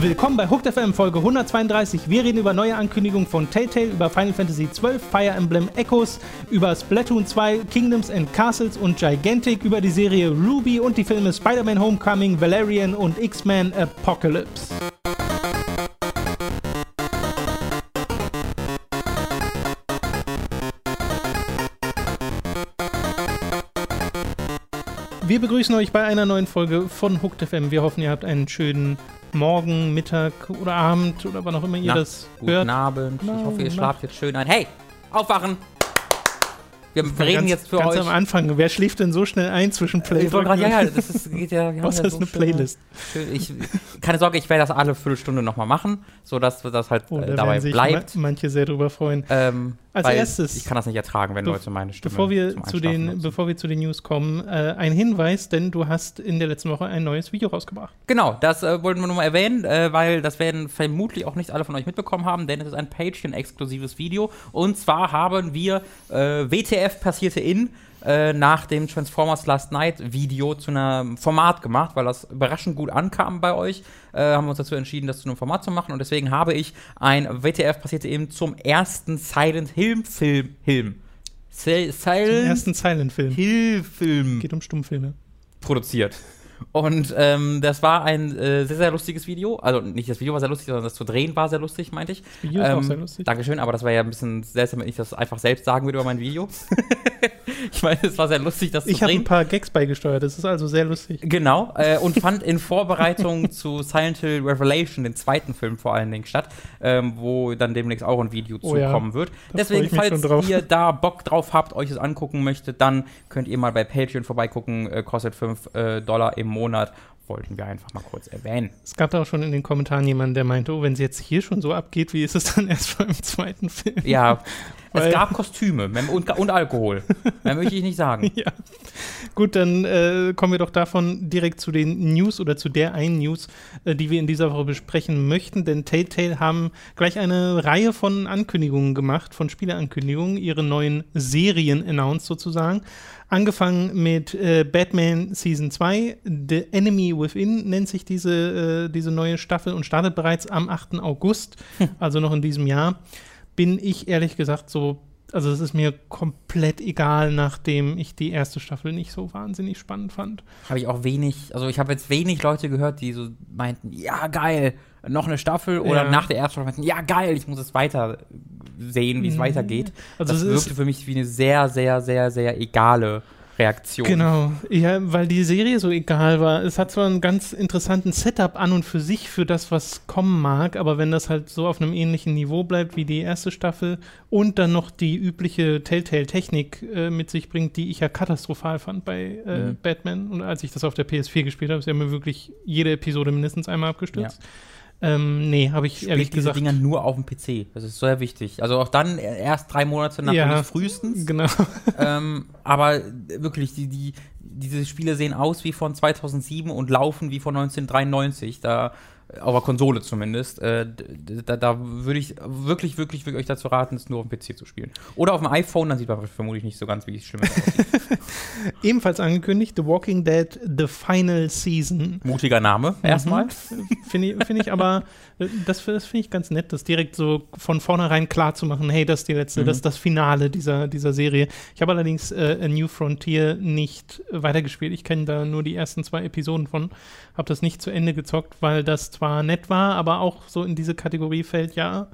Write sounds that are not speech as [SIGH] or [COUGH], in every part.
Willkommen bei Hooked FM Folge 132. Wir reden über neue Ankündigungen von Telltale, über Final Fantasy XII, Fire Emblem Echoes, über Splatoon 2, Kingdoms and Castles und Gigantic, über die Serie Ruby und die Filme Spider-Man Homecoming, Valerian und X-Men Apocalypse. Wir begrüßen euch bei einer neuen Folge von Hooked FM. Wir hoffen, ihr habt einen schönen Morgen, Mittag oder Abend oder wann auch immer ihr Na, das Guten hört. Abend. Na, ich hoffe, ihr Nacht. schlaft jetzt schön ein. Hey, aufwachen! Wir reden ganz, jetzt für ganz euch. am Anfang. Wer schläft denn so schnell ein zwischen Play ich wollte gerade, ja, ja, das ist, geht ja. wir Außer ja [LAUGHS] es ist so eine Playlist. Schön, ich, keine Sorge, ich werde das alle Viertelstunde nochmal machen, sodass das halt Oh, äh, da dabei bleibt. ma manche sehr drüber freuen. Ähm, Als weil erstes- Ich kann das nicht ertragen, wenn Leute meine Stimme Bevor wir, zu den, nutzen. bevor wir zu den News kommen, äh, ein Hinweis, denn du hast in der letzten Woche ein neues Video rausgebracht. Genau, das äh, wollten wir nur mal erwähnen, äh, weil das werden vermutlich auch nicht alle von euch mitbekommen haben, denn es ist ein Patreon-exklusives Video. Und zwar haben wir äh, WTF passierte in äh, nach dem Transformers Last Night Video zu einem Format gemacht, weil das überraschend gut ankam bei euch. Äh, haben wir uns dazu entschieden, das zu einem Format zu machen und deswegen habe ich ein WTF passierte eben zum ersten Silent Hill Film Film. Sil- Zum Silent ersten Silent-Film. Hill Film Geht um Stummfilme. produziert. Und ähm, das war ein äh, sehr, sehr lustiges Video. Also nicht das Video war sehr lustig, sondern das zu drehen war sehr lustig, meinte ich. Das Video ist auch Ähm, sehr lustig. Dankeschön, aber das war ja ein bisschen seltsam, wenn ich das einfach selbst sagen würde über mein Video. [LAUGHS] ich meine, es war sehr lustig, das Ich zu habe drehen. ein paar Gags beigesteuert. Das ist also sehr lustig. Genau, äh, und fand in Vorbereitung [LAUGHS] zu Silent Hill Revelation, den zweiten Film vor allen Dingen, statt, ähm, wo dann demnächst auch ein Video Oh ja, zukommen wird. da Deswegen, ich falls ihr da Bock drauf habt, euch das angucken möchtet, dann könnt ihr mal bei Patreon vorbeigucken. Äh, kostet 5 äh, Dollar im Monat. Wollten wir einfach mal kurz erwähnen. Es gab da auch schon in den Kommentaren jemanden, der meinte, oh, wenn es jetzt hier schon so abgeht, wie ist es dann erst beim zweiten Film? Ja, [LAUGHS] Weil- es gab Kostüme und, und Alkohol. Mehr möchte ich nicht sagen. [LAUGHS] Ja. Gut, dann äh, kommen wir doch davon direkt zu den News oder zu der einen News, äh, die wir in dieser Woche besprechen möchten. Denn Telltale haben gleich eine Reihe von Ankündigungen gemacht, von Spieleankündigungen, ihre neuen Serien announced sozusagen. Angefangen mit äh, Batman Season 2, The Enemy Within nennt sich diese, äh, diese neue Staffel und startet bereits am 8. August, also noch in diesem Jahr. Bin ich ehrlich gesagt so also es ist mir komplett egal, nachdem ich die erste Staffel nicht so wahnsinnig spannend fand. Habe ich auch wenig, also ich habe jetzt wenig Leute gehört, die so meinten, ja geil, noch eine Staffel oder Ja. nach der ersten Staffel ja geil, ich muss es weiter sehen, wie es Mhm. weitergeht. Also das es wirkte ist für mich wie eine sehr, sehr, sehr, sehr egale Reaktion. genau, ja, weil die Serie so egal war. Es hat zwar einen ganz interessanten Setup an und für sich für das, was kommen mag, aber wenn das halt so auf einem ähnlichen Niveau bleibt wie die erste Staffel und dann noch die übliche Telltale-Technik äh, mit sich bringt, die ich ja katastrophal fand bei äh, Mhm. Batman und als ich das auf der PS4 gespielt habe, ist ja mir wirklich jede Episode mindestens einmal abgestürzt. Ähm, nee, habe ich Spielt ehrlich diese gesagt Dinger nur auf dem PC. Das ist sehr wichtig. Also auch dann erst drei Monate nach Ja. Frühestens. Genau. [LAUGHS] ähm, aber wirklich, die, die, diese Spiele sehen aus wie von 2007 und laufen wie von 1993. Da auf der Konsole zumindest. Äh, da da würde ich wirklich, wirklich, wirklich euch dazu raten, es nur auf dem PC zu spielen. Oder auf dem iPhone, dann sieht man vermutlich nicht so ganz, wie es schlimm ist. [LAUGHS] Ebenfalls angekündigt, The Walking Dead, The Final Season. Mutiger Name, erstmal. Mhm. Finde ich, find ich aber, äh, das, das finde ich ganz nett, das direkt so von vornherein klar zu machen, hey, das ist die letzte, Mhm. das ist das Finale dieser, dieser Serie. Ich habe allerdings äh, A New Frontier nicht weitergespielt. Ich kenne da nur die ersten zwei Episoden von, habe das nicht zu Ende gezockt, weil das zwar nett war, aber auch so in diese Kategorie fällt, ja,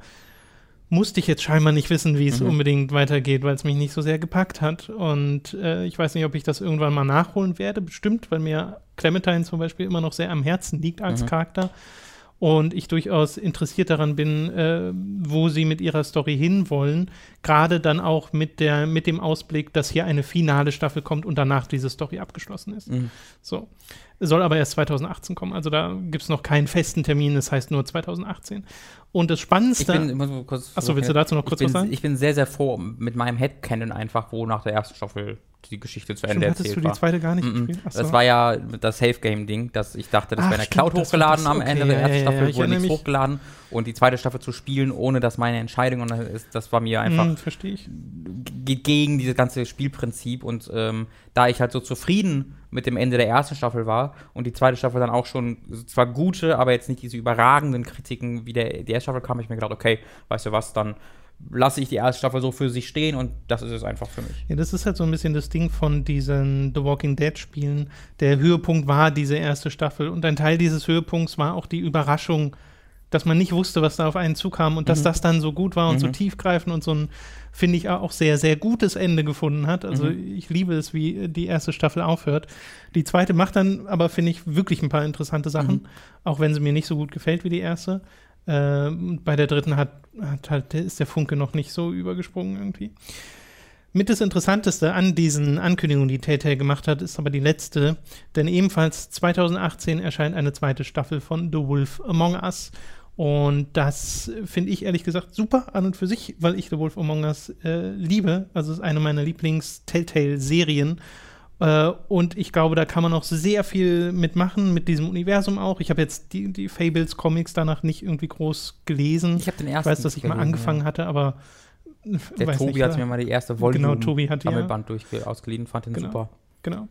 musste ich jetzt scheinbar nicht wissen, wie es Mhm. unbedingt weitergeht, weil es mich nicht so sehr gepackt hat. Und äh, ich weiß nicht, ob ich das irgendwann mal nachholen werde, bestimmt, weil mir Clementine zum Beispiel immer noch sehr am Herzen liegt als Mhm. Charakter. Und ich durchaus interessiert daran bin, äh, wo sie mit ihrer Story hinwollen. Gerade dann auch mit, der, mit dem Ausblick, dass hier eine finale Staffel kommt und danach diese Story abgeschlossen ist. Mhm. So. Soll aber erst 2018 kommen. Also da gibt es noch keinen festen Termin, das heißt nur 2018. Und das Ich Spannendste. bin immer so kurz. Achso, willst du dazu noch kurz ich was bin, sagen? Ich bin sehr, sehr froh mit meinem Headcanon einfach, wo nach der ersten Staffel die Geschichte zu Stimmt, Ende hattest erzählt du die war. zweite gar nicht gespielt? Ach so. Das war ja das Safe Game Ding, dass ich dachte, das wäre in der stimmt, Cloud war hochgeladen das, am okay, Ende der ersten Staffel, ich wurde nichts hochgeladen und die zweite Staffel zu spielen, ohne dass meine Entscheidung und das, ist, das war mir einfach Hm, verstehe ich. geht gegen dieses ganze Spielprinzip und ähm, da ich halt so zufrieden mit dem Ende der ersten Staffel war und die zweite Staffel dann auch schon zwar gute, aber jetzt nicht diese überragenden Kritiken wie der, die erste Staffel kam, ich mir gedacht, okay, weißt du was, dann lasse ich die erste Staffel so für sich stehen und das ist es einfach für mich. Ja, das ist halt so ein bisschen das Ding von diesen The Walking Dead Spielen. Der Höhepunkt war diese erste Staffel und ein Teil dieses Höhepunkts war auch die Überraschung, dass man nicht wusste, was da auf einen zukam und mhm. dass das dann so gut war und mhm. so tiefgreifend und so ein, finde ich, auch sehr, sehr gutes Ende gefunden hat. Also mhm. ich liebe es, wie die erste Staffel aufhört. Die zweite macht dann aber, finde ich, wirklich ein paar interessante Sachen, mhm. auch wenn sie mir nicht so gut gefällt wie die erste. Äh, bei der dritten hat, hat halt, ist der Funke noch nicht so übergesprungen irgendwie. Mit das Interessanteste an diesen Ankündigungen, die Telltale gemacht hat, ist aber die letzte, denn ebenfalls 2018 erscheint eine zweite Staffel von The Wolf Among Us. Und das finde ich ehrlich gesagt super an und für sich, weil ich The Wolf Among Us äh, liebe. Also es ist eine meiner Lieblings-Telltale-Serien. Äh, und ich glaube, da kann man auch sehr viel mitmachen, mit diesem Universum auch. Ich habe jetzt die, die Fables Comics danach nicht irgendwie groß gelesen. Ich habe den ersten. Ich weiß, dass ich mal angefangen ja. hatte, aber. Der Tobi hat mir mal die erste Volume genau, Tobi hat Sammelband ja. ausgeliehen, fand den genau, super. Genau.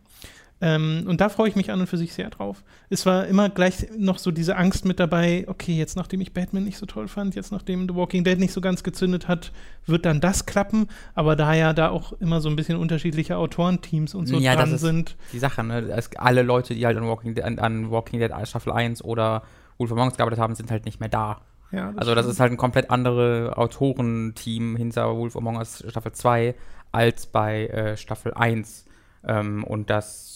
Ähm, und da freue ich mich an und für sich sehr drauf. Es war immer gleich noch so diese Angst mit dabei, okay, jetzt nachdem ich Batman nicht so toll fand, jetzt nachdem The Walking Dead nicht so ganz gezündet hat, wird dann das klappen. Aber da ja da auch immer so ein bisschen unterschiedliche Autorenteams und so ja, dran das ist sind. Die Sache, ne? alle Leute, die halt an Walking, Dead, an, an Walking Dead Staffel 1 oder Wolf of Monks gearbeitet haben, sind halt nicht mehr da. Ja, das also das ist halt ein komplett andere Autorenteam hinter Wolf Among Us Staffel 2 als bei äh, Staffel 1. Ähm, und das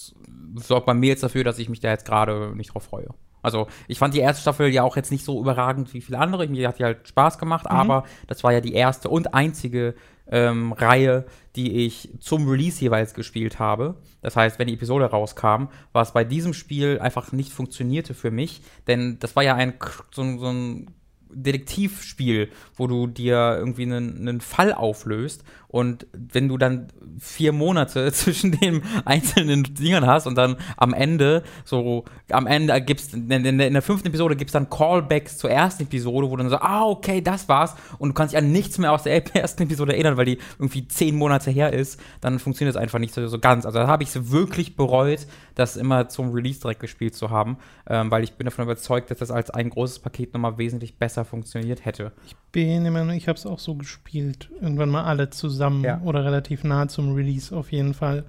sorgt bei mir jetzt dafür, dass ich mich da jetzt gerade nicht drauf freue. Also ich fand die erste Staffel ja auch jetzt nicht so überragend wie viele andere. Mir hat die halt Spaß gemacht, mhm. aber das war ja die erste und einzige ähm, Reihe, die ich zum Release jeweils gespielt habe. Das heißt, wenn die Episode rauskam, war es bei diesem Spiel einfach nicht funktionierte für mich, denn das war ja ein so, so ein Detektivspiel, wo du dir irgendwie einen, einen Fall auflöst und wenn du dann vier Monate [LAUGHS] zwischen den einzelnen Dingern hast und dann am Ende, so am Ende gibt's, in, in, in der fünften Episode gibt es dann Callbacks zur ersten Episode, wo du dann so, ah, okay, das war's und du kannst dich an nichts mehr aus der [LAUGHS] ersten Episode erinnern, weil die irgendwie zehn Monate her ist, dann funktioniert es einfach nicht so, so ganz. Also da habe ich es wirklich bereut, das immer zum Release direkt gespielt zu haben, ähm, weil ich bin davon überzeugt, dass das als ein großes Paket nochmal wesentlich besser funktioniert hätte. Ich bin immer ich habe es auch so gespielt, irgendwann mal alle zusammen ja. oder relativ nah zum Release auf jeden Fall.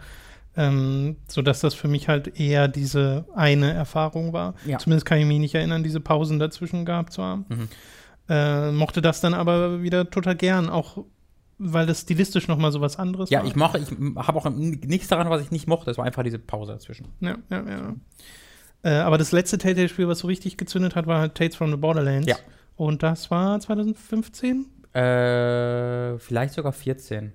Ähm, sodass das für mich halt eher diese eine Erfahrung war. Ja. Zumindest kann ich mich nicht erinnern, diese Pausen dazwischen gehabt zu haben. Mhm. Äh, mochte das dann aber wieder total gern, auch weil das stilistisch nochmal so was anderes ja, war. Ja, ich mache, ich habe auch nichts daran, was ich nicht mochte. Es war einfach diese Pause dazwischen. Ja, ja, ja. Äh, aber das letzte Telltale-Spiel, was so richtig gezündet hat, war halt Tales from the Borderlands. Ja. Und das war 2015? Äh, vielleicht sogar 14.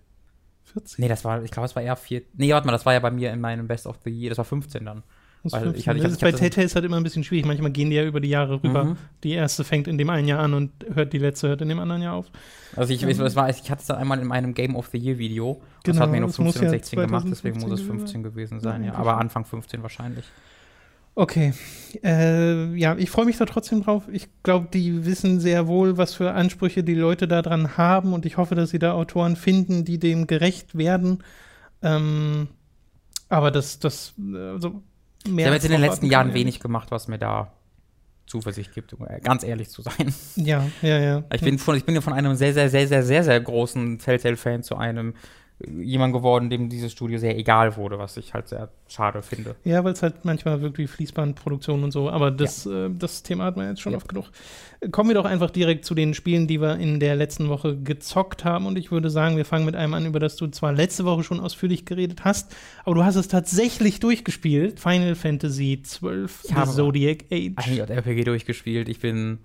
14? Nee, das war, ich glaube, es war eher 4. Nee, warte mal, das war ja bei mir in meinem Best of the Year, das war 15 dann. Ich hatte, ich, das ist bei Telltale halt immer ein bisschen schwierig. Manchmal gehen die ja über die Jahre rüber. Mhm. Die erste fängt in dem einen Jahr an und hört die letzte hört in dem anderen Jahr auf. Also ich, ich, war, ich hatte es dann einmal in meinem Game of the Year Video. Das genau, hat mir noch 15 und 16 ja gemacht, deswegen muss es 15 gewesen sein, ja. Aber Anfang 15 wahrscheinlich. Okay. Äh, ja, ich freue mich da trotzdem drauf. Ich glaube, die wissen sehr wohl, was für Ansprüche die Leute daran haben und ich hoffe, dass sie da Autoren finden, die dem gerecht werden. Ähm, aber das, das, also mehr. Ich habe jetzt in den letzten Jahren wenig gemacht, was mir da Zuversicht gibt, um ganz ehrlich zu sein. Ja, ja, ja. Ich bin, von, ich bin ja von einem sehr, sehr, sehr, sehr, sehr, sehr großen Telltale-Fan zu einem jemand geworden, dem dieses Studio sehr egal wurde, was ich halt sehr schade finde. Ja, weil es halt manchmal wirklich Fließbandproduktion und so, aber das, ja. äh, das Thema hat man jetzt schon ja. oft genug. Kommen wir doch einfach direkt zu den Spielen, die wir in der letzten Woche gezockt haben und ich würde sagen, wir fangen mit einem an, über das du zwar letzte Woche schon ausführlich geredet hast, aber du hast es tatsächlich durchgespielt. Final Fantasy XII, ich habe Zodiac Age. Ein JRPG durchgespielt. Ich bin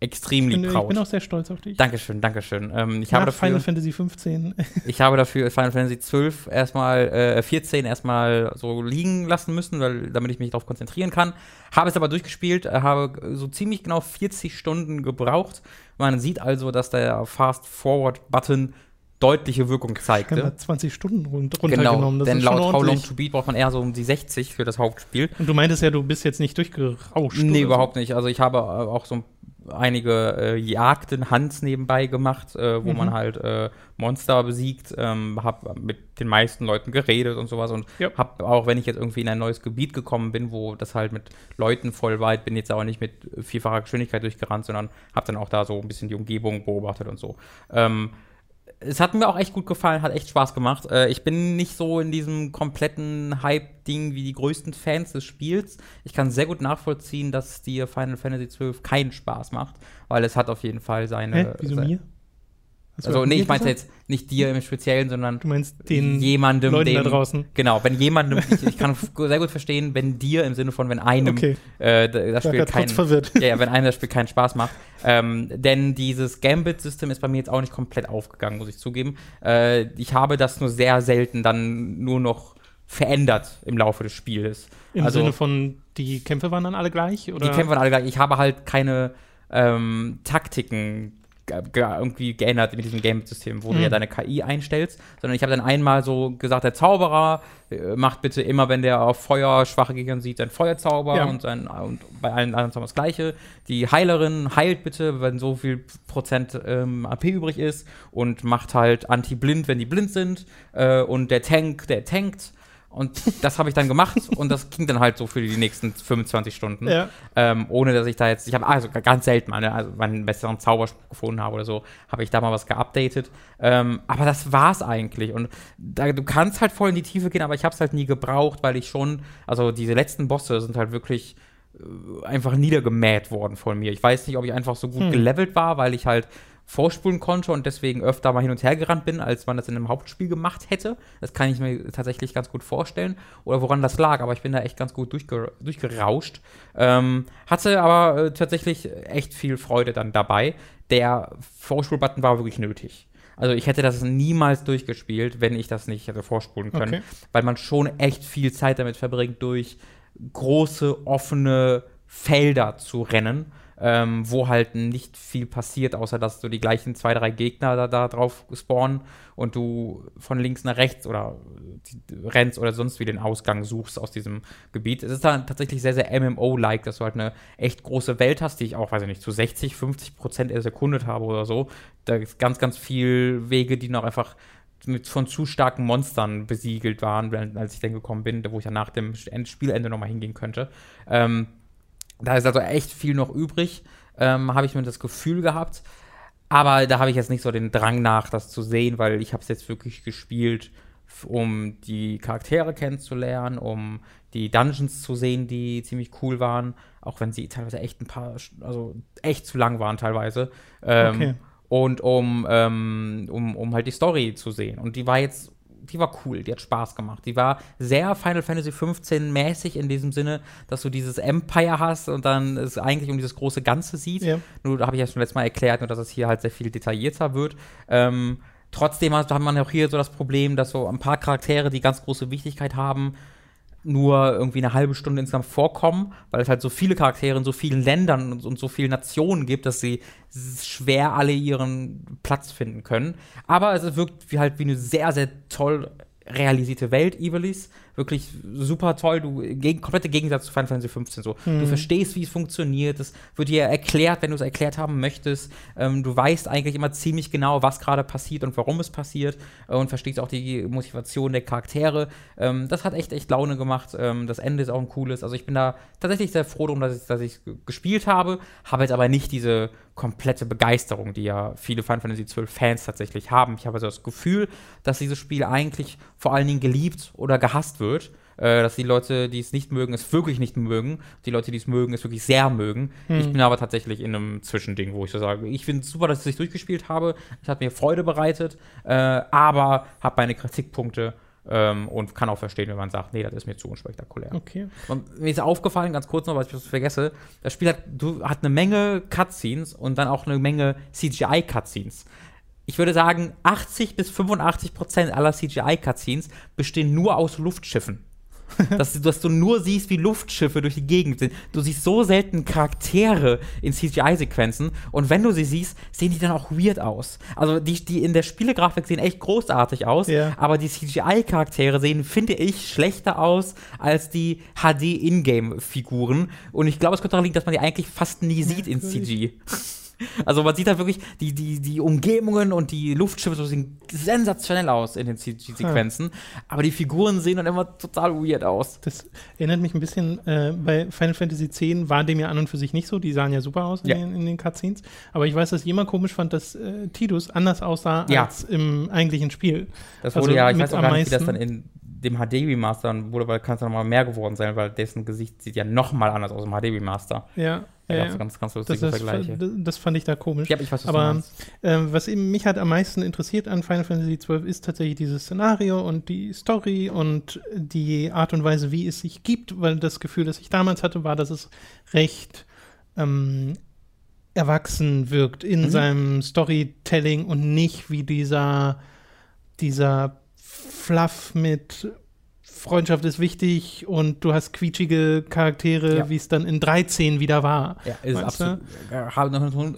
extrem lieb Ich bin auch sehr stolz auf dich. Dankeschön, Dankeschön. Ähm, ich Nach habe dafür, Final Fantasy 15. [LAUGHS] ich habe dafür Final Fantasy 12 erstmal, äh, 14 erstmal so liegen lassen müssen, weil, damit ich mich darauf konzentrieren kann. Habe es aber durchgespielt, äh, habe so ziemlich genau 40 Stunden gebraucht. Man sieht also, dass der Fast-Forward-Button deutliche Wirkung zeigte. Ja, 20 Stunden runtergenommen. Genau, denn laut How Long to Beat braucht man eher so um die 60 für das Hauptspiel. Und du meintest ja, du bist jetzt nicht durchgerauscht. Nee, überhaupt so. nicht. Also ich habe auch so einige äh, Jagden Hans nebenbei gemacht, äh, wo Mhm. man halt äh, Monster besiegt, ähm, hab mit den meisten Leuten geredet und sowas und Ja. hab auch, wenn ich jetzt irgendwie in ein neues Gebiet gekommen bin, wo das halt mit Leuten voll weit, bin jetzt aber nicht mit vierfacher Geschwindigkeit durchgerannt, sondern hab dann auch da so ein bisschen die Umgebung beobachtet und so. Ähm, es hat mir auch echt gut gefallen, hat echt Spaß gemacht. Äh, ich bin nicht so in diesem kompletten Hype-Ding wie die größten Fans des Spiels. Ich kann sehr gut nachvollziehen, dass dir Final Fantasy XII keinen Spaß macht, weil es hat auf jeden Fall seine. Hä? Wieso sein- mir? Also, nee, ich meinte jetzt nicht dir im Speziellen, sondern Du meinst den jemandem, Leuten dem, da draußen. Genau, wenn jemandem, ich, ich kann [LAUGHS] sehr gut verstehen, wenn dir im Sinne von, wenn einem Okay, äh, das Spiel gerade kein, kurz verwirrt. ja, ja, wenn einem das Spiel keinen Spaß macht. Ähm, denn dieses Gambit-System ist bei mir jetzt auch nicht komplett aufgegangen, muss ich zugeben. Äh, ich habe das nur sehr selten dann nur noch verändert im Laufe des Spiels. Im also- Sinne von, die Kämpfe waren dann alle gleich? Oder? Die Kämpfe waren alle gleich. Ich habe halt keine ähm, Taktiken irgendwie geändert mit diesem Game-System, wo du Mhm. ja deine KI einstellst, sondern ich habe dann einmal so gesagt, der Zauberer äh, macht bitte immer, wenn der auf Feuer schwache Gegner sieht, einen Feuerzauber Ja. und, sein, und bei allen anderen Zaubern das gleiche. Die Heilerin heilt bitte, wenn so viel Prozent ähm, AP übrig ist und macht halt anti-blind, wenn die blind sind. Äh, und der Tank, der tankt. Und das habe ich dann gemacht [LAUGHS] und das ging dann halt so für die nächsten 25 Stunden. Ja. Ähm, ohne dass ich da jetzt, ich habe also ganz selten mal, ne, also mal einen besseren Zauberspruch gefunden habe oder so, habe ich da mal was geupdatet. Ähm, aber das war's eigentlich. Und da, du kannst halt voll in die Tiefe gehen, aber ich habe es halt nie gebraucht, weil ich schon, also diese letzten Bosse sind halt wirklich äh, einfach niedergemäht worden von mir. Ich weiß nicht, ob ich einfach so gut Hm. gelevelt war, weil ich halt vorspulen konnte und deswegen öfter mal hin und her gerannt bin, als man das in einem Hauptspiel gemacht hätte. Das kann ich mir tatsächlich ganz gut vorstellen. Oder woran das lag, aber ich bin da echt ganz gut durchge durchgerauscht. Ähm, hatte aber äh, tatsächlich echt viel Freude dann dabei. Der Vorspulbutton war wirklich nötig. Also ich hätte das niemals durchgespielt, wenn ich das nicht hätte vorspulen können, Okay. weil man schon echt viel Zeit damit verbringt, durch große offene Felder zu rennen, ähm, wo halt nicht viel passiert, außer dass du die gleichen zwei, drei Gegner da, da drauf spawnen und du von links nach rechts oder die- rennst oder sonst wie den Ausgang suchst aus diesem Gebiet. Es ist dann tatsächlich sehr, sehr MMO-like, dass du halt eine echt große Welt hast, die ich auch, weiß ich nicht, zu 60, 50 Prozent erkundet habe oder so. Da ist ganz, ganz viel Wege, die noch einfach mit von zu starken Monstern besiegelt waren, als ich dann gekommen bin, wo ich ja nach dem End- Spielende nochmal hingehen könnte. Ähm, da ist also echt viel noch übrig, ähm, habe ich mir das Gefühl gehabt. Aber da habe ich jetzt nicht so den Drang nach, das zu sehen, weil ich habe es jetzt wirklich gespielt, um die Charaktere kennenzulernen, um die Dungeons zu sehen, die ziemlich cool waren, auch wenn sie teilweise echt ein paar, also echt zu lang waren teilweise. Ähm, Okay. Und um, ähm, um, um halt die Story zu sehen. Und die war jetzt, die war cool, die hat Spaß gemacht. Die war sehr Final Fantasy 15 mäßig in diesem Sinne, dass du dieses Empire hast und dann es eigentlich um dieses große Ganze sieht. Ja. Nur, habe ich ja schon letztes Mal erklärt, nur dass es hier halt sehr viel detaillierter wird. Ähm, trotzdem hat, hat man auch hier so das Problem, dass so ein paar Charaktere, die ganz große Wichtigkeit haben, nur irgendwie eine halbe Stunde insgesamt vorkommen, weil es halt so viele Charaktere in so vielen Ländern und, und so vielen Nationen gibt, dass sie schwer alle ihren Platz finden können. Aber es wirkt wie halt wie eine sehr, sehr toll realisierte Welt, Ivalice. Wirklich super toll. Du, gegen, komplette Gegensatz zu Final Fantasy 15 so. Du verstehst, wie es funktioniert. Es wird dir erklärt, wenn du es erklärt haben möchtest. Ähm, du weißt eigentlich immer ziemlich genau, was gerade passiert und warum es passiert. Äh, und verstehst auch die Motivation der Charaktere. Ähm, das hat echt, echt Laune gemacht. Ähm, das Ende ist auch ein cooles. Also ich bin da tatsächlich sehr froh drum, dass ich dass ich gespielt habe. Habe jetzt aber nicht diese komplette Begeisterung, die ja viele Final Fantasy 12 Fans tatsächlich haben. Ich habe also das Gefühl, dass dieses Spiel eigentlich vor allen Dingen geliebt oder gehasst wird. Äh, dass die Leute, die es nicht mögen, es wirklich nicht mögen. Die Leute, die es mögen, es wirklich sehr mögen. Hm. Ich bin aber tatsächlich in einem Zwischending, wo ich so sage, ich finde es super, dass ich es durchgespielt habe. Es hat mir Freude bereitet, äh, aber habe meine Kritikpunkte ähm, und kann auch verstehen, wenn man sagt, nee, das ist mir zu unspektakulär. Okay. Und mir ist aufgefallen, ganz kurz noch, weil ich das vergesse, das Spiel hat, hat eine Menge Cutscenes und dann auch eine Menge CGI-Cutscenes. Ich würde sagen, 80 bis 85 Prozent aller CGI-Cutscenes bestehen nur aus Luftschiffen. [LAUGHS] dass, du- dass du nur siehst, wie Luftschiffe durch die Gegend sind. Du siehst so selten Charaktere in CGI-Sequenzen und wenn du sie siehst, sehen die dann auch weird aus. Also die, die in der Spielegrafik sehen echt großartig aus, Ja. aber die CGI-Charaktere sehen, finde ich, schlechter aus als die HD-Ingame-Figuren. Und ich glaube, es könnte daran liegen, dass man die eigentlich fast nie sieht in CG. [LAUGHS] Also man sieht halt wirklich, die, die, die Umgebungen und die Luftschiffe so sehen sensationell aus in den CG-Sequenzen, aber die Figuren sehen dann immer total weird aus. Das erinnert mich ein bisschen, äh, bei Final Fantasy X war dem ja an und für sich nicht so. Die sahen ja super aus in, Ja. den, in den Cutscenes. Aber ich weiß, dass ich immer komisch fand, dass äh, Tidus anders aussah Ja. als im eigentlichen Spiel. Das Also wurde ja, ich weiß auch am gar nicht, wie das meisten- dann in dem HD-Remaster dann wurde, weil kann es dann nochmal mehr geworden sein, weil dessen Gesicht sieht ja nochmal anders aus im HD-Remaster. Ja, Da ja, ja. ganz, ganz Das, lustige das, Vergleiche. das fand ich da komisch. Ja, aber ich weiß, was Aber ähm, was eben mich halt am meisten interessiert an Final Fantasy XII ist tatsächlich dieses Szenario und die Story und die Art und Weise, wie es sich gibt, weil das Gefühl, das ich damals hatte, war, dass es recht ähm, erwachsen wirkt in Mhm. seinem Storytelling und nicht wie dieser, dieser Fluff mit Freundschaft ist wichtig und du hast quietschige Charaktere, Ja. wie es dann in 13 wieder war. Ja, ist absolut. äh,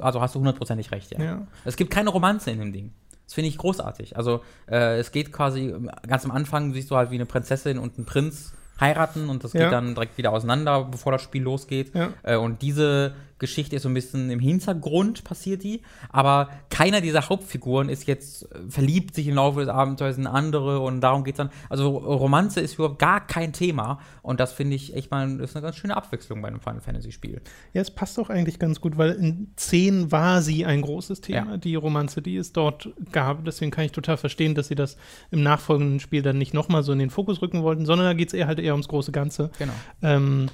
Also hast du hundertprozentig recht, ja. Ja. Es gibt keine Romanze in dem Ding. Das finde ich großartig. Also, äh, es geht quasi, ganz am Anfang siehst du halt, wie eine Prinzessin und ein Prinz heiraten und das Ja. geht dann direkt wieder auseinander, bevor das Spiel losgeht. Ja. Äh, und diese Geschichte ist so ein bisschen im Hintergrund passiert die, aber keiner dieser Hauptfiguren ist jetzt äh, verliebt sich im Laufe des Abenteuers in andere und darum geht's dann. Also Romanze ist überhaupt gar kein Thema und das finde ich echt mal ist eine ganz schöne Abwechslung bei einem Final Fantasy Spiel. Ja, es passt doch eigentlich ganz gut, weil in 10 war sie ein großes Thema, Ja. die Romanze, die es dort gab. Deswegen kann ich total verstehen, dass sie das im nachfolgenden Spiel dann nicht nochmal so in den Fokus rücken wollten, sondern da geht es eher halt eher ums große Ganze. Genau. Ähm,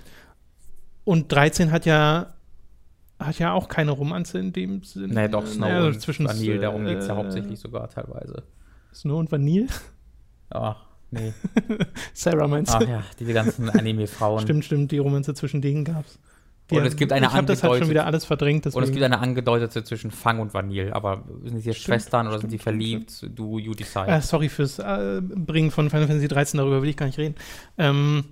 und 13 hat ja hat ja auch keine Romanze in dem Sinne. Naja, doch, Snow Naja, und zwischen Vanille, darum geht es ja äh, hauptsächlich sogar teilweise. Snow und Vanille? Ach, nee. [LAUGHS] Sarah meinst du? Ach ja, diese ganzen Anime-Frauen. Stimmt, stimmt, die Romanze zwischen denen gab's. Und es gibt eine ich habe das halt schon wieder alles verdrängt. Und es Deswegen. gibt eine angedeutete zwischen Fang und Vanille, aber sind die jetzt Stimmt, Schwestern oder sind die stimmt, verliebt? Du, you decide. Ah, sorry fürs äh, Bringen von Final Fantasy 13, darüber will ich gar nicht reden. Ähm,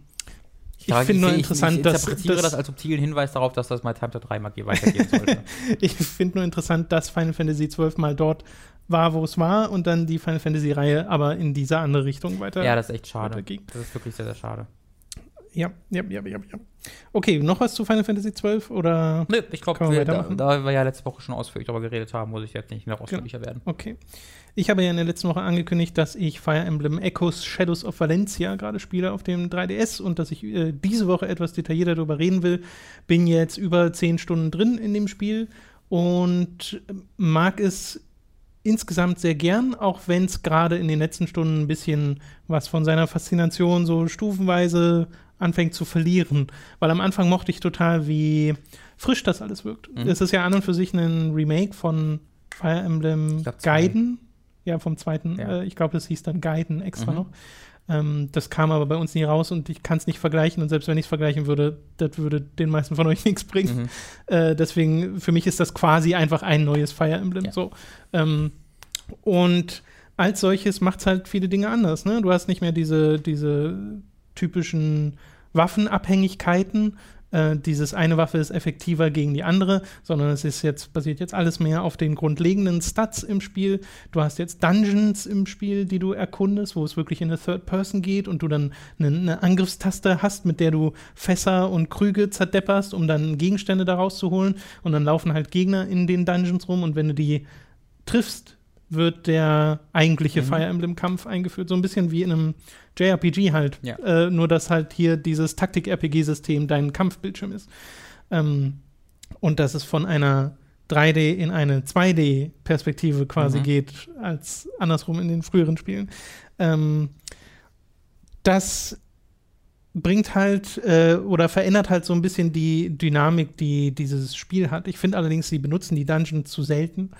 ich finde nur ich- interessant, ich, dass, ich interpretiere dass das als subtilen Hinweis darauf, dass das My Time to 3 Magie weitergehen sollte. [LAUGHS] ich finde nur interessant, dass Final Fantasy 12 mal dort war, wo es war und dann die Final Fantasy Reihe aber in diese andere Richtung weiter. ja, das ist echt schade. Das ist wirklich sehr, sehr schade. Ja, ja, ja, ja, ja. Okay, noch was zu Final Fantasy 12 oder Nö, ich glaube, wir da, weitermachen? da wir ja letzte Woche schon ausführlich darüber geredet haben, muss ich jetzt nicht noch ausführlicher werden. Okay. Ich habe ja in der letzten Woche angekündigt, dass ich Fire Emblem Echoes Shadows of Valencia gerade spiele auf dem 3DS und dass ich äh, diese Woche etwas detaillierter darüber reden will. Bin jetzt über zehn Stunden drin in dem Spiel und mag es insgesamt sehr gern, auch wenn es gerade in den letzten Stunden ein bisschen was von seiner Faszination so stufenweise anfängt zu verlieren. Weil am Anfang mochte ich total, wie frisch das alles wirkt. Mhm. Es ist ja an und für sich ein Remake von Fire Emblem glaub. Gaiden. Ja, vom zweiten. Ja. Äh, ich glaube, das hieß dann Gaiden extra Mhm. noch. Ähm, das kam aber bei uns nie raus und ich kann es nicht vergleichen. Und selbst wenn ich es vergleichen würde, das würde den meisten von euch [LAUGHS] nichts bringen. Mhm. Äh, deswegen, für mich ist das quasi einfach ein neues Fire Emblem. Ja. So. Ähm, und als solches macht es halt viele Dinge anders. Ne? Du hast nicht mehr diese, diese typischen Waffenabhängigkeiten. Äh, dieses eine Waffe ist effektiver gegen die andere, sondern es ist jetzt, basiert jetzt alles mehr auf den grundlegenden Stats im Spiel. Du hast jetzt Dungeons im Spiel, die du erkundest, wo es wirklich in eine Third Person geht und du dann eine, eine Angriffstaste hast, mit der du Fässer und Krüge zerdepperst, um dann Gegenstände daraus zu holen. Und dann laufen halt Gegner in den Dungeons rum und wenn du die triffst, wird der eigentliche Mhm. Fire Emblem-Kampf eingeführt. So ein bisschen wie in einem JRPG halt. Ja. Äh, nur, dass halt hier dieses Taktik-RPG-System dein Kampfbildschirm ist. Ähm, und dass es von einer 3D in eine 2D-Perspektive quasi Mhm. geht, als andersrum in den früheren Spielen. Ähm, das bringt halt äh, oder verändert halt so ein bisschen die Dynamik, die dieses Spiel hat. Ich finde allerdings, sie benutzen die Dungeons zu selten.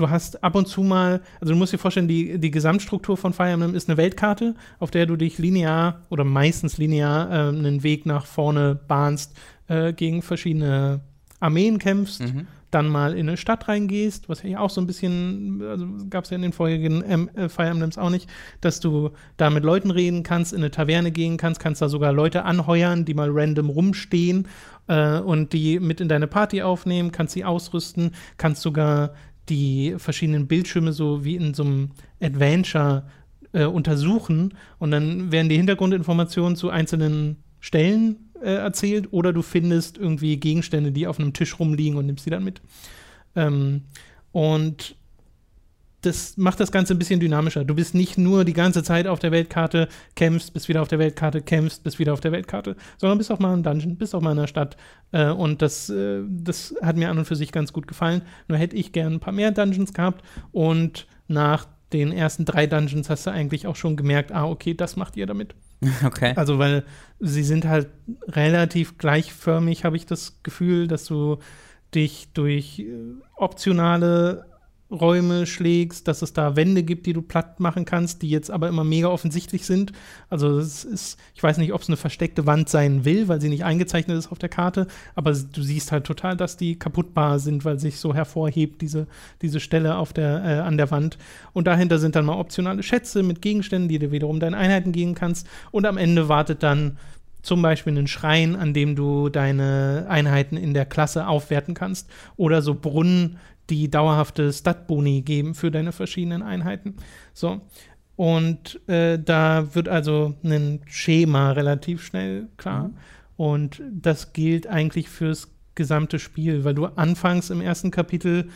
Du hast ab und zu mal, also du musst dir vorstellen, die, die Gesamtstruktur von Fire Emblem ist eine Weltkarte, auf der du dich linear oder meistens linear äh, einen Weg nach vorne bahnst, äh, gegen verschiedene Armeen kämpfst, Mhm. dann mal in eine Stadt reingehst, was ja auch so ein bisschen, also gab es ja in den vorherigen ähm, äh, Fire Emblems auch nicht, dass du da mit Leuten reden kannst, in eine Taverne gehen kannst, kannst da sogar Leute anheuern, die mal random rumstehen äh, und die mit in deine Party aufnehmen, kannst sie ausrüsten, kannst sogar die verschiedenen Bildschirme so wie in so einem Adventure äh, untersuchen und dann werden die Hintergrundinformationen zu einzelnen Stellen äh, erzählt oder du findest irgendwie Gegenstände, die auf einem Tisch rumliegen und nimmst sie dann mit. Ähm, und das macht das Ganze ein bisschen dynamischer. Du bist nicht nur die ganze Zeit auf der Weltkarte, kämpfst, bist wieder auf der Weltkarte, kämpfst, bist wieder auf der Weltkarte, sondern bist auch mal im Dungeon, bist auch mal in der Stadt. Äh, und das, äh, das hat mir an und für sich ganz gut gefallen. Nur hätte ich gern ein paar mehr Dungeons gehabt und nach den ersten drei Dungeons hast du eigentlich auch schon gemerkt, ah, okay, das macht ihr damit. [LAUGHS] Okay. Also, weil sie sind halt relativ gleichförmig, habe ich das Gefühl, dass du dich durch äh, optionale Räume schlägst, dass es da Wände gibt, die du platt machen kannst, die jetzt aber immer mega offensichtlich sind. Also es ist, ich weiß nicht, ob es eine versteckte Wand sein will, weil sie nicht eingezeichnet ist auf der Karte, aber du siehst halt total, dass die kaputtbar sind, weil sich so hervorhebt, diese, diese Stelle auf der, äh, an der Wand. Und dahinter sind dann mal optionale Schätze mit Gegenständen, die du wiederum deinen Einheiten geben kannst. Und am Ende wartet dann zum Beispiel einen Schrein, an dem du deine Einheiten in der Klasse aufwerten kannst. Oder so Brunnen, die dauerhafte Stat-Boni geben für deine verschiedenen Einheiten. So. Und äh, da wird also ein Schema relativ schnell klar. Mhm. Und das gilt eigentlich fürs gesamte Spiel, weil du anfangs im ersten Kapitel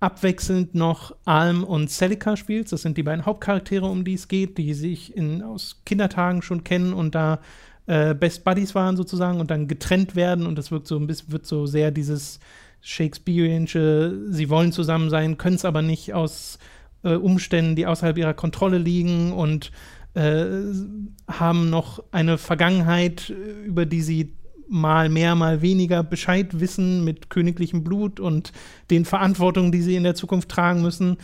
abwechselnd noch Alm und Celica spielst. Das sind die beiden Hauptcharaktere, um die es geht, die sich in, aus Kindertagen schon kennen und da äh, Best Buddies waren sozusagen und dann getrennt werden und das wirkt so ein bisschen, wird so sehr dieses Shakespeareanische, sie wollen zusammen sein, können es aber nicht aus äh, Umständen, die außerhalb ihrer Kontrolle liegen und äh, haben noch eine Vergangenheit, äh, über die sie mal mehr, mal weniger Bescheid wissen mit königlichem Blut und den Verantwortungen, die sie in der Zukunft tragen müssen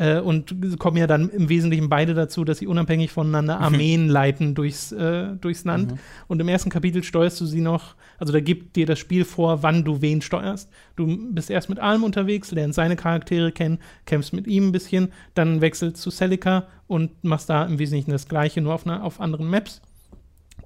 äh, und kommen ja dann im Wesentlichen beide dazu, dass sie unabhängig voneinander mhm. Armeen leiten durchs, äh, durchs Land. Mhm. Und im ersten Kapitel steuerst du sie noch, also da gibt dir das Spiel vor, wann du wen steuerst. Du bist erst mit Alm unterwegs, lernst seine Charaktere kennen, kämpfst mit ihm ein bisschen, dann wechselst zu Celica und machst da im Wesentlichen das Gleiche, nur auf, einer, auf anderen Maps.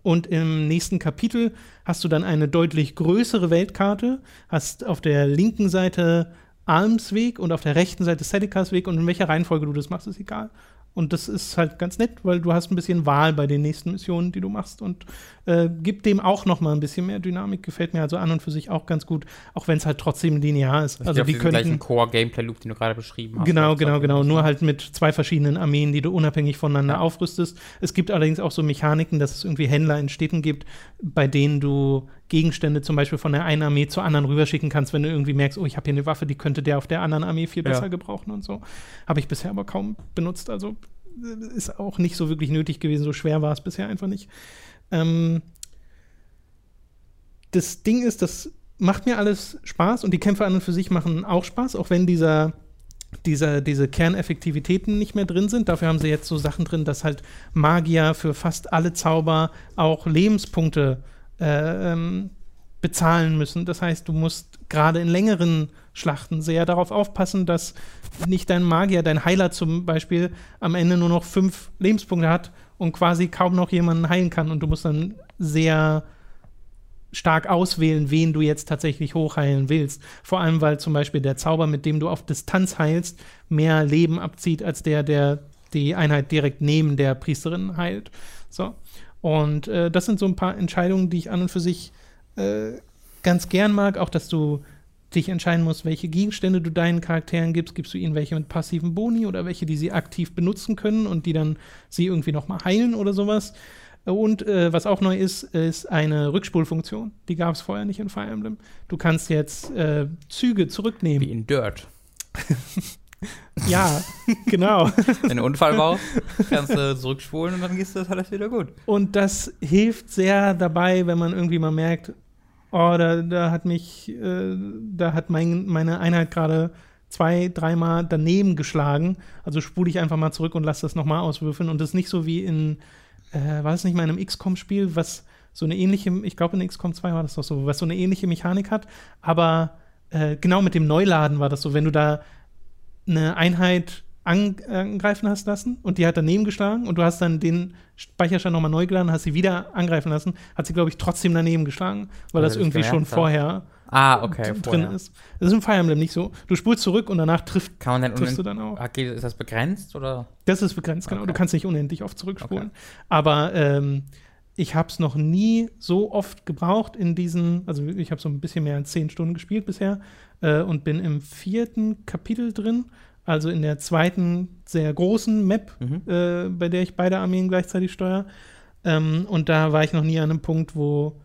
Und im nächsten Kapitel hast du dann eine deutlich größere Weltkarte, hast auf der linken Seite Alms Weg und auf der rechten Seite Sedekas Weg und in welcher Reihenfolge du das machst, ist egal. Und das ist halt ganz nett, weil du hast ein bisschen Wahl bei den nächsten Missionen, die du machst und äh, gibt dem auch noch mal ein bisschen mehr Dynamik. Gefällt mir also an und für sich auch ganz gut, auch wenn es halt trotzdem linear ist. Also die könnten gleichen Core-Gameplay-Loop, den du gerade beschrieben hast. Genau, genau, genau. Nur halt mit zwei verschiedenen Armeen, die du unabhängig voneinander ja. aufrüstest. Es gibt allerdings auch so Mechaniken, dass es irgendwie Händler in Städten gibt, bei denen du Gegenstände zum Beispiel von der einen Armee zur anderen rüberschicken kannst, wenn du irgendwie merkst, oh, ich habe hier eine Waffe, die könnte der auf der anderen Armee viel besser ja. gebrauchen und so. Habe ich bisher aber kaum benutzt. Also äh, ist auch nicht so wirklich nötig gewesen. So schwer war es bisher einfach nicht. Ähm, das Ding ist, das macht mir alles Spaß und die Kämpfe an und für sich machen auch Spaß, auch wenn dieser dieser, diese Kerneffektivitäten nicht mehr drin sind. Dafür haben sie jetzt so Sachen drin, dass halt Magier für fast alle Zauber auch Lebenspunkte äh, ähm, bezahlen müssen. Das heißt, du musst gerade in längeren Schlachten sehr darauf aufpassen, dass nicht dein Magier, dein Heiler zum Beispiel, am Ende nur noch fünf Lebenspunkte hat und quasi kaum noch jemanden heilen kann. Und du musst dann sehr stark auswählen, wen du jetzt tatsächlich hochheilen willst. Vor allem, weil zum Beispiel der Zauber, mit dem du auf Distanz heilst, mehr Leben abzieht, als der, der die Einheit direkt neben der Priesterin heilt. So. Und äh, das sind so ein paar Entscheidungen, die ich an und für sich äh, ganz gern mag. Auch, dass du dich entscheiden musst, welche Gegenstände du deinen Charakteren gibst. Gibst du ihnen welche mit passiven Boni oder welche, die sie aktiv benutzen können und die dann sie irgendwie nochmal heilen oder sowas. Und äh, was auch neu ist, ist eine Rückspulfunktion. Die gab es vorher nicht in Fire Emblem. Du kannst jetzt äh, Züge zurücknehmen. Wie in Dirt. [LAUGHS] Ja, genau. [LAUGHS] Wenn du Unfall baust, kannst du zurückspulen und dann gehst das alles wieder gut. Und das hilft sehr dabei, wenn man irgendwie mal merkt, oh, da, da hat mich, äh, da hat mein, meine Einheit gerade zwei, dreimal daneben geschlagen. Also spule ich einfach mal zurück und lasse das nochmal auswürfeln. Und das ist nicht so wie in, äh, war es nicht mal in einem XCOM-Spiel, was so eine ähnliche, ich glaube in XCOM 2 war das doch so, was so eine ähnliche Mechanik hat, aber äh, genau mit dem Neuladen war das so, wenn du da eine Einheit angreifen hast lassen und die hat daneben geschlagen und du hast dann den Speicherstand nochmal neu geladen, hast sie wieder angreifen lassen, hat sie, glaube ich, trotzdem daneben geschlagen, weil Weil das irgendwie schon hat. vorher Ah, okay. drin vorher. ist. Das ist im Fire Emblem nicht so. Du spulst zurück und danach trifft, Kann man triffst du dann auch. Geht- ist das begrenzt oder? Das ist begrenzt, genau. Okay. Du kannst nicht unendlich oft zurückspulen. Aber ähm, ich habe es noch nie so oft gebraucht in diesen, also ich habe so ein bisschen mehr als zehn Stunden gespielt bisher äh, und bin im vierten Kapitel drin, also in der zweiten sehr großen Map, Mhm. äh, bei der ich beide Armeen gleichzeitig steuere. Ähm, und da war ich noch nie an einem Punkt, wo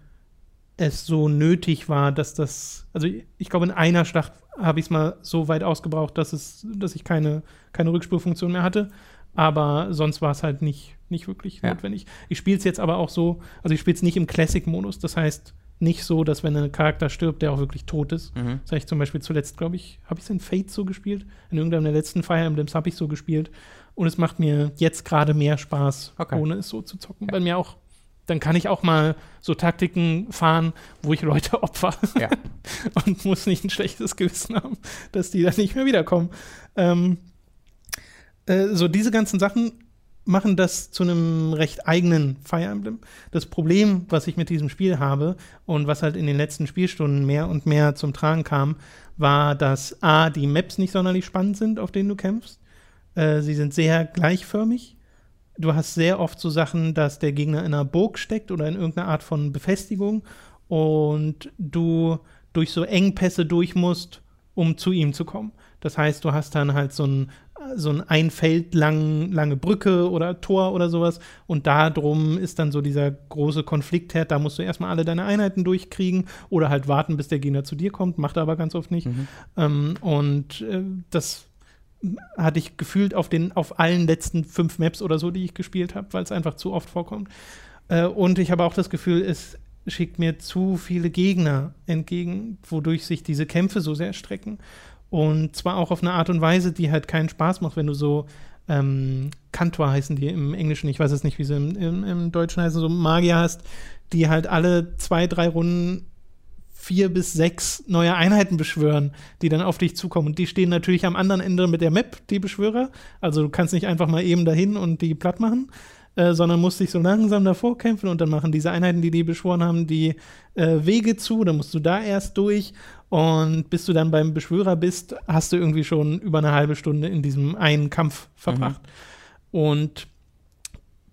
es so nötig war, dass das, also ich, ich glaube, in einer Schlacht habe ich es mal so weit ausgebraucht, dass es, dass ich keine, keine Rückspurfunktion mehr hatte. Aber sonst war es halt nicht, nicht wirklich Ja. notwendig. Ich spiele es jetzt aber auch so, also ich spiele es nicht im Classic-Modus. Das heißt nicht so, dass wenn ein Charakter stirbt, der auch wirklich tot ist. Mhm. Das habe ich zum Beispiel zuletzt, glaube ich, habe ich es in Fate so gespielt? In irgendeinem der letzten Fire Emblems habe ich so gespielt. Und es macht mir jetzt gerade mehr Spaß, Okay. ohne es so zu zocken. Weil mir auch, dann kann ich auch mal so Taktiken fahren, wo ich Leute [LAUGHS] opfer. Ja. [LAUGHS] und muss nicht ein schlechtes Gewissen haben, dass die dann nicht mehr wiederkommen. Ähm, äh, so diese ganzen Sachen machen das zu einem recht eigenen Fire Emblem. Das Problem, was ich mit diesem Spiel habe und was halt in den letzten Spielstunden mehr und mehr zum Tragen kam, war, dass A, die Maps nicht sonderlich spannend sind, auf denen du kämpfst. Äh, sie sind sehr gleichförmig. Du hast sehr oft so Sachen, dass der Gegner in einer Burg steckt oder in irgendeiner Art von Befestigung und du durch so Engpässe durch musst, um zu ihm zu kommen. Das heißt, du hast dann halt so ein, so ein ein Feld lang, lange Brücke oder Tor oder sowas und da drum ist dann so dieser große Konfliktherd, da musst du erstmal alle deine Einheiten durchkriegen oder halt warten, bis der Gegner zu dir kommt, macht er aber ganz oft nicht. Mhm. Ähm, und äh, das hatte ich gefühlt auf den auf allen letzten fünf Maps oder so, die ich gespielt habe, weil es einfach zu oft vorkommt. Äh, und ich habe auch das Gefühl, es schickt mir zu viele Gegner entgegen, wodurch sich diese Kämpfe so sehr strecken. Und zwar auch auf eine Art und Weise, die halt keinen Spaß macht, wenn du so ähm, Kantor heißen die im Englischen, ich weiß es nicht, wie sie im, im, im Deutschen heißen, so Magier hast, die halt alle zwei, drei Runden vier bis sechs neue Einheiten beschwören, die dann auf dich zukommen. Und die stehen natürlich am anderen Ende mit der Map, die Beschwörer. Also du kannst nicht einfach mal eben dahin und die platt machen, äh, sondern musst dich so langsam davor kämpfen und dann machen diese Einheiten, die die beschworen haben, die äh, Wege zu. Dann musst du da erst durch. Und bis du dann beim Beschwörer bist, hast du irgendwie schon über eine halbe Stunde in diesem einen Kampf verbracht. Und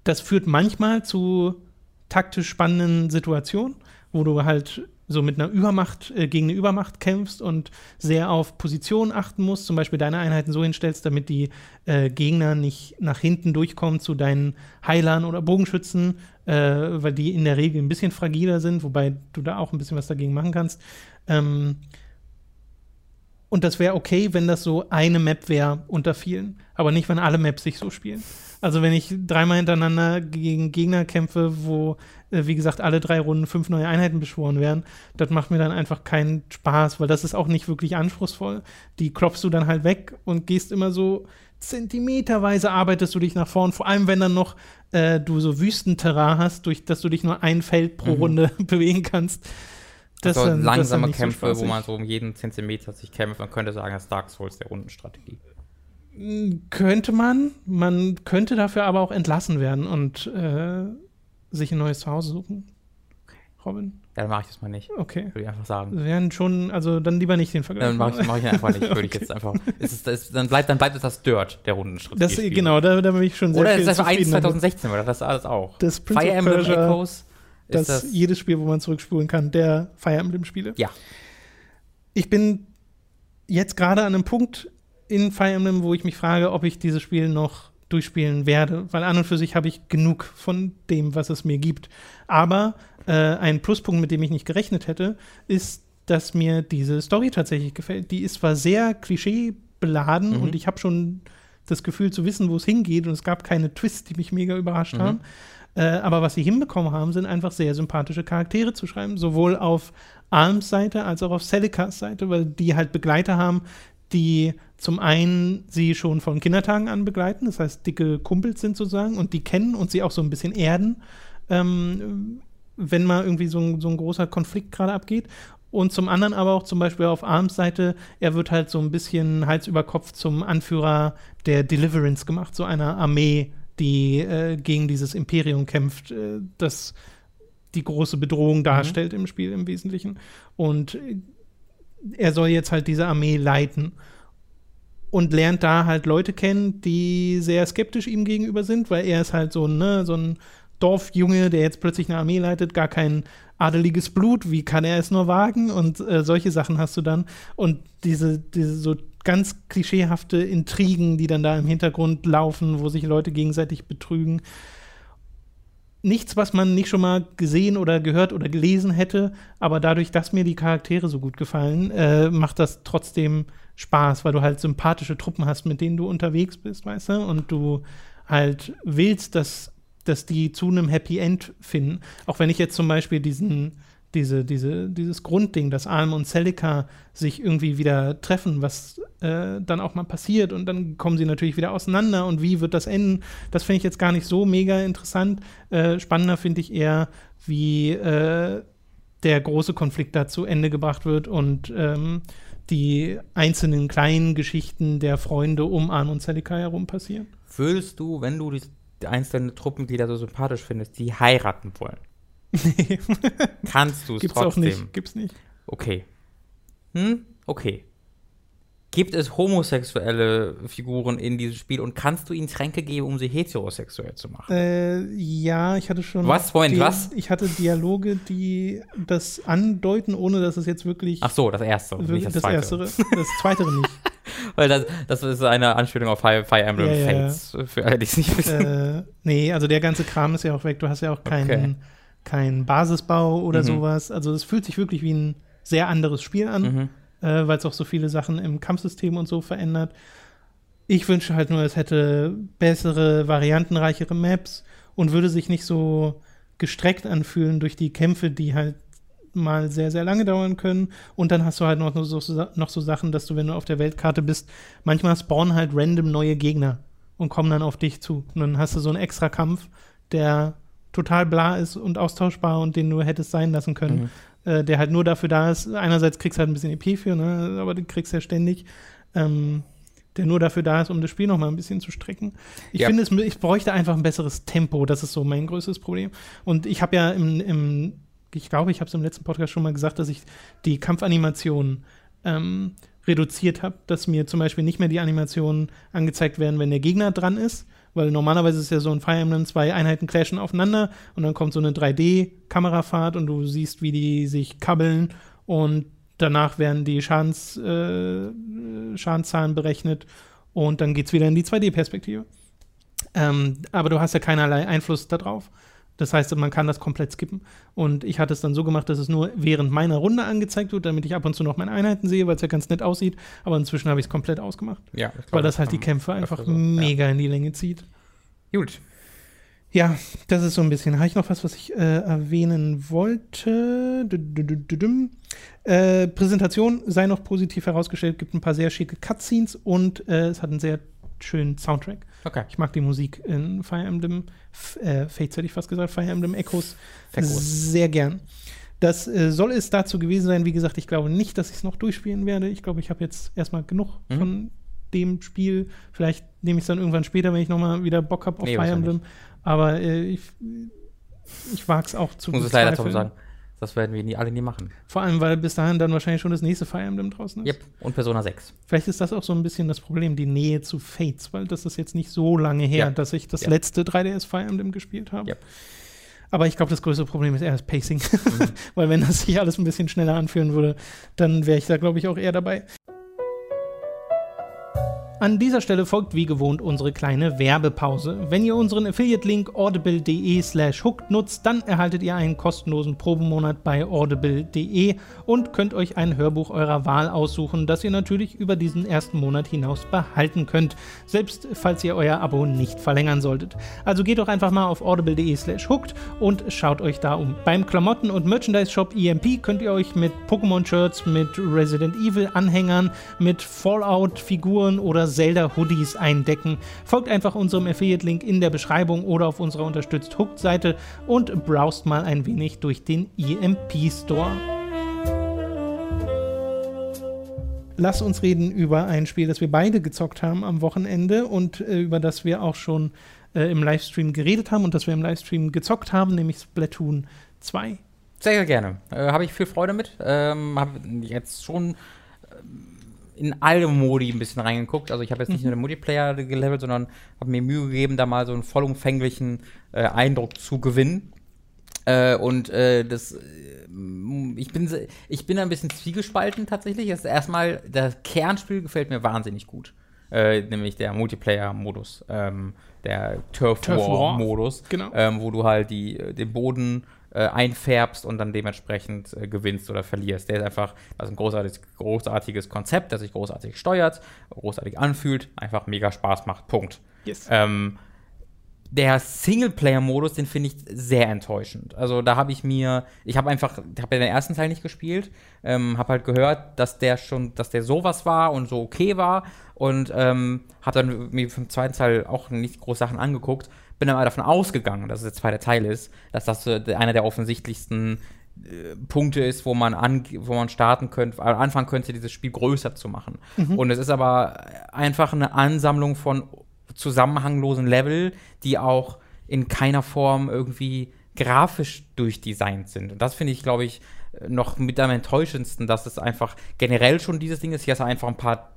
das führt manchmal zu taktisch spannenden Situationen, wo du halt so mit einer Übermacht äh, gegen eine Übermacht kämpfst und sehr auf Position achten musst, zum Beispiel deine Einheiten so hinstellst, damit die äh, Gegner nicht nach hinten durchkommen zu deinen Heilern oder Bogenschützen, äh, weil die in der Regel ein bisschen fragiler sind, wobei du da auch ein bisschen was dagegen machen kannst. Ähm, und das wäre okay, wenn das so eine Map wäre unter vielen, aber nicht, wenn alle Maps sich so spielen. Also wenn ich dreimal hintereinander gegen Gegner kämpfe, wo, äh, wie gesagt, alle drei Runden fünf neue Einheiten beschworen werden, das macht mir dann einfach keinen Spaß, weil das ist auch nicht wirklich anspruchsvoll. Die croppst du dann halt weg und gehst immer so zentimeterweise arbeitest du dich nach vorn, vor allem wenn dann noch äh, du so Wüstenterrain hast, durch das du dich nur ein Feld pro Mhm. Runde [LAUGHS] bewegen kannst. Das also das dann langsame so Kämpfe, wo spaßig. man so um jeden Zentimeter sich kämpft. Man könnte sagen, das ist Dark Souls der Rundenstrategie. Könnte man, man könnte dafür aber auch entlassen werden und äh, sich ein neues Zuhause suchen. Robin, Ja, dann mache ich das mal nicht. okay. Würde ich einfach sagen. Das wären schon, also dann lieber nicht den Vergleich. Dann mache ich, mach ich einfach nicht. [LAUGHS] Würde ich Okay. jetzt einfach. Es ist, es, dann, bleibt, dann bleibt es das Dirt der Rundenstrategie. das, genau, da, da bin ich schon sehr Oder es viel ist einfach 1 zufriedener mit. 2016, oder das ist alles auch. Das Prince Fire Emblem Echoes Das, ist das. jedes Spiel, wo man zurückspulen kann, der Fire Emblem-Spiele. Ja. Ich bin jetzt gerade an einem Punkt in Fire Emblem, wo ich mich frage, ob ich dieses Spiel noch durchspielen werde, weil an und für sich habe ich genug von dem, was es mir gibt. Aber äh, ein Pluspunkt, mit dem ich nicht gerechnet hätte, ist, dass mir diese Story tatsächlich gefällt. Die ist zwar sehr klischeebeladen Mhm. und ich habe schon das Gefühl zu wissen, wo es hingeht und es gab keine Twists, die mich mega überrascht Mhm. haben. Äh, aber was sie hinbekommen haben, sind einfach sehr sympathische Charaktere zu schreiben, sowohl auf Arms Seite als auch auf Celikas Seite, weil die halt Begleiter haben, die zum einen sie schon von Kindertagen an begleiten, das heißt dicke Kumpels sind sozusagen und die kennen und sie auch so ein bisschen erden, ähm, wenn mal irgendwie so ein, so ein großer Konflikt gerade abgeht. Und zum anderen aber auch zum Beispiel auf Arms Seite, er wird halt so ein bisschen Hals über Kopf zum Anführer der Deliverance gemacht, so einer Armee, die äh, gegen dieses Imperium kämpft, äh, das die große Bedrohung darstellt im Spiel im Wesentlichen. Und äh, er soll jetzt halt diese Armee leiten und lernt da halt Leute kennen, die sehr skeptisch ihm gegenüber sind, weil er ist halt so, ne, so ein Dorfjunge, der jetzt plötzlich eine Armee leitet, gar kein adeliges Blut, wie kann er es nur wagen? Und äh, solche Sachen hast du dann. Und diese, diese so ganz klischeehafte Intrigen, die dann da im Hintergrund laufen, wo sich Leute gegenseitig betrügen. Nichts, was man nicht schon mal gesehen oder gehört oder gelesen hätte, aber dadurch, dass mir die Charaktere so gut gefallen, äh, macht das trotzdem Spaß, weil du halt sympathische Truppen hast, mit denen du unterwegs bist, weißt du? Und du halt willst, dass dass die zu einem Happy End finden. Auch wenn ich jetzt zum Beispiel diesen, diese, diese, dieses Grundding, dass Alm und Celica sich irgendwie wieder treffen, was äh, dann auch mal passiert und dann kommen sie natürlich wieder auseinander und wie wird das enden, das finde ich jetzt gar nicht so mega interessant. Äh, spannender finde ich eher, wie äh, der große Konflikt da zu Ende gebracht wird und ähm, die einzelnen kleinen Geschichten der Freunde um Arn und Celica herum passieren. Würdest du, wenn du die einzelne Truppenglieder so sympathisch findest, die heiraten wollen. Nee. Kannst du es Gibt's trotzdem. auch nicht. Gibt's nicht. Okay. Hm? Okay. Gibt es homosexuelle Figuren in diesem Spiel und kannst du ihnen Tränke geben, um sie heterosexuell zu machen? Äh, ja, ich hatte schon. Was? Moment, was? Ich hatte Dialoge, die das andeuten, ohne dass es jetzt wirklich. Ach so, das erste, nicht das, das, zweite. Erstere. Das Zweitere nicht. [LAUGHS] Weil das, das ist eine Anspielung auf Fire, Fire Emblem Ja, ja, ja. Fates, für alle, die es nicht wissen. äh, nee, also der ganze Kram ist ja auch weg. Du hast ja auch keinen Okay. Keinen Basisbau oder Mhm. sowas. Also es fühlt sich wirklich wie ein sehr anderes Spiel an, Mhm. äh, weil es auch so viele Sachen im Kampfsystem und so verändert. Ich wünsche halt nur, es hätte bessere, variantenreichere Maps und würde sich nicht so gestreckt anfühlen durch die Kämpfe, die halt mal sehr, sehr lange dauern können. Und dann hast du halt noch so, so, noch so Sachen, dass du, wenn du auf der Weltkarte bist, manchmal spawnen halt random neue Gegner und kommen dann auf dich zu. Und dann hast du so einen extra Kampf, der total bla ist und austauschbar und den du hättest sein lassen können. Äh, der halt nur dafür da ist. Einerseits kriegst du halt ein bisschen EP für, ne? aber den kriegst du ja ständig. Ähm, der nur dafür da ist, um das Spiel noch mal ein bisschen zu strecken. Ich Ja. finde, es, ich bräuchte einfach ein besseres Tempo. Das ist so mein größtes Problem. Und ich habe ja im, im, ich glaube, ich habe es im letzten Podcast schon mal gesagt, dass ich die Kampfanimationen ähm, reduziert habe, dass mir zum Beispiel nicht mehr die Animationen angezeigt werden, wenn der Gegner dran ist. Weil normalerweise ist ja so ein Fire Emblem, zwei Einheiten clashen aufeinander und dann kommt so eine 3D-Kamerafahrt und du siehst, wie die sich kabbeln und danach werden die Schadens, äh, Schadenszahlen berechnet und dann geht es wieder in die 2D-Perspektive. Ähm, aber du hast ja keinerlei Einfluss darauf. Das heißt, man kann das komplett skippen. Und ich hatte es dann so gemacht, dass es nur während meiner Runde angezeigt wird, damit ich ab und zu noch meine Einheiten sehe, weil es ja ganz nett aussieht. Aber inzwischen habe ich es komplett ausgemacht, Ja, ich weil das halt die Kämpfe einfach so. mega in die Länge zieht. Ja. Gut. Ja, das ist so ein bisschen. Habe ich noch was, was ich äh, erwähnen wollte? Äh, Präsentation sei noch positiv herausgestellt, gibt ein paar sehr schicke Cutscenes und äh, es hat einen sehr schönen Soundtrack. Okay. Ich mag die Musik in Fire Emblem, äh, Fates hätte ich fast gesagt, Fire Emblem Echoes sehr gern. Das äh, soll es dazu gewesen sein. Wie gesagt, ich glaube nicht, dass ich es noch durchspielen werde. Ich glaube, ich habe jetzt erstmal genug Mhm. von dem Spiel. Vielleicht nehme ich es dann irgendwann später, wenn ich nochmal wieder Bock habe auf Nee, Fire. Emblem. Aber äh, ich, ich wage es auch zu Ich muss es leider Tom sagen. Das werden wir nie, alle nie machen. Vor allem, weil bis dahin dann wahrscheinlich schon das nächste Fire Emblem draußen ist. Yep. Und Persona 6. Vielleicht ist das auch so ein bisschen das Problem, die Nähe zu Fates, weil das ist jetzt nicht so lange her, Ja. dass ich das Ja. letzte 3DS Fire Emblem gespielt habe. Ja. Aber ich glaube, das größte Problem ist eher das Pacing. Mhm. [LAUGHS] weil wenn das sich alles ein bisschen schneller anfühlen würde, dann wäre ich da, glaube ich, auch eher dabei. An dieser Stelle folgt wie gewohnt unsere kleine Werbepause. Wenn ihr unseren Affiliate-Link audible.de slash hooked nutzt, dann erhaltet ihr einen kostenlosen Probemonat bei audible.de und könnt euch ein Hörbuch eurer Wahl aussuchen, das ihr natürlich über diesen ersten Monat hinaus behalten könnt, selbst falls ihr euer Abo nicht verlängern solltet. Also geht doch einfach mal auf audible.de slash hooked und schaut euch da um. Beim Klamotten- und Merchandise-Shop EMP könnt ihr euch mit Pokémon-Shirts, mit Resident Evil-Anhängern, mit Fallout-Figuren oder Zelda-Hoodies eindecken. Folgt einfach unserem Affiliate-Link in der Beschreibung oder auf unserer unterstützt Hooked-Seite und browst mal ein wenig durch den EMP-Store. lass uns reden über ein Spiel, das wir beide gezockt haben am Wochenende und äh, über das wir auch schon äh, im Livestream geredet haben und das wir im Livestream gezockt haben, nämlich Splatoon 2. Sehr, sehr gerne. Äh, habe ich viel Freude mit. Ähm, habe jetzt schon in alle Modi ein bisschen reingeguckt. Also ich habe jetzt nicht Mhm. nur den Multiplayer gelevelt, sondern habe mir Mühe gegeben, da mal so einen vollumfänglichen äh, Eindruck zu gewinnen. Äh, und äh, das, äh, ich bin, ich bin ein bisschen zwiegespalten tatsächlich. Das ist erstmal, das Kernspiel gefällt mir wahnsinnig gut. Äh, nämlich der Multiplayer-Modus, ähm, der Turf, Turf War. War-Modus, Genau. ähm, wo du halt die, den Boden äh, einfärbst und dann dementsprechend äh, gewinnst oder verlierst. Der ist einfach, das ist ein großartiges, großartiges Konzept, das sich großartig steuert, großartig anfühlt, einfach mega Spaß macht. Punkt. Yes. Ähm, der Singleplayer-Modus, den finde ich sehr enttäuschend. Also da habe ich mir, ich habe einfach, ich habe ja den ersten Teil nicht gespielt, ähm, habe halt gehört, dass der schon, dass der sowas war und so okay war und ähm, habe dann mir vom zweiten Teil auch nicht groß Sachen angeguckt, bin aber davon ausgegangen, dass es der zweite Teil ist, dass das äh, einer der offensichtlichsten äh, Punkte ist, wo man, an, wo man starten könnte, äh, anfangen könnte, dieses Spiel größer zu machen. Und es ist aber einfach eine Ansammlung von zusammenhanglosen Level, die auch in keiner Form irgendwie grafisch durchdesignt sind. Und das finde ich, glaube ich, noch mit am enttäuschendsten, dass es einfach generell schon dieses Ding ist. Hier hast du einfach ein paar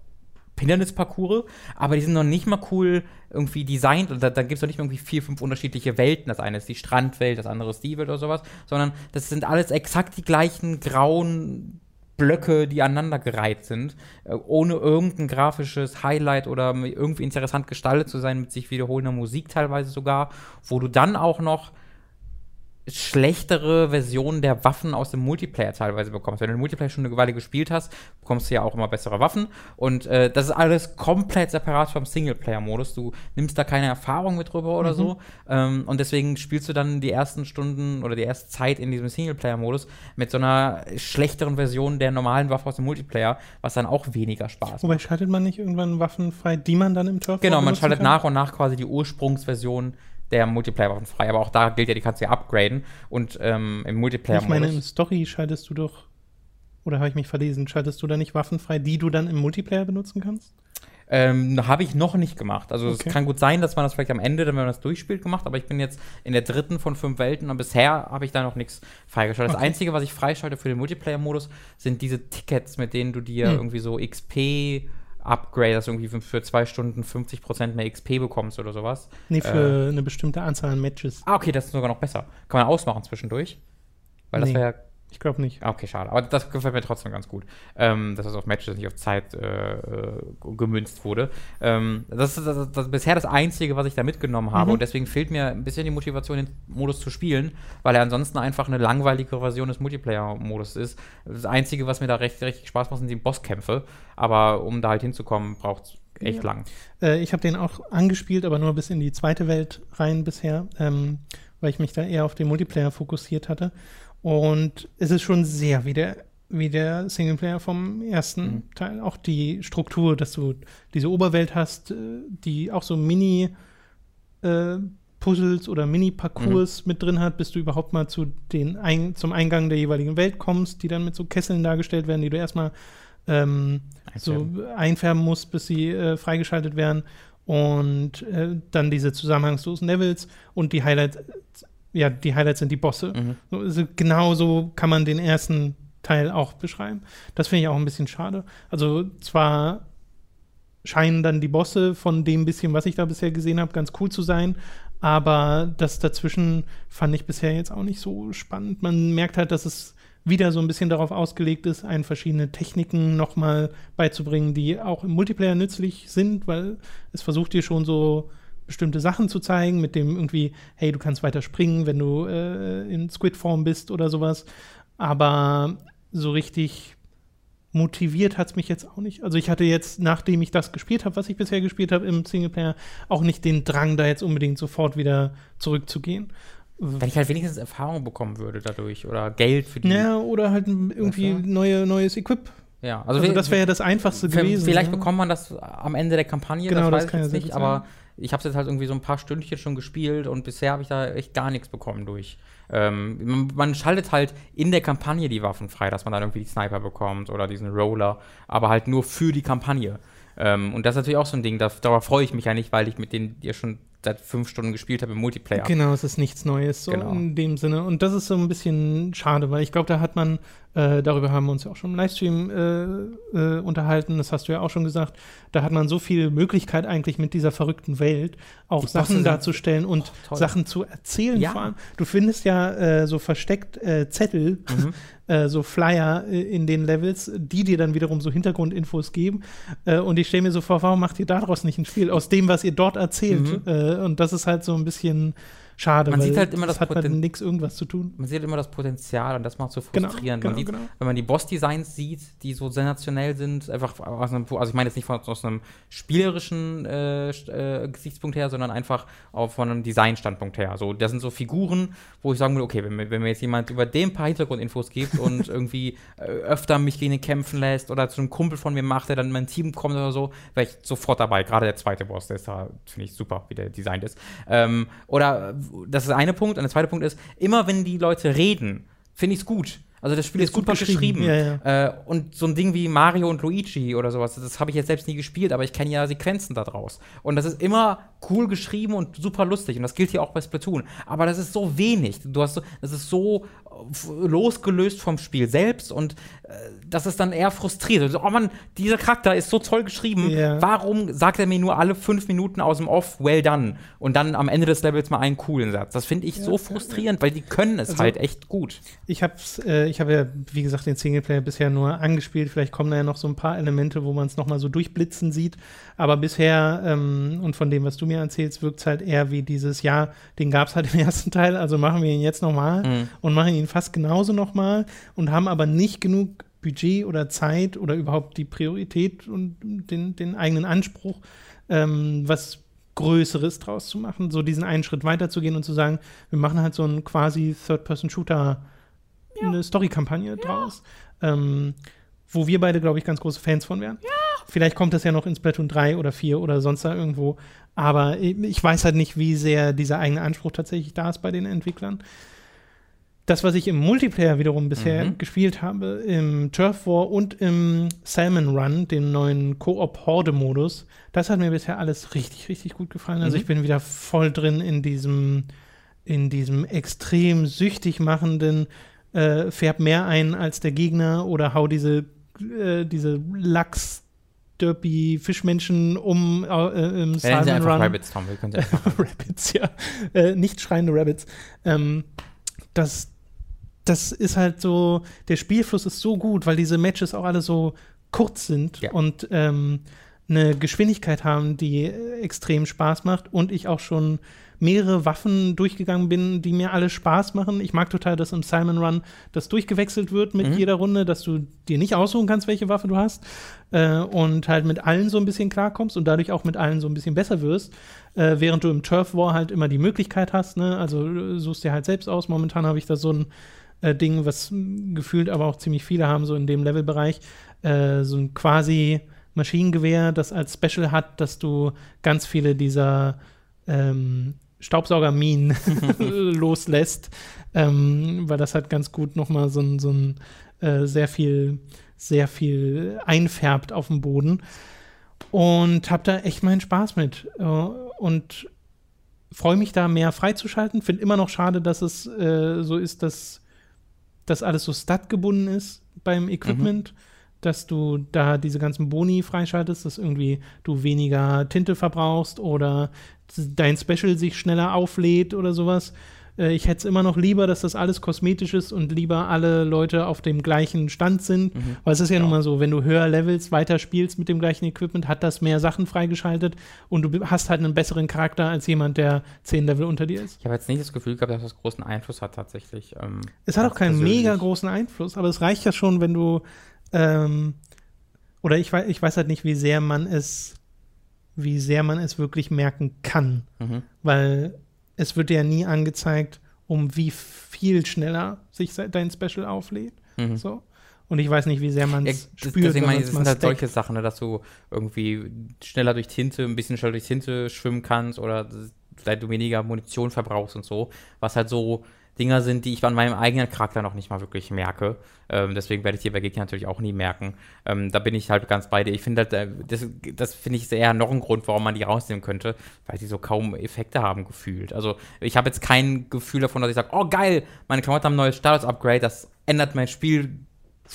Hindernisparcours, aber die sind noch nicht mal cool irgendwie designt und da, da gibt es noch nicht mal irgendwie vier, fünf unterschiedliche Welten. Das eine ist die Strandwelt, das andere ist die Welt oder sowas, sondern das sind alles exakt die gleichen grauen Blöcke, die aneinandergereiht sind, äh, ohne irgendein grafisches Highlight oder irgendwie interessant gestaltet zu sein, mit sich wiederholender Musik teilweise sogar, wo du dann auch noch schlechtere Versionen der Waffen aus dem Multiplayer teilweise bekommst. Wenn du den Multiplayer schon eine Weile gespielt hast, bekommst du ja auch immer bessere Waffen. Und äh, das ist alles komplett separat vom Singleplayer-Modus. Du nimmst da keine Erfahrung mit drüber oder so. Ähm, und deswegen spielst du dann die ersten Stunden oder die erste Zeit in diesem Singleplayer-Modus mit so einer schlechteren Version der normalen Waffe aus dem Multiplayer, was dann auch weniger Spaß macht. Wobei schaltet man nicht irgendwann Waffen frei, die man dann im Turf Genau, man schaltet kann? nach und nach quasi die Ursprungsversion der Multiplayer-Waffen frei. Aber auch da gilt ja, die kannst du ja upgraden. Und ähm, im Ich meine, im. Story schaltest du doch, oder habe ich mich verlesen, schaltest du da nicht Waffen frei, die du dann im Multiplayer benutzen kannst? Ähm, habe ich noch nicht gemacht. Also Okay. es kann gut sein, dass man das vielleicht am Ende, wenn man das durchspielt, gemacht. Aber ich bin jetzt in der dritten von fünf Welten und bisher habe ich da noch nichts freigeschaltet. Das Okay. Einzige, was ich freischalte für den Multiplayer-Modus, sind diese Tickets, mit denen du dir Hm. irgendwie so XP Upgrade, dass du irgendwie für- für zwei Stunden 50% mehr XP bekommst oder sowas. Nee, für eine bestimmte Anzahl an Matches. Ah, okay, das ist sogar noch besser. Kann man ausmachen zwischendurch. Weil das Nee. wäre Ich glaube nicht. Ah, Okay, schade. Aber das gefällt mir trotzdem ganz gut, ähm, dass das auf Matches nicht auf Zeit äh, äh, gemünzt wurde. Ähm, das ist das, das, das, bisher das Einzige, was ich da mitgenommen habe. Mhm. Und deswegen fehlt mir ein bisschen die Motivation, den Modus zu spielen, weil er ansonsten einfach eine langweilige Version des Multiplayer-Modus ist. Das Einzige, was mir da recht, richtig Spaß macht, sind die Bosskämpfe. Aber um da halt hinzukommen, braucht es echt Ja. lang. Äh, ich habe den auch angespielt, aber nur bis in die zweite Welt rein bisher, ähm, weil ich mich da eher auf den Multiplayer fokussiert hatte. Und es ist schon sehr wie der, wie der Singleplayer vom ersten Mhm. Teil. Auch die Struktur, dass du diese Oberwelt hast, äh, die auch so Mini- äh, Puzzles oder Mhm. Mini-Parcours mit drin hat, bis du überhaupt mal zu den Ein zum Eingang der jeweiligen Welt kommst, die dann mit so Kesseln dargestellt werden, die du erstmal ähm, so Einfärben. einfärben musst, bis sie äh, freigeschaltet werden. Und äh, dann diese zusammenhangslosen Levels und die Highlights, ja, die Highlights sind die Bosse. Mhm. So, also genau so kann man den ersten Teil auch beschreiben. Das finde ich auch ein bisschen schade. Also zwar scheinen dann die Bosse von dem bisschen, was ich da bisher gesehen habe, ganz cool zu sein, aber das dazwischen fand ich bisher jetzt auch nicht so spannend. Man merkt halt, dass es wieder so ein bisschen darauf ausgelegt ist, einen verschiedene Techniken nochmal beizubringen, die auch im Multiplayer nützlich sind, weil es versucht dir schon so bestimmte Sachen zu zeigen, mit dem irgendwie, hey, du kannst weiter springen, wenn du äh, in Squid-Form bist oder sowas. Aber so richtig motiviert hat es mich jetzt auch nicht. Also ich hatte jetzt, nachdem ich das gespielt habe, was ich bisher gespielt habe im Singleplayer, auch nicht den Drang, da jetzt unbedingt sofort wieder zurückzugehen. Wenn ich halt wenigstens Erfahrung bekommen würde dadurch oder Geld für die. Ja, oder halt irgendwie neue, neues Equip Ja, Also, wir- das wäre ja das Einfachste gewesen. Vielleicht ne? bekommt man das am Ende der Kampagne, Genau, das das weiß kann ich ja jetzt nicht, aber ich habe es jetzt halt irgendwie so ein paar Stündchen schon gespielt und bisher habe ich da echt gar nichts bekommen durch. Ähm, man, man schaltet halt in der Kampagne die Waffen frei, dass man dann irgendwie die Sniper bekommt oder diesen Roller, aber halt nur für die Kampagne. Ähm, und das ist natürlich auch so ein Ding, da, darauf freue ich mich ja nicht, weil ich mit denen ja schon seit fünf Stunden gespielt habe im Multiplayer. Genau, es ist nichts Neues, so Genau. in dem Sinne. Und das ist so ein bisschen schade, weil ich glaube, da hat man, äh, darüber haben wir uns ja auch schon im Livestream äh, äh, unterhalten, das hast du ja auch schon gesagt, da hat man so viel Möglichkeit eigentlich mit dieser verrückten Welt auch Die Bosse Sachen sind- darzustellen und toll. Sachen zu erzählen Ja. vor allem. Du findest ja äh, so versteckt äh, Zettel, Mhm. [LAUGHS] äh, so Flyer in den Levels, die dir dann wiederum so Hintergrundinfos geben. Und ich stelle mir so vor, warum macht ihr daraus nicht ein Spiel? Aus dem, was ihr dort erzählt. Mhm. Und das ist halt so ein bisschen schade, Man sieht halt immer das hat halt nichts irgendwas zu tun. Man sieht immer das Potenzial und das macht so Genau, frustrierend. genau, man sieht, genau. Wenn man die Boss-Designs sieht, die so sensationell sind, einfach aus einem, also ich meine jetzt nicht von, aus einem spielerischen äh, äh, Gesichtspunkt her, sondern einfach auch von einem Designstandpunkt her. So, das sind so Figuren, wo ich sagen würde, okay, wenn mir, wenn mir jetzt jemand über den paar Hintergrundinfos gibt [LAUGHS] und irgendwie äh, öfter mich gegen ihn kämpfen lässt oder zu einem Kumpel von mir macht, der dann in mein Team kommt oder so, wäre ich sofort dabei. Gerade der zweite Boss, der ist da, finde ich super, wie der designt ist. Ähm, oder das ist der eine Punkt. Und der zweite Punkt ist, immer wenn die Leute reden, finde ich es gut. Also das Spiel ist, Ist gut super geschrieben. geschrieben, ja, Äh, und so ein Ding wie Mario und Luigi oder sowas, das habe ich jetzt selbst nie gespielt, aber ich kenne ja Sequenzen da draus. Und das ist immer cool geschrieben und super lustig. Und das gilt hier auch bei Splatoon. Aber das ist so wenig. Du hast so, das ist so losgelöst vom Spiel selbst und äh, das ist dann eher frustrierend. Also, oh Mann, dieser Charakter ist so toll geschrieben. Ja. Warum sagt er mir nur alle fünf Minuten aus dem Off, well done? Und dann am Ende des Levels mal einen coolen Satz. Das finde ich so frustrierend, weil die können es Also- halt echt gut. Ich habe äh, ich hab ja, wie gesagt, den Singleplayer bisher nur angespielt. Vielleicht kommen da ja noch so ein paar Elemente, wo man es nochmal so durchblitzen sieht. Aber bisher, ähm, und von dem, was du mir erzählst, wirkt es halt eher wie dieses Jahr, den gab es halt im [LAUGHS] ersten Teil, also machen wir ihn jetzt nochmal Mhm. und machen ihn fast genauso nochmal und haben aber nicht genug Budget oder Zeit oder überhaupt die Priorität und den, den eigenen Anspruch, ähm, was Größeres draus zu machen, so diesen einen Schritt weiterzugehen und zu sagen, wir machen halt so einen quasi Third-Person-Shooter, eine Story-Kampagne draus, ähm, wo wir beide, glaube ich, ganz große Fans von wären. Vielleicht kommt das ja noch in Splatoon 3 oder 4 oder sonst da irgendwo, aber ich weiß halt nicht, wie sehr dieser eigene Anspruch tatsächlich da ist bei den Entwicklern. Das, was ich im Multiplayer wiederum bisher Mhm. gespielt habe, im Turf War und im Salmon Run, dem neuen Koop-Horde-Modus, das hat mir bisher alles richtig, richtig gut gefallen. Also Mhm. ich bin wieder voll drin in diesem, in diesem extrem süchtig machenden, äh, färb mehr ein als der Gegner oder hau diese, äh, diese Lachs Derpy Fischmenschen um äh, im Nennen Sie Salmon einfach Run. Rabbits, Tom. Wir können Sie [LAUGHS] einfach Rabbits, ja. Äh, nicht schreiende Rabbits. Ähm, das, das ist halt so, der Spielfluss ist so gut, weil diese Matches auch alle so kurz sind Ja. und ähm, eine Geschwindigkeit haben, die äh, extrem Spaß macht und ich auch schon mehrere Waffen durchgegangen bin, die mir alle Spaß machen. Ich mag total, dass im Simon Run das durchgewechselt wird mit Mhm. jeder Runde, dass du dir nicht aussuchen kannst, welche Waffe du hast äh, und halt mit allen so ein bisschen klarkommst und dadurch auch mit allen so ein bisschen besser wirst, äh, während du im Turf War halt immer die Möglichkeit hast, ne? also du suchst dir halt selbst aus. Momentan habe ich da so ein äh, Ding, was gefühlt aber auch ziemlich viele haben, so in dem Levelbereich, äh, so ein quasi Maschinengewehr, das als Special hat, dass du ganz viele dieser ähm, Staubsaugerminen [LAUGHS] loslässt, ähm, weil das halt ganz gut nochmal so ein, so ein äh, sehr viel, sehr viel einfärbt auf dem Boden. Und hab da echt meinen Spaß mit. Äh, und freue mich da mehr freizuschalten. Finde immer noch schade, dass es äh, so ist, dass das alles so statgebunden ist beim Equipment, dass du da diese ganzen Boni freischaltest, dass irgendwie du weniger Tinte verbrauchst oder dein Special sich schneller auflädt oder sowas. Äh, ich hätte es immer noch lieber, dass das alles kosmetisch ist und lieber alle Leute auf dem gleichen Stand sind. Mhm. Weil es ist ja, Ja. nun mal so, wenn du höher levelst, weiter spielst mit dem gleichen Equipment, hat das mehr Sachen freigeschaltet und du hast halt einen besseren Charakter als jemand, der zehn Level unter dir ist. Ich habe jetzt nicht das Gefühl gehabt, dass das großen Einfluss hat tatsächlich. Ähm, Es hat auch keinen persönlich. mega großen Einfluss, aber es reicht ja schon, wenn du ähm, oder ich weiß, ich weiß halt nicht, wie sehr man es, wie sehr man es wirklich merken kann, Mhm. weil es wird dir ja nie angezeigt, um wie viel schneller sich dein Special auflädt. Mhm. So. Und ich weiß nicht, wie sehr man Ja, es das, spürt. deswegen meine ich, das sind halt solche Sachen, ne, dass du irgendwie schneller durch Tinte, ein bisschen schneller durch Tinte schwimmen kannst oder vielleicht du weniger Munition verbrauchst und so. Was halt so Dinger sind, die ich an meinem eigenen Charakter noch nicht mal wirklich merke. Ähm, deswegen werde ich die bei Gegnern natürlich auch nie merken. Ähm, da bin ich halt ganz bei dir. Ich finde halt, äh, das, das finde ich eher noch ein Grund, warum man die rausnehmen könnte, weil die so kaum Effekte haben gefühlt. Also ich habe jetzt kein Gefühl davon, dass ich sage, oh geil, meine Klamotten haben ein neues Status-Upgrade, das ändert mein Spiel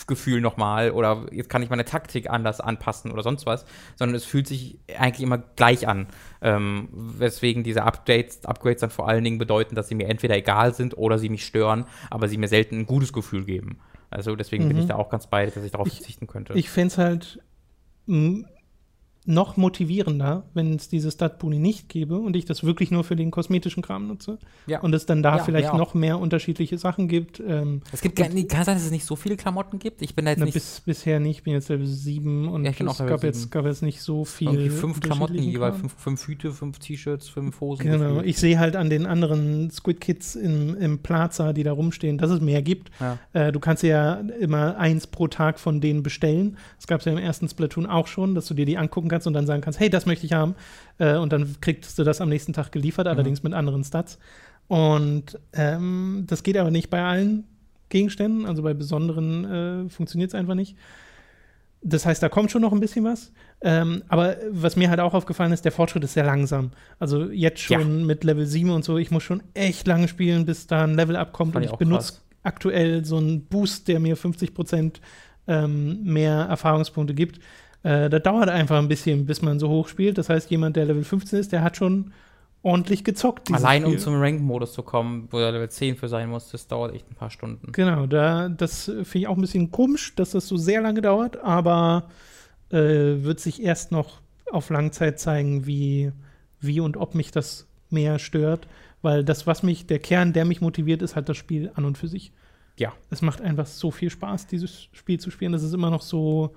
Gefühl nochmal oder jetzt kann ich meine Taktik anders anpassen oder sonst was, sondern es fühlt sich eigentlich immer gleich an. Ähm, weswegen diese Updates, Upgrades dann vor allen Dingen bedeuten, dass sie mir entweder egal sind oder sie mich stören, aber sie mir selten ein gutes Gefühl geben. Also deswegen bin Mhm. ich da auch ganz bei, dass ich darauf Ich- verzichten könnte. Ich fände es halt noch motivierender, wenn es diese Stat-Boni nicht gäbe und ich das wirklich nur für den kosmetischen Kram nutze. Ja. Und es dann da Ja, vielleicht noch mehr unterschiedliche Sachen gibt. Ähm, es gibt nee, kann sein, dass es nicht so viele Klamotten gibt. Ich bin da jetzt na, nicht bis, bisher nicht, ich bin jetzt Level 7 und Ja, ich es gab jetzt, 7. gab jetzt nicht so viel. irgendwie fünf Klamotten, jeweils fünf, fünf Hüte, fünf T-Shirts, fünf Hosen. Genau, ich sehe halt an den anderen Squid Kids im, im Plaza, die da rumstehen, dass es mehr gibt. Äh, du kannst ja immer eins pro Tag von denen bestellen. Das gab es ja im ersten Splatoon auch schon, dass du dir die angucken kannst und dann sagen kannst, hey, das möchte ich haben. Äh, und dann kriegst du das am nächsten Tag geliefert, allerdings mit anderen Stats. Und ähm, das geht aber nicht bei allen Gegenständen, also bei besonderen äh, funktioniert es einfach nicht. Das heißt, da kommt schon noch ein bisschen was. Ähm, aber was mir halt auch aufgefallen ist, der Fortschritt ist sehr langsam. Also jetzt schon mit Level 7 und so, ich muss schon echt lange spielen, bis da ein Level abkommt. Fand Und ich benutze aktuell so einen Boost, der mir 50 Prozent ähm, mehr Erfahrungspunkte gibt. Äh, das dauert einfach ein bisschen, bis man so hoch spielt. Das heißt, jemand, der Level 15 ist, der hat schon ordentlich gezockt. Allein um Spiel. zum Rank-Modus zu kommen, wo er Level 10 für sein muss, das dauert echt ein paar Stunden. Genau, da, das finde ich auch ein bisschen komisch, dass das so sehr lange dauert, aber äh, wird sich erst noch auf Langzeit zeigen, wie, wie und ob mich das mehr stört. Weil das, was mich, der Kern, der mich motiviert, ist halt das Spiel an und für sich. Ja. Es macht einfach so viel Spaß, dieses Spiel zu spielen. Das ist immer noch so,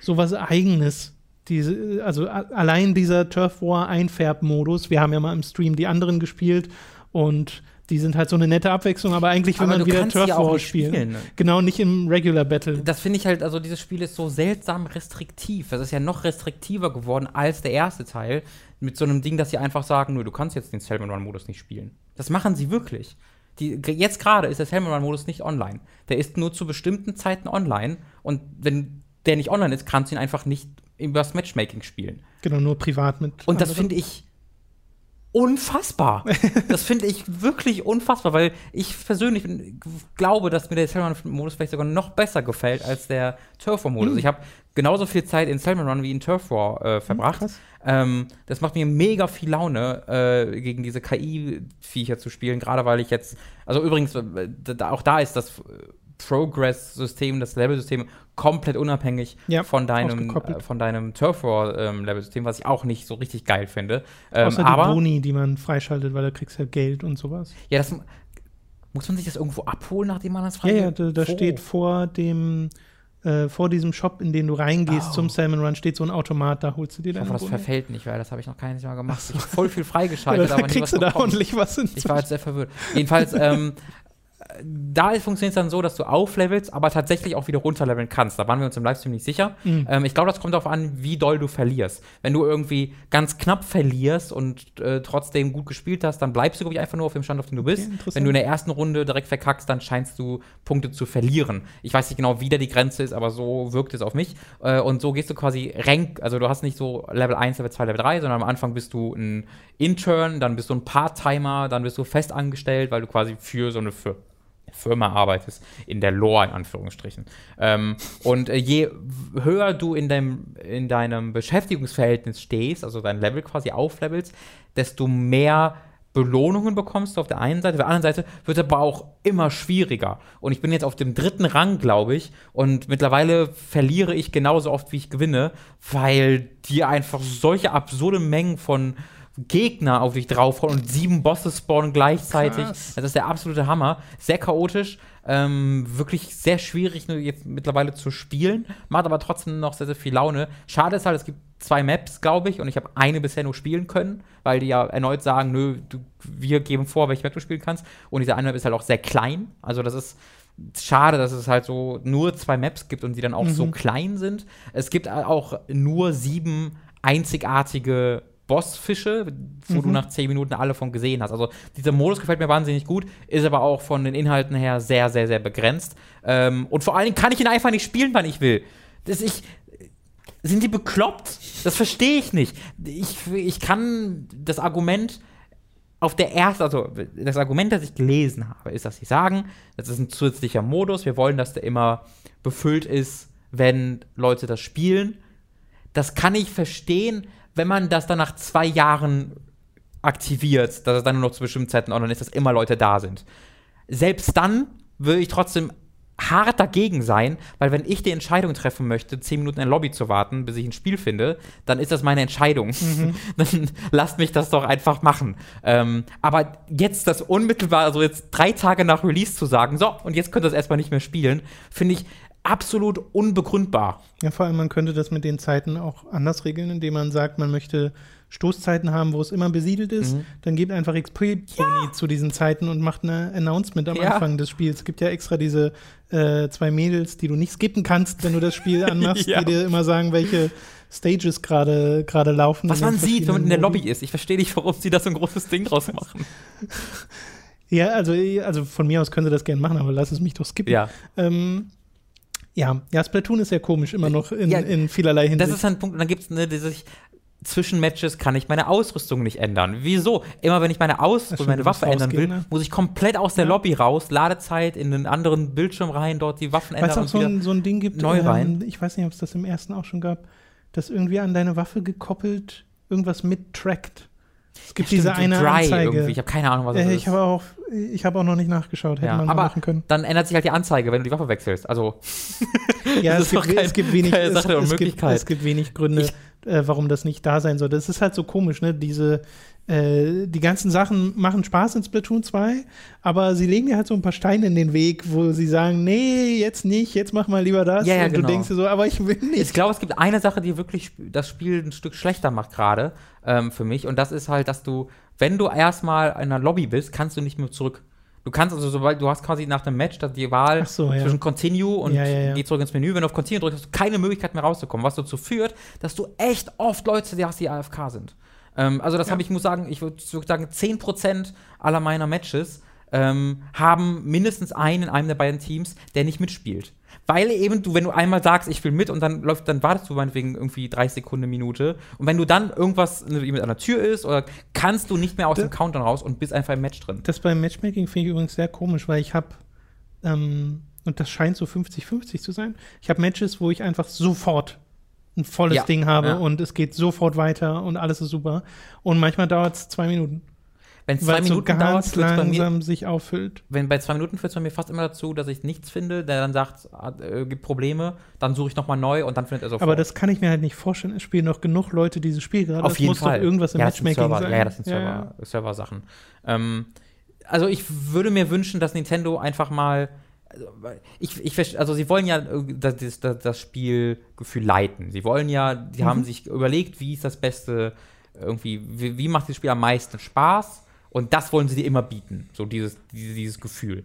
so was Eigenes. Diese, also allein dieser Turf War Einfärbmodus. Wir haben ja mal im Stream die anderen gespielt und die sind halt so eine nette Abwechslung, aber eigentlich will Aber man wieder Turf War spielen. spielen, ne? Genau, nicht im Regular Battle. Das finde ich halt, also dieses Spiel ist so seltsam restriktiv. Das ist ja noch restriktiver geworden als der erste Teil. Mit so einem Ding, dass sie einfach sagen, nur du kannst jetzt den Salmon Run Modus nicht spielen. Das machen sie wirklich. Die, jetzt gerade ist der Salmon Run Modus nicht online. Der ist nur zu bestimmten Zeiten online. Und wenn der nicht online ist, kannst du ihn einfach nicht übers Matchmaking spielen. Genau, nur privat mit. Und das finde ich unfassbar. [LAUGHS] das finde ich wirklich unfassbar, weil ich persönlich bin- glaube, dass mir der Salmon Run-Modus vielleicht sogar noch besser gefällt als der Turf War Modus. Hm. Ich habe genauso viel Zeit in Salmon Run wie in Turf War äh, verbracht. krass. ähm, das macht mir mega viel Laune, äh, gegen diese KI-Viecher zu spielen, gerade weil ich jetzt, also übrigens, äh, da, auch da ist das äh, Progress-System, das Level-System komplett unabhängig Ja, von deinem, äh, von deinem Turf War ähm, Level-System, was ich auch nicht so richtig geil finde. Ähm, Außer aber die Boni, die man freischaltet, weil da kriegst du ja Geld und sowas. ja, das muss man sich das irgendwo abholen, nachdem man das Ja, frei ja, da, da Wo? steht vor dem, äh, vor diesem Shop, in den du reingehst Oh. zum Salmon Run, steht so ein Automat, da holst du dir deine hoffe, das Boni. verfällt nicht, weil das habe ich noch keines Mal gemacht. Ich habe voll viel [LAUGHS] Ja, freigeschaltet, da aber nie was kriegst du da ordentlich was in Ich war jetzt sehr verwirrt. Jedenfalls, ähm, [LAUGHS] da funktioniert es dann so, dass du auflevelst, aber tatsächlich auch wieder runterleveln kannst. Da waren wir uns im Livestream nicht sicher. Mhm. Ähm, ich glaube, das kommt darauf an, wie doll du verlierst. Wenn du irgendwie ganz knapp verlierst und äh, trotzdem gut gespielt hast, dann bleibst du, glaube ich, einfach nur auf dem Stand, auf dem du bist. interessant. Wenn du in der ersten Runde direkt verkackst, dann scheinst du Punkte zu verlieren. Ich weiß nicht genau, wie da die Grenze ist, aber so wirkt es auf mich. Äh, und so gehst du quasi Rank, also du hast nicht so Level 1, Level 2, Level 3, sondern am Anfang bist du ein Intern, dann bist du ein Part-Timer, dann bist du fest angestellt, weil du quasi für so eine Fir Firma arbeitest, in der Lore in Anführungsstrichen. Ähm, und äh, je höher du in deinem, in deinem Beschäftigungsverhältnis stehst, also dein Level quasi auflevelst, desto mehr Belohnungen bekommst du auf der einen Seite, auf der anderen Seite wird aber auch immer schwieriger. Und ich bin jetzt auf dem dritten Rang, glaube ich, und mittlerweile verliere ich genauso oft, wie ich gewinne, weil dir einfach solche absurde Mengen von Gegner auf dich draufhauen und sieben Bosse spawnen gleichzeitig. Krass. Das ist der absolute Hammer. Sehr chaotisch, ähm, wirklich sehr schwierig nur jetzt mittlerweile zu spielen, macht aber trotzdem noch sehr, sehr viel Laune. Schade ist halt, es gibt zwei Maps, glaube ich, und ich habe eine bisher nur spielen können, weil die ja erneut sagen, nö, du, wir geben vor, welche Map du spielen kannst. Und diese eine Map ist halt auch sehr klein. Also das ist schade, dass es halt so nur zwei Maps gibt und die dann auch Mhm. so klein sind. Es gibt auch nur sieben einzigartige Bossfische, wo du Mhm. nach zehn Minuten alle von gesehen hast. Also dieser Modus gefällt mir wahnsinnig gut, ist aber auch von den Inhalten her sehr, sehr, sehr begrenzt. Ähm, und vor allen Dingen kann ich ihn einfach nicht spielen, wann ich will. Das ich, sind die bekloppt? Das verstehe ich nicht. Ich, ich kann das Argument auf der ersten, also das Argument, das ich gelesen habe, ist, dass sie sagen, das ist ein zusätzlicher Modus, wir wollen, dass der immer befüllt ist, wenn Leute das spielen. Das kann ich verstehen, wenn man das dann nach zwei Jahren aktiviert, dass es dann nur noch zu bestimmten Zeiten online ist, dass immer Leute da sind. Selbst dann würde ich trotzdem hart dagegen sein, weil wenn ich die Entscheidung treffen möchte, zehn Minuten in der Lobby zu warten, bis ich ein Spiel finde, dann ist das meine Entscheidung. [LAUGHS] dann lasst mich das doch einfach machen. Ähm, aber jetzt das unmittelbar, also jetzt drei Tage nach Release zu sagen, so, und jetzt könnt ihr das erstmal nicht mehr spielen, finde ich absolut unbegründbar. Ja, vor allem, man könnte das mit den Zeiten auch anders regeln, indem man sagt, man möchte Stoßzeiten haben, wo es immer besiedelt ist. Mhm. Dann gebt einfach XP-Boni zu diesen Zeiten und macht eine Announcement am Ja. Anfang des Spiels. Es gibt ja extra diese äh, zwei Mädels, die du nicht skippen kannst, wenn du das Spiel [LAUGHS] anmachst, Ja. die dir immer sagen, welche Stages gerade gerade laufen. Was man sieht, wenn man in der Lobby ist. Ich verstehe nicht, warum sie da so ein großes Ding draus machen. [LAUGHS] Ja, also, also von mir aus können sie das gerne machen, aber lass es mich doch skippen. Ja. Ähm, ja, ja, Splatoon ist sehr komisch, immer noch in, Ja, in vielerlei Das Hinsicht. ist ein Punkt, und dann gibt es ne, diese zwischen Matches kann ich meine Ausrüstung nicht ändern. Wieso? Immer wenn ich meine Ausrüstung, meine Waffe ändern will, ne? muss ich komplett aus der Ja. Lobby raus, Ladezeit in einen anderen Bildschirm rein, dort die Waffen Weil es ändern auch und so ein, so ein Ding gibt, neu rein. ähm, ich weiß nicht, ob es das im ersten auch schon gab, das irgendwie an deine Waffe gekoppelt irgendwas mittrackt. Es gibt diese Stimmt, eine Anzeige. irgendwie. Ich habe keine Ahnung, was das Äh, ist. ich habe auch, ich habe auch noch nicht nachgeschaut, hätte ja, man aber machen können. dann ändert sich halt die Anzeige, wenn du die Waffe wechselst. Also [LAUGHS] Ja, es ist gibt, kein- es gibt wenig, es, es, gibt, es gibt wenig Gründe, Ich- äh, warum das nicht da sein soll. Das ist halt so komisch, ne? Diese, äh, die ganzen Sachen machen Spaß in Splatoon 2, aber sie legen dir halt so ein paar Steine in den Weg, wo sie sagen, nee, jetzt nicht, jetzt mach mal lieber das. Ja, ja, Und genau. du denkst dir so, aber ich will Ich nicht. glaube, es gibt eine Sache, die wirklich das Spiel ein Stück schlechter macht gerade ähm, für mich. Und das ist halt, dass du, wenn du erstmal in einer Lobby bist, kannst du nicht mehr zurück. Du kannst also, sobald du hast quasi nach dem Match dass die Wahl so, ja. zwischen Continue und Ja, ja, geh zurück ins Menü. Wenn du auf Continue drückst, hast du keine Möglichkeit mehr rauszukommen, was dazu führt, dass du echt oft Leute die hast, die AFK sind. Ähm, also das Ja. habe ich, muss sagen, ich würde würd sagen, 10% aller meiner Matches ähm, haben mindestens einen in einem der beiden Teams, der nicht mitspielt. Weil eben du, wenn du einmal sagst, ich will mit und dann läuft, dann wartest du meinetwegen irgendwie 30 Sekunden, Minute. Und wenn du dann irgendwas mit einer Tür ist, oder kannst du nicht mehr aus Da- dem Countdown raus und bist einfach im Match drin. Das beim Matchmaking finde ich übrigens sehr komisch, weil ich habe, ähm, und das scheint so 50-50 zu sein, ich habe Matches, wo ich einfach sofort ein volles Ja, Ding habe ja. und es geht sofort weiter und alles ist super. Und manchmal dauert es zwei Minuten, Wenn es weil zwei es so Minuten dauert, bei mir, langsam sich auffüllt. wenn bei zwei Minuten führt es bei mir fast immer dazu, dass ich nichts finde, der dann sagt, äh, gibt Probleme, dann suche ich nochmal neu und dann findet er sofort. Aber das kann ich mir halt nicht vorstellen. Es spielen noch genug Leute dieses Spiel gerade. Auf Es jeden muss Fall. doch irgendwas im ja, Matchmaking Server, sein. Ja, das sind Server, Server-Sachen. Ähm, also ich würde mir wünschen, dass Nintendo einfach mal also, ich, ich, also sie wollen ja äh, das, das, das, Spielgefühl leiten. Sie wollen ja, die Mhm. haben sich überlegt, wie ist das Beste, irgendwie, wie, wie macht das Spiel am meisten Spaß? Und das wollen sie dir immer bieten, so dieses, dieses, dieses Gefühl.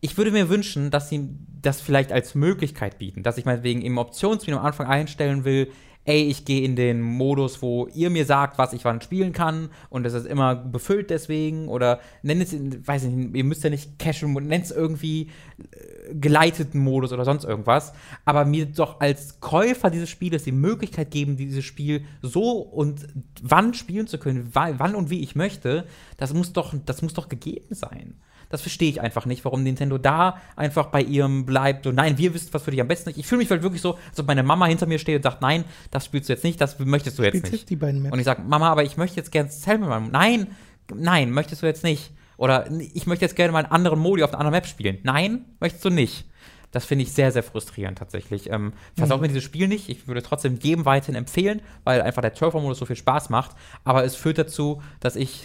Ich würde mir wünschen, dass sie das vielleicht als Möglichkeit bieten, dass ich meinetwegen im Optionsmenü am Anfang einstellen will, ey, ich gehe in den Modus, wo ihr mir sagt, was ich wann spielen kann und es ist immer befüllt deswegen oder nennt es, weiß ich nicht, ihr müsst ja nicht Casual, nennt es irgendwie äh, geleiteten Modus oder sonst irgendwas, aber mir doch als Käufer dieses Spieles die Möglichkeit geben, dieses Spiel so und wann spielen zu können, wa- wann und wie ich möchte, das muss doch, das muss doch gegeben sein. Das verstehe ich einfach nicht, warum Nintendo da einfach bei ihrem bleibt. So, nein, wir wissen, was für dich am besten ist. Ich fühle mich halt wirklich so, als ob meine Mama hinter mir steht und sagt, nein, das spielst du jetzt nicht, das möchtest du jetzt Spielst nicht. die beiden Maps. Und ich sage, Mama, aber ich möchte jetzt gerne Salmon. Nein, nein, möchtest du jetzt nicht. Oder ich möchte jetzt gerne mal einen anderen Modi auf einer anderen Map spielen. Nein, möchtest du nicht. Das finde ich sehr, sehr frustrierend tatsächlich. Ähm, versaut Mhm. mir dieses Spiel nicht. Ich würde trotzdem jedem weiterhin empfehlen, weil einfach der Turbo-Modus so viel Spaß macht. Aber es führt dazu, dass ich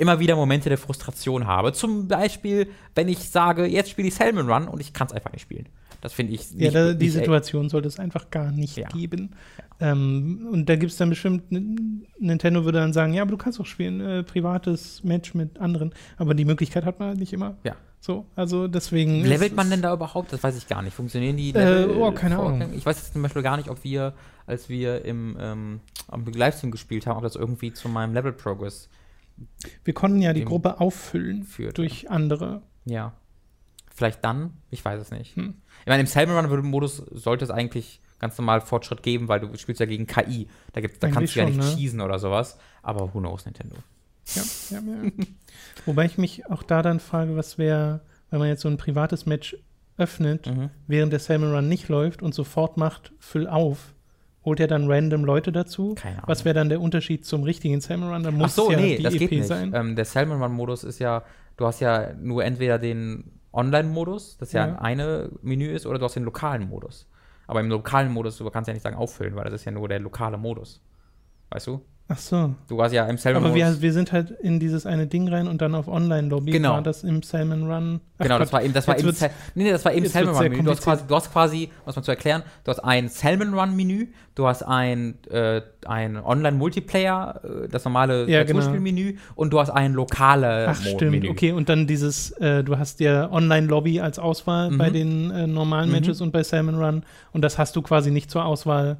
immer wieder Momente der Frustration habe. Zum Beispiel, wenn ich sage, jetzt spiele ich Salmon Run und ich kann es einfach nicht spielen. Das finde ich Ja, da, die nicht- Situation sollte es einfach gar nicht Ja. geben. Ähm, und da gibt es dann bestimmt, Nintendo würde dann sagen, ja, aber du kannst auch spielen, äh, privates Match mit anderen. Aber die Möglichkeit hat man halt nicht immer. Ja. So, also deswegen. Levelt man denn da überhaupt? Das weiß ich gar nicht. Funktionieren die Äh, oh, keine? Ahnung. Ich weiß jetzt zum Beispiel gar nicht, ob wir, als wir im ähm, am Livestream gespielt haben, ob das irgendwie zu meinem Level Progress. Wir konnten ja die Gruppe auffüllen führt, durch andere. Ja. Vielleicht dann? Ich weiß es nicht. Hm. Ich meine, im Salmon Run-Modus sollte es eigentlich ganz normal Fortschritt geben, weil du spielst ja gegen KI. Da, gibt's, da Eigentlich kannst du ja nicht ne? schießen oder sowas. Aber who knows, Nintendo. Ja, ja, ja. [LAUGHS] Wobei ich mich auch da dann frage, was wäre, wenn man jetzt so ein privates Match öffnet, Mhm. während der Salmon Run nicht läuft und sofort macht, füll auf. Holt er dann random Leute dazu? Keine Ahnung. Was wäre dann der Unterschied zum richtigen Salmon Run? Da Ach muss so, es ja nee, die das EP geht nicht. sein. Ähm, der Salmon Run-Modus ist ja, du hast ja nur entweder den Online-Modus, das ja, Ja. ein eine Menü ist, oder du hast den lokalen Modus. Aber im lokalen Modus, du kannst ja nicht sagen auffüllen, weil das ist ja nur der lokale Modus. Weißt du? Ach so. Du hast ja im Salmon Aber Modus. wir, wir sind halt in dieses eine Ding rein und dann auf Online-Lobby. Genau. War das im Salmon Run? Ach Genau, das war eben, das war eben, Sal- nee, nee, das war eben Salmon Run Menü. Du hast quasi, du hast quasi, was man zu erklären, du hast ein Salmon Run Menü, du hast ein, äh, ein Online Multiplayer, äh, das normale Ja, genau. Und du hast ein lokale Ach, stimmt. Menü. Okay, und dann dieses, äh, du hast ja Online-Lobby als Auswahl Mhm. bei den äh, normalen Mhm. Matches und bei Salmon Run. Und das hast du quasi nicht zur Auswahl,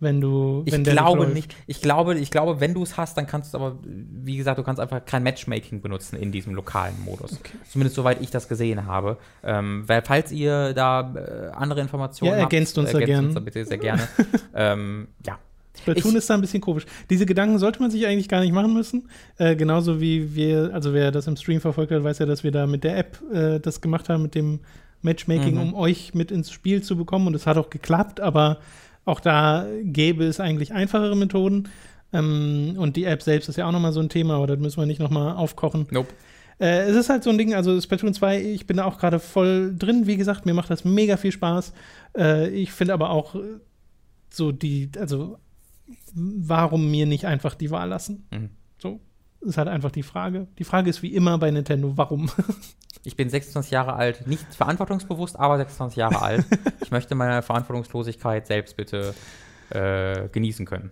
wenn du. Ich wenn der glaube nicht. Ich glaube, ich glaube, wenn du es hast, dann kannst du aber, wie gesagt, du kannst einfach kein Matchmaking benutzen in diesem lokalen Modus. Zumindest soweit ich das gesehen habe. Ähm, weil, falls ihr da äh, andere Informationen Ja, habt, ergänzt uns da gern. uns da bitte sehr gerne. [LAUGHS] ähm, ja. Splatoon Ich- ist da ein bisschen komisch. Diese Gedanken sollte man sich eigentlich gar nicht machen müssen. Äh, genauso wie wir, also wer das im Stream verfolgt hat, weiß ja, dass wir da mit der App äh, das gemacht haben, mit dem Matchmaking, Mhm. um euch mit ins Spiel zu bekommen. Und es hat auch geklappt, aber auch da gäbe es eigentlich einfachere Methoden. Ähm, und die App selbst ist ja auch nochmal so ein Thema, aber das müssen wir nicht nochmal aufkochen. Nope. Äh, es ist halt so ein Ding, also Splatoon 2, ich bin da auch gerade voll drin. Wie gesagt, mir macht das mega viel Spaß. Äh, ich finde aber auch so die, also warum mir nicht einfach die Wahl lassen? Mhm. So ist halt einfach die Frage. Die Frage ist wie immer bei Nintendo, warum? [LAUGHS] Ich bin 26 Jahre alt, nicht verantwortungsbewusst, aber 26 Jahre [LAUGHS] alt. Ich möchte meine Verantwortungslosigkeit selbst bitte äh, genießen können.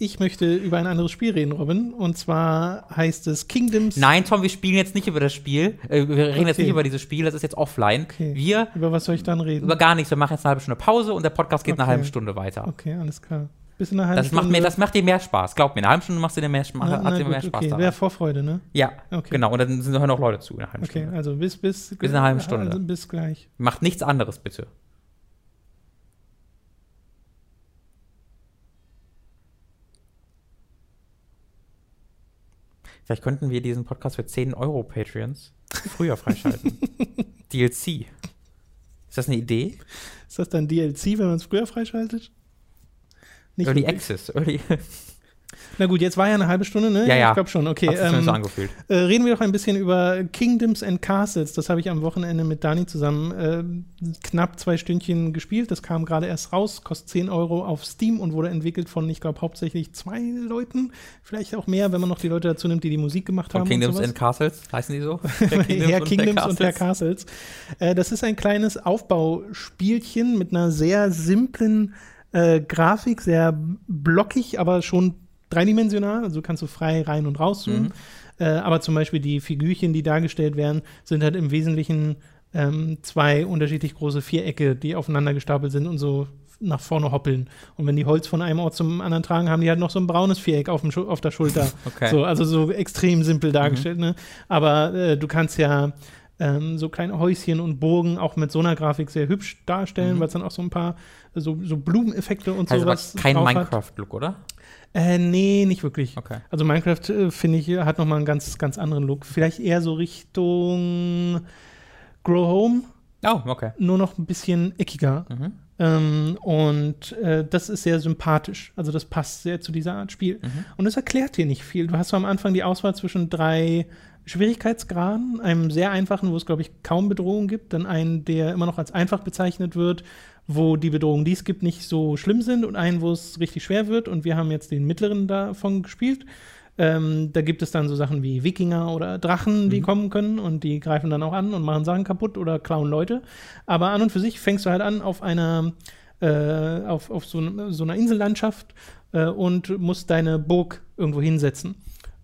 Ich möchte über ein anderes Spiel reden, Robin. Und zwar heißt es Kingdoms. Nein, Tom, wir spielen jetzt nicht über das Spiel. Äh, wir reden jetzt Okay. nicht über dieses Spiel, das ist jetzt offline. Okay. Wir Über was soll ich dann reden? über gar nichts. Wir machen jetzt eine halbe Stunde Pause und der Podcast geht eine Okay. halbe Stunde weiter. okay, alles klar. Bis in einer halben Das macht, Stunde. mir, das macht dir mehr Spaß. Glaub mir, eine halbe Stunde machst du dir mehr, Spaß- Na, na dir gut, mehr Spaß okay. daran. Wäre Vorfreude, ne? Ja, Okay. genau. Und dann sind hören auch Leute zu in einer halben Okay, Stunde. also bis, bis, Bis in einer halben Stunde. Also bis gleich. Macht nichts anderes, bitte. Vielleicht könnten wir diesen Podcast für 10 Euro Patreons früher freischalten. [LAUGHS] DLC. Ist das eine Idee? Ist das dann DLC, wenn man es früher freischaltet? Nicht Early wirklich. Access. Early [LAUGHS] Na gut, jetzt war ja eine halbe Stunde, ne? Ja, ja. Ich glaube schon, okay. Hat zumindest so Ähm, angefühlt. äh, reden wir doch ein bisschen über Kingdoms and Castles. Das habe ich am Wochenende mit Dani zusammen äh, knapp zwei Stündchen gespielt. Das kam gerade erst raus, kostet 10 Euro auf Steam und wurde entwickelt von, ich glaube, hauptsächlich zwei Leuten. Vielleicht auch mehr, wenn man noch die Leute dazu nimmt, die die Musik gemacht Von haben. Kingdoms und and Castles, heißen die so? [LAUGHS] Herr und Kingdoms Herr und Herr Castles. Äh, das ist ein kleines Aufbauspielchen mit einer sehr simplen äh, Grafik, sehr blockig, aber schon dreidimensional. Also kannst du frei rein und rauszoomen. Mhm. Äh, aber zum Beispiel die Figürchen, die dargestellt werden, sind halt im Wesentlichen ähm, zwei unterschiedlich große Vierecke, die aufeinander gestapelt sind und so nach vorne hoppeln. Und wenn die Holz von einem Ort zum anderen tragen, haben die halt noch so ein braunes Viereck auf, dem Schu- auf der Schulter. [LAUGHS] Okay. So, also so extrem simpel dargestellt, ne? Aber äh, du kannst ja ähm, so kleine Häuschen und Burgen auch mit so einer Grafik sehr hübsch darstellen, Mhm. weil es dann auch so ein paar so, so Blumeneffekte und aber sowas kein drauf hat. Minecraft-Look, oder? Äh, nee, nicht wirklich. Okay. Also Minecraft, äh, finde ich, hat nochmal einen ganz, ganz anderen Look. Vielleicht eher so Richtung Grow Home, Oh, okay. nur noch ein bisschen eckiger. Mhm. Ähm, und äh, das ist sehr sympathisch. Also das passt sehr zu dieser Art Spiel. Mhm. Und es erklärt dir nicht viel. Du hast so am Anfang die Auswahl zwischen drei Schwierigkeitsgraden, einem sehr einfachen, wo es, glaube ich, kaum Bedrohung gibt, dann einen, der immer noch als einfach bezeichnet wird, wo die Bedrohungen, die es gibt, nicht so schlimm sind und einen, wo es richtig schwer wird. Und wir haben jetzt den mittleren davon gespielt. Ähm, da gibt es dann so Sachen wie Wikinger oder Drachen, die Mhm. kommen können und die greifen dann auch an und machen Sachen kaputt oder klauen Leute. Aber an und für sich fängst du halt an auf einer, äh, auf, auf so, so einer Insellandschaft äh, und musst deine Burg irgendwo hinsetzen.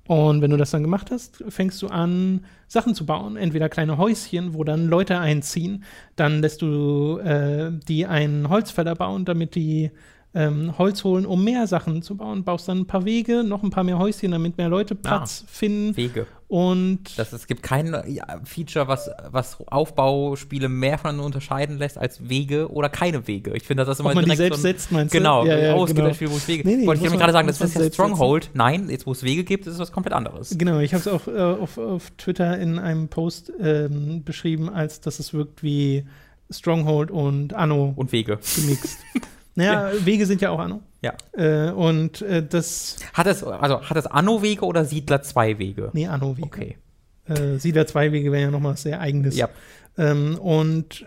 Und wenn du das dann gemacht hast, fängst du an, Sachen zu bauen. Entweder kleine Häuschen, wo dann Leute einziehen. Dann lässt du äh, die einen Holzfäller bauen, damit die ähm, Holz holen, um mehr Sachen zu bauen. Baust dann ein paar Wege, noch ein paar mehr Häuschen, damit mehr Leute Platz finden. Wege. Und Das, es gibt kein Feature, was, was Aufbauspiele mehr voneinander unterscheiden lässt als Wege oder keine Wege. Ich finde, das ist immer ob man die direkt selbst so ein, setzt, meinst Genau, du? Ja, ja, oh, es gibt genau. ein Spiel, wo es Wege Nee, nee, Wollte ich gerade sagen, das ist ja selbst setzen. Stronghold. Nein, jetzt wo es Wege gibt, ist es was komplett anderes. Genau, ich habe es auch äh, auf, auf Twitter in einem Post ähm, beschrieben, als dass es wirkt wie Stronghold und Anno Und Wege. gemixt. [LAUGHS] naja, Wege sind ja auch Anno. Ja. Äh, und äh, das, Hat es, also hat es Anno-Wege oder Siedler 2 Wege? nee, Anno-Wege. Okay. Äh, Siedler 2 Wege wäre ja nochmal sehr eigenes. Ja. Ähm, und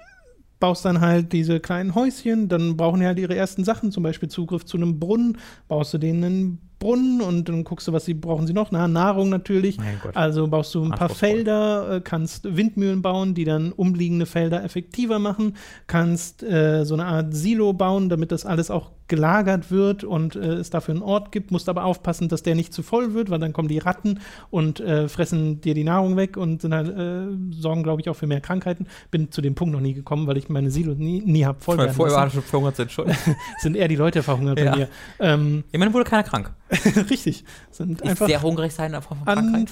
baust dann halt diese kleinen Häuschen, dann brauchen die halt ihre ersten Sachen, zum Beispiel Zugriff zu einem Brunnen, baust du denen einen Brunnen und dann guckst du, was sie brauchen sie noch, Na, Nahrung natürlich. Also baust du ein paar. Felder, äh, kannst Windmühlen bauen, die dann umliegende Felder effektiver machen, kannst äh, so eine Art Silo bauen, damit das alles auch gelagert wird und äh, es dafür einen Ort gibt, musst aber aufpassen, dass der nicht zu voll wird, weil dann kommen die Ratten und äh, fressen dir die Nahrung weg und sind halt, äh, sorgen, glaube ich, auch für mehr Krankheiten. Bin zu dem Punkt noch nie gekommen, weil ich meine Silo nie, nie habe voll Vorher lassen. schon verhungert sind schon. [LAUGHS] Sind eher die Leute verhungert Ja. bei mir. Ähm, Immerhin wurde keiner krank. [LAUGHS] richtig. Sind Ist einfach sehr hungrig sein von an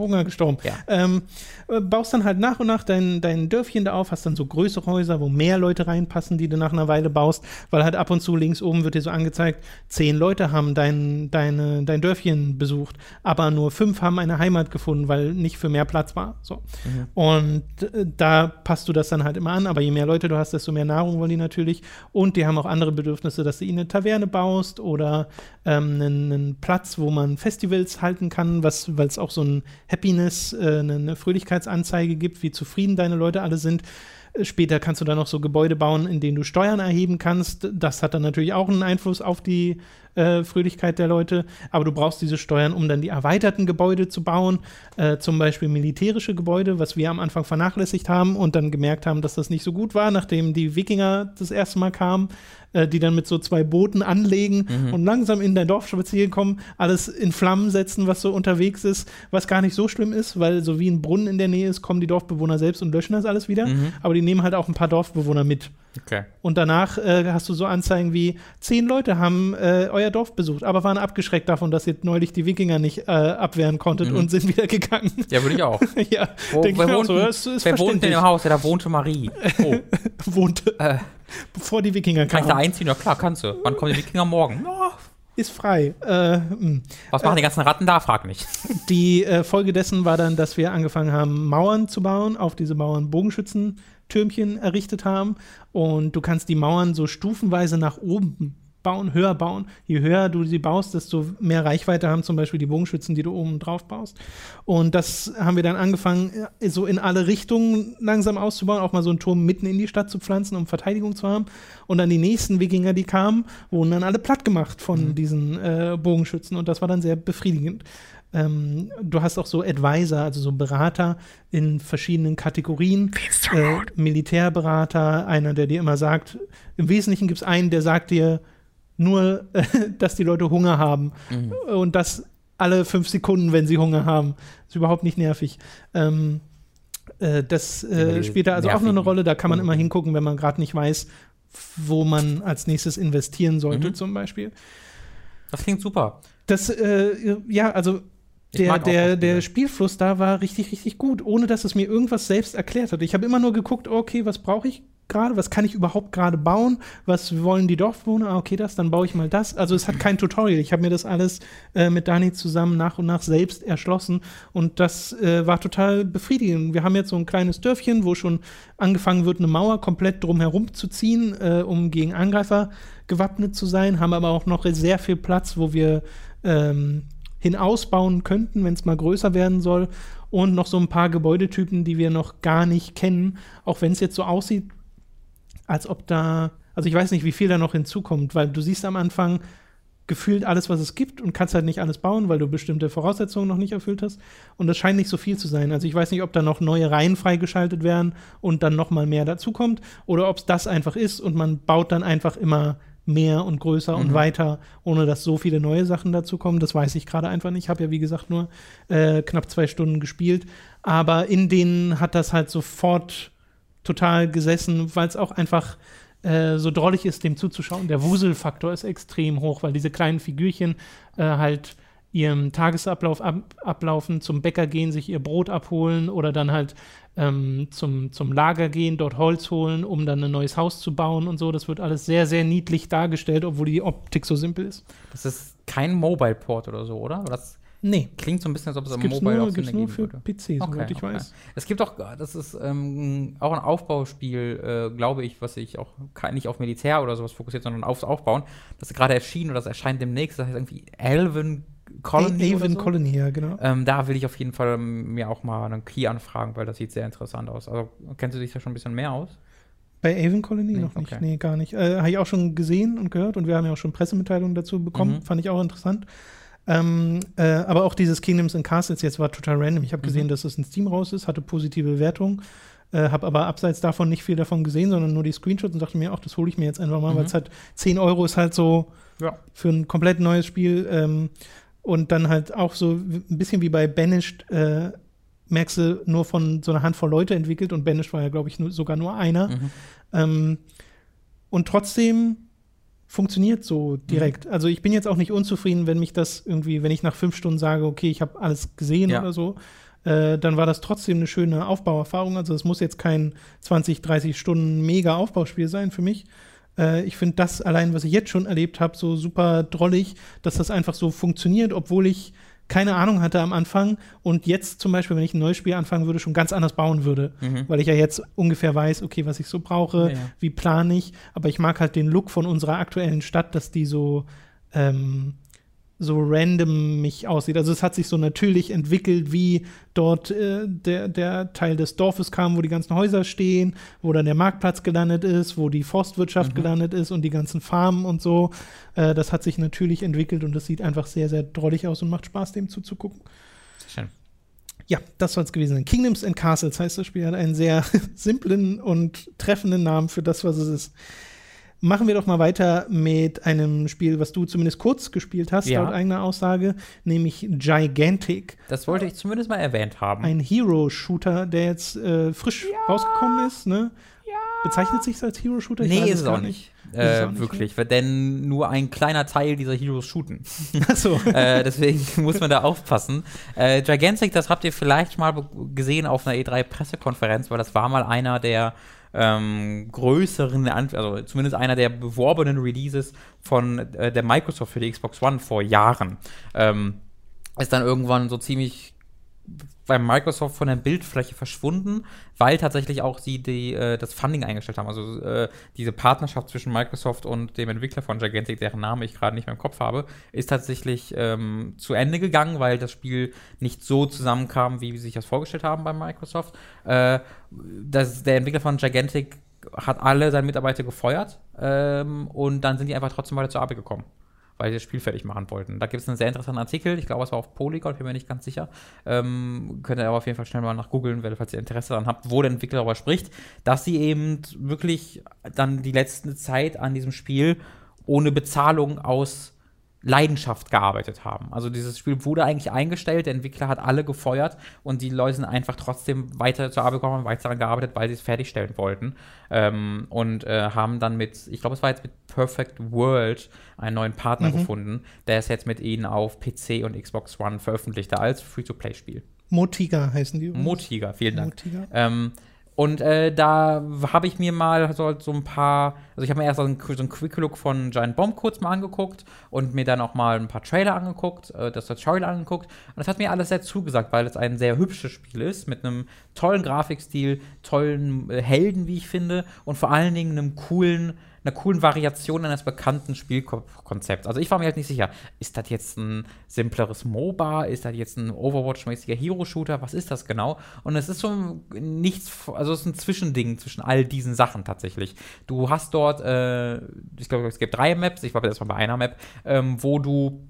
Hunger gestorben. Ja. Ähm, äh, baust dann halt nach und nach dein, dein Dörfchen da auf, hast dann so größere Häuser, wo mehr Leute reinpassen, die du nach einer Weile baust, weil halt ab und zu links oben wird dir so angezeigt, zehn Leute haben dein, deine, dein Dörfchen besucht, aber nur fünf haben eine Heimat gefunden, weil nicht für mehr Platz war. So. Mhm. Und äh, da passt du das dann halt immer an, aber je mehr Leute du hast, desto mehr Nahrung wollen die natürlich. Und die haben auch andere Bedürfnisse, dass du ihnen eine Taverne baust oder ähm, einen, einen Platz, wo man Festivals halten kann, was, weil es auch so ein Happiness, äh, eine, Fröhlichkeitsanzeige gibt, wie zufrieden deine Leute alle sind. Äh, Später kannst du dann noch so Gebäude bauen, in denen du Steuern erheben kannst. Das hat dann natürlich auch einen Einfluss auf die äh, Fröhlichkeit der Leute. Aber du brauchst diese Steuern, um dann die erweiterten Gebäude zu bauen. Äh, zum Beispiel militärische Gebäude, was wir am Anfang vernachlässigt haben und dann gemerkt haben, dass das nicht so gut war, nachdem die Wikinger das erste Mal kamen, äh, die dann mit so zwei Booten anlegen und langsam in dein Dorf spazieren kommen, alles in Flammen setzen, was so unterwegs ist, was gar nicht so schlimm ist, weil so wie ein Brunnen in der Nähe ist, kommen die Dorfbewohner selbst und löschen das alles wieder. Aber die nehmen halt auch ein paar Dorfbewohner mit. Okay. Und danach äh, hast du so Anzeigen wie, zehn Leute haben äh, euer Dorf besucht, aber waren abgeschreckt davon, dass ihr neulich die Wikinger nicht äh, abwehren konntet und sind wieder gegangen. Ja, würde ich auch. [LAUGHS] ja, Wo, denk ich mir wohnt, so, ist wer wohnt denn im Haus? Ja, da wohnte Marie. Oh, [LAUGHS] Wohnte, äh, bevor die Wikinger kann ich da kamen. einziehen? Ja, klar, kannst du. Wann kommen die Wikinger morgen? [LAUGHS] Ist frei. Äh, mh. was machen die ganzen Ratten da? Frag nicht. Die äh, Folge dessen war dann, dass wir angefangen haben, Mauern zu bauen, auf diese Mauern Bogenschützentürmchen errichtet haben. Und du kannst die Mauern so stufenweise nach oben bauen, höher bauen. Je höher du sie baust, desto mehr Reichweite haben zum Beispiel die Bogenschützen, die du oben drauf baust. Und das haben wir dann angefangen, äh, so in alle Richtungen langsam auszubauen, auch mal so einen Turm mitten in die Stadt zu pflanzen, um Verteidigung zu haben. Und dann die nächsten Wikinger, die kamen, wurden dann alle platt gemacht von diesen äh, Bogenschützen. Und das war dann sehr befriedigend. Ähm, du hast auch so Advisor, also so Berater in verschiedenen Kategorien. Äh, Militärberater, einer, der dir immer sagt, im Wesentlichen gibt es einen, der sagt dir nur, [LAUGHS] dass die Leute Hunger haben. Und das alle fünf Sekunden, wenn sie Hunger haben. Ist überhaupt nicht nervig. Ähm, äh, das äh, spielt da also auch noch eine Rolle. Da kann man immer hingucken, wenn man gerade nicht weiß, wo man als nächstes investieren sollte, Mhm. zum Beispiel. Das klingt super. Das, äh, ja, also der, der, der Spielfluss da war richtig, richtig gut, ohne dass es mir irgendwas selbst erklärt hat. Ich habe immer nur geguckt, okay, was brauche ich gerade, was kann ich überhaupt gerade bauen, was wollen die Dorfbewohner, ah, okay, das, dann baue ich mal das. Also es hat kein Tutorial. Ich habe mir das alles äh, mit Dani zusammen nach und nach selbst erschlossen und das äh, war total befriedigend. Wir haben jetzt so ein kleines Dörfchen, wo schon angefangen wird, eine Mauer komplett drumherum zu ziehen, äh, um gegen Angreifer gewappnet zu sein, haben aber auch noch sehr viel Platz, wo wir ähm, hinausbauen könnten, wenn es mal größer werden soll. Und noch so ein paar Gebäudetypen, die wir noch gar nicht kennen. Auch wenn es jetzt so aussieht, als ob da, also ich weiß nicht, wie viel da noch hinzukommt, weil du siehst am Anfang gefühlt alles, was es gibt und kannst halt nicht alles bauen, weil du bestimmte Voraussetzungen noch nicht erfüllt hast. Und das scheint nicht so viel zu sein. Also ich weiß nicht, ob da noch neue Reihen freigeschaltet werden und dann noch mal mehr dazukommt oder ob es das einfach ist und man baut dann einfach immer mehr und größer und Mhm. weiter, ohne dass so viele neue Sachen dazu kommen. Das weiß ich gerade einfach nicht. Ich habe ja, wie gesagt, nur äh, knapp zwei Stunden gespielt. Aber in denen hat das halt sofort total gesessen, weil es auch einfach äh, so drollig ist, dem zuzuschauen. Der Wuselfaktor ist extrem hoch, weil diese kleinen Figürchen äh, halt ihrem Tagesablauf ab, ablaufen, zum Bäcker gehen, sich ihr Brot abholen oder dann halt ähm, zum, zum Lager gehen, dort Holz holen, um dann ein neues Haus zu bauen und so. Das wird alles sehr, sehr niedlich dargestellt, obwohl die Optik so simpel ist. Das ist kein Mobile-Port oder so, oder? Das Nee, klingt so ein bisschen, als ob es am Mobile nur, auch Sinn nur für würde. PC, soweit ich weiß. Es gibt auch, das ist ähm, auch ein Aufbauspiel, äh, glaube ich, was sich auch nicht auf Militär oder sowas fokussiert, sondern aufs Aufbauen. Das ist gerade erschienen oder das erscheint demnächst. Das heißt irgendwie Elven Colony. Avon so. Colony, ja, genau. Ähm, da will ich auf jeden Fall ähm, mir auch mal einen Key anfragen, weil das sieht sehr interessant aus. Also kennst du dich da schon ein bisschen mehr aus? Bei Avon Colony Nee, noch nicht, okay. nee, gar nicht. Äh, Habe ich auch schon gesehen und gehört und wir haben ja auch schon Pressemitteilungen dazu bekommen, Mhm. fand ich auch interessant. Ähm, äh, aber auch dieses Kingdoms and Castles jetzt war total random. Ich habe Mhm. gesehen, dass es in Steam raus ist, hatte positive Bewertungen, äh, habe aber abseits davon nicht viel davon gesehen, sondern nur die Screenshots und dachte mir, ach, das hole ich mir jetzt einfach mal, Mhm. weil es halt 10 Euro ist halt so Ja. für ein komplett neues Spiel. Ähm, und dann halt auch so ein bisschen wie bei Banished, äh, merkst du, nur von so einer Handvoll Leute entwickelt und Banished war ja, glaube ich, nur, sogar nur einer. Mhm. Ähm, und trotzdem funktioniert so direkt. Also ich bin jetzt auch nicht unzufrieden, wenn mich das irgendwie, wenn ich nach fünf Stunden sage, okay, ich habe alles gesehen Ja. oder so, äh, dann war das trotzdem eine schöne Aufbauerfahrung. Also es muss jetzt kein 20, 30 Stunden mega Aufbauspiel sein für mich. Äh, ich finde das allein, was ich jetzt schon erlebt habe, so super drollig, dass das einfach so funktioniert, obwohl ich keine Ahnung hatte am Anfang und jetzt zum Beispiel, wenn ich ein neues Spiel anfangen würde, schon ganz anders bauen würde Mhm. weil ich ja jetzt ungefähr weiß, okay, was ich so brauche, Ja, ja. wie plane ich. Aber ich mag halt den Look von unserer aktuellen Stadt, dass die so, ähm, so random mich aussieht. Also es hat sich so natürlich entwickelt, wie dort äh, der, der Teil des Dorfes kam, wo die ganzen Häuser stehen, wo dann der Marktplatz gelandet ist, wo die Forstwirtschaft Mhm. gelandet ist und die ganzen Farmen und so. Äh, das hat sich natürlich entwickelt und das sieht einfach sehr, sehr drollig aus und macht Spaß, dem zuzugucken. Schön. Ja, das soll es gewesen sein. Kingdoms and Castles heißt das Spiel, hat einen sehr [LAUGHS] simplen und treffenden Namen für das, was es ist. Machen wir doch mal weiter mit einem Spiel, was du zumindest kurz gespielt hast, Ja. laut eigener Aussage, nämlich Gigantic. Das wollte ich zumindest mal erwähnt haben. Ein Hero-Shooter, der jetzt äh, frisch rausgekommen ist, ne? Bezeichnet sich als Hero-Shooter? Ich nee, weiß ist es gar auch nicht. Ist es Äh, auch nicht, wirklich, weil denn nur ein kleiner Teil dieser Heroes shooten. [LAUGHS] Achso. äh, deswegen [LAUGHS] muss man da aufpassen. Äh, Gigantic, das habt ihr vielleicht mal gesehen auf einer E3-Pressekonferenz, weil das war mal einer der ähm, größeren, also zumindest einer der beworbenen Releases von äh, der Microsoft für die Xbox One vor Jahren. Ähm, ist dann irgendwann so ziemlich bei Microsoft von der Bildfläche verschwunden, weil tatsächlich auch sie die, äh, das Funding eingestellt haben. Also äh, diese Partnerschaft zwischen Microsoft und dem Entwickler von Gigantic, deren Name ich gerade nicht mehr im Kopf habe, ist tatsächlich ähm, zu Ende gegangen, weil das Spiel nicht so zusammenkam, wie sie sich das vorgestellt haben bei Microsoft. Äh, das, der Entwickler von Gigantic hat alle seine Mitarbeiter gefeuert ähm, und dann sind die einfach trotzdem weiter zur Arbeit gekommen weil sie das Spiel fertig machen wollten. Da gibt es einen sehr interessanten Artikel, ich glaube, es war auf Polygon, bin mir nicht ganz sicher. Ähm, könnt ihr aber auf jeden Fall schnell mal nach googeln, falls ihr Interesse daran habt, wo der Entwickler darüber spricht, dass sie eben wirklich dann die letzte Zeit an diesem Spiel ohne Bezahlung aus Leidenschaft gearbeitet haben. Also dieses Spiel wurde eigentlich eingestellt, der Entwickler hat alle gefeuert und die Leute sind einfach trotzdem weiter zur Arbeit gekommen und weiter daran gearbeitet, weil sie es fertigstellen wollten. Ähm, und äh, haben dann mit, ich glaube, es war jetzt mit Perfect World einen neuen Partner Mhm. gefunden, der es jetzt mit ihnen auf PC und Xbox One veröffentlichte als Free-to-Play-Spiel. Motiga heißen die. übrigens. Motiger, vielen Dank. Motiga. Ähm, und äh, da habe ich mir mal so, so ein paar, also ich habe mir erst so einen, so einen Quick Look von Giant Bomb kurz mal angeguckt und mir dann auch mal ein paar Trailer angeguckt, äh, das Tutorial angeguckt. Und das hat mir alles sehr zugesagt, weil es ein sehr hübsches Spiel ist, mit einem tollen Grafikstil, tollen äh, Helden, wie ich finde, und vor allen Dingen einem coolen, einer coolen Variation eines bekannten Spielkonzepts. Also ich war mir halt nicht sicher, ist das jetzt ein simpleres MOBA, ist das jetzt ein Overwatch-mäßiger Hero-Shooter, was ist das genau? Und es ist so nichts, also es ist ein Zwischending zwischen all diesen Sachen tatsächlich. Du hast dort, äh, ich glaube, es gibt drei Maps, ich war erstmal bei einer Map, ähm, wo du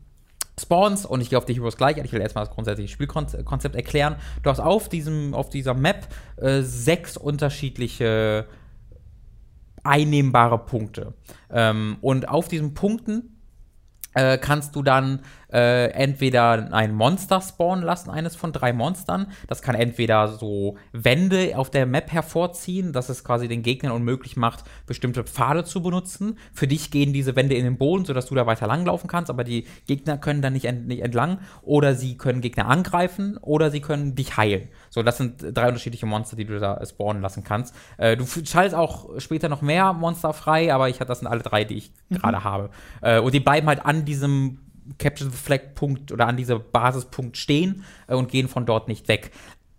Spawns und ich gehe auf die Heroes gleich. Ich will erstmal das grundsätzliche Spielkonzept erklären. Du hast auf diesem, auf dieser Map äh, sechs unterschiedliche einnehmbare Punkte. Ähm, und auf diesen Punkten äh, kannst du dann äh, entweder ein Monster spawnen lassen, eines von drei Monstern. Das kann entweder so Wände auf der Map hervorziehen, dass es quasi den Gegnern unmöglich macht, bestimmte Pfade zu benutzen. Für dich gehen diese Wände in den Boden, sodass du da weiter langlaufen kannst, aber die Gegner können da nicht, ent nicht entlang. Oder sie können Gegner angreifen oder sie können dich heilen. So, das sind drei unterschiedliche Monster, die du da spawnen lassen kannst. Äh, du schaltest auch später noch mehr Monster frei, aber ich das sind alle drei, die ich mhm. gerade habe. Äh, und die bleiben halt an diesem Capture the Flag Punkt oder an dieser Basispunkt stehen äh, und gehen von dort nicht weg.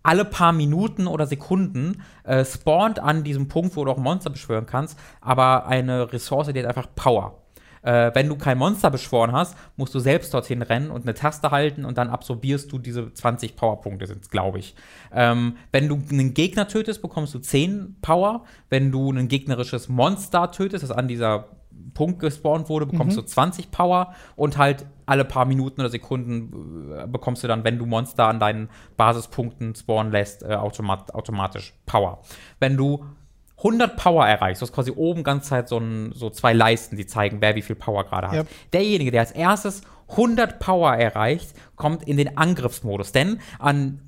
Alle paar Minuten oder Sekunden äh, spawnt an diesem Punkt, wo du auch Monster beschwören kannst, aber eine Ressource, die hat einfach Power. Äh, wenn du kein Monster beschworen hast, musst du selbst dorthin rennen und eine Taste halten und dann absorbierst du diese 20 Powerpunkte, sind es, glaube ich. Ähm, wenn du einen Gegner tötest, bekommst du 10 Power. Wenn du ein gegnerisches Monster tötest, das an dieser Punkt gespawnt wurde, bekommst mhm. du 20 Power und halt alle paar Minuten oder Sekunden äh, bekommst du dann, wenn du Monster an deinen Basispunkten spawnen lässt, äh, automat automatisch Power. Wenn du 100 Power erreichst, du hast quasi oben ganz Zeit so, ein, so zwei Leisten, die zeigen, wer wie viel Power gerade hat. Yep. Derjenige, der als erstes 100 Power erreicht, kommt in den Angriffsmodus. Denn an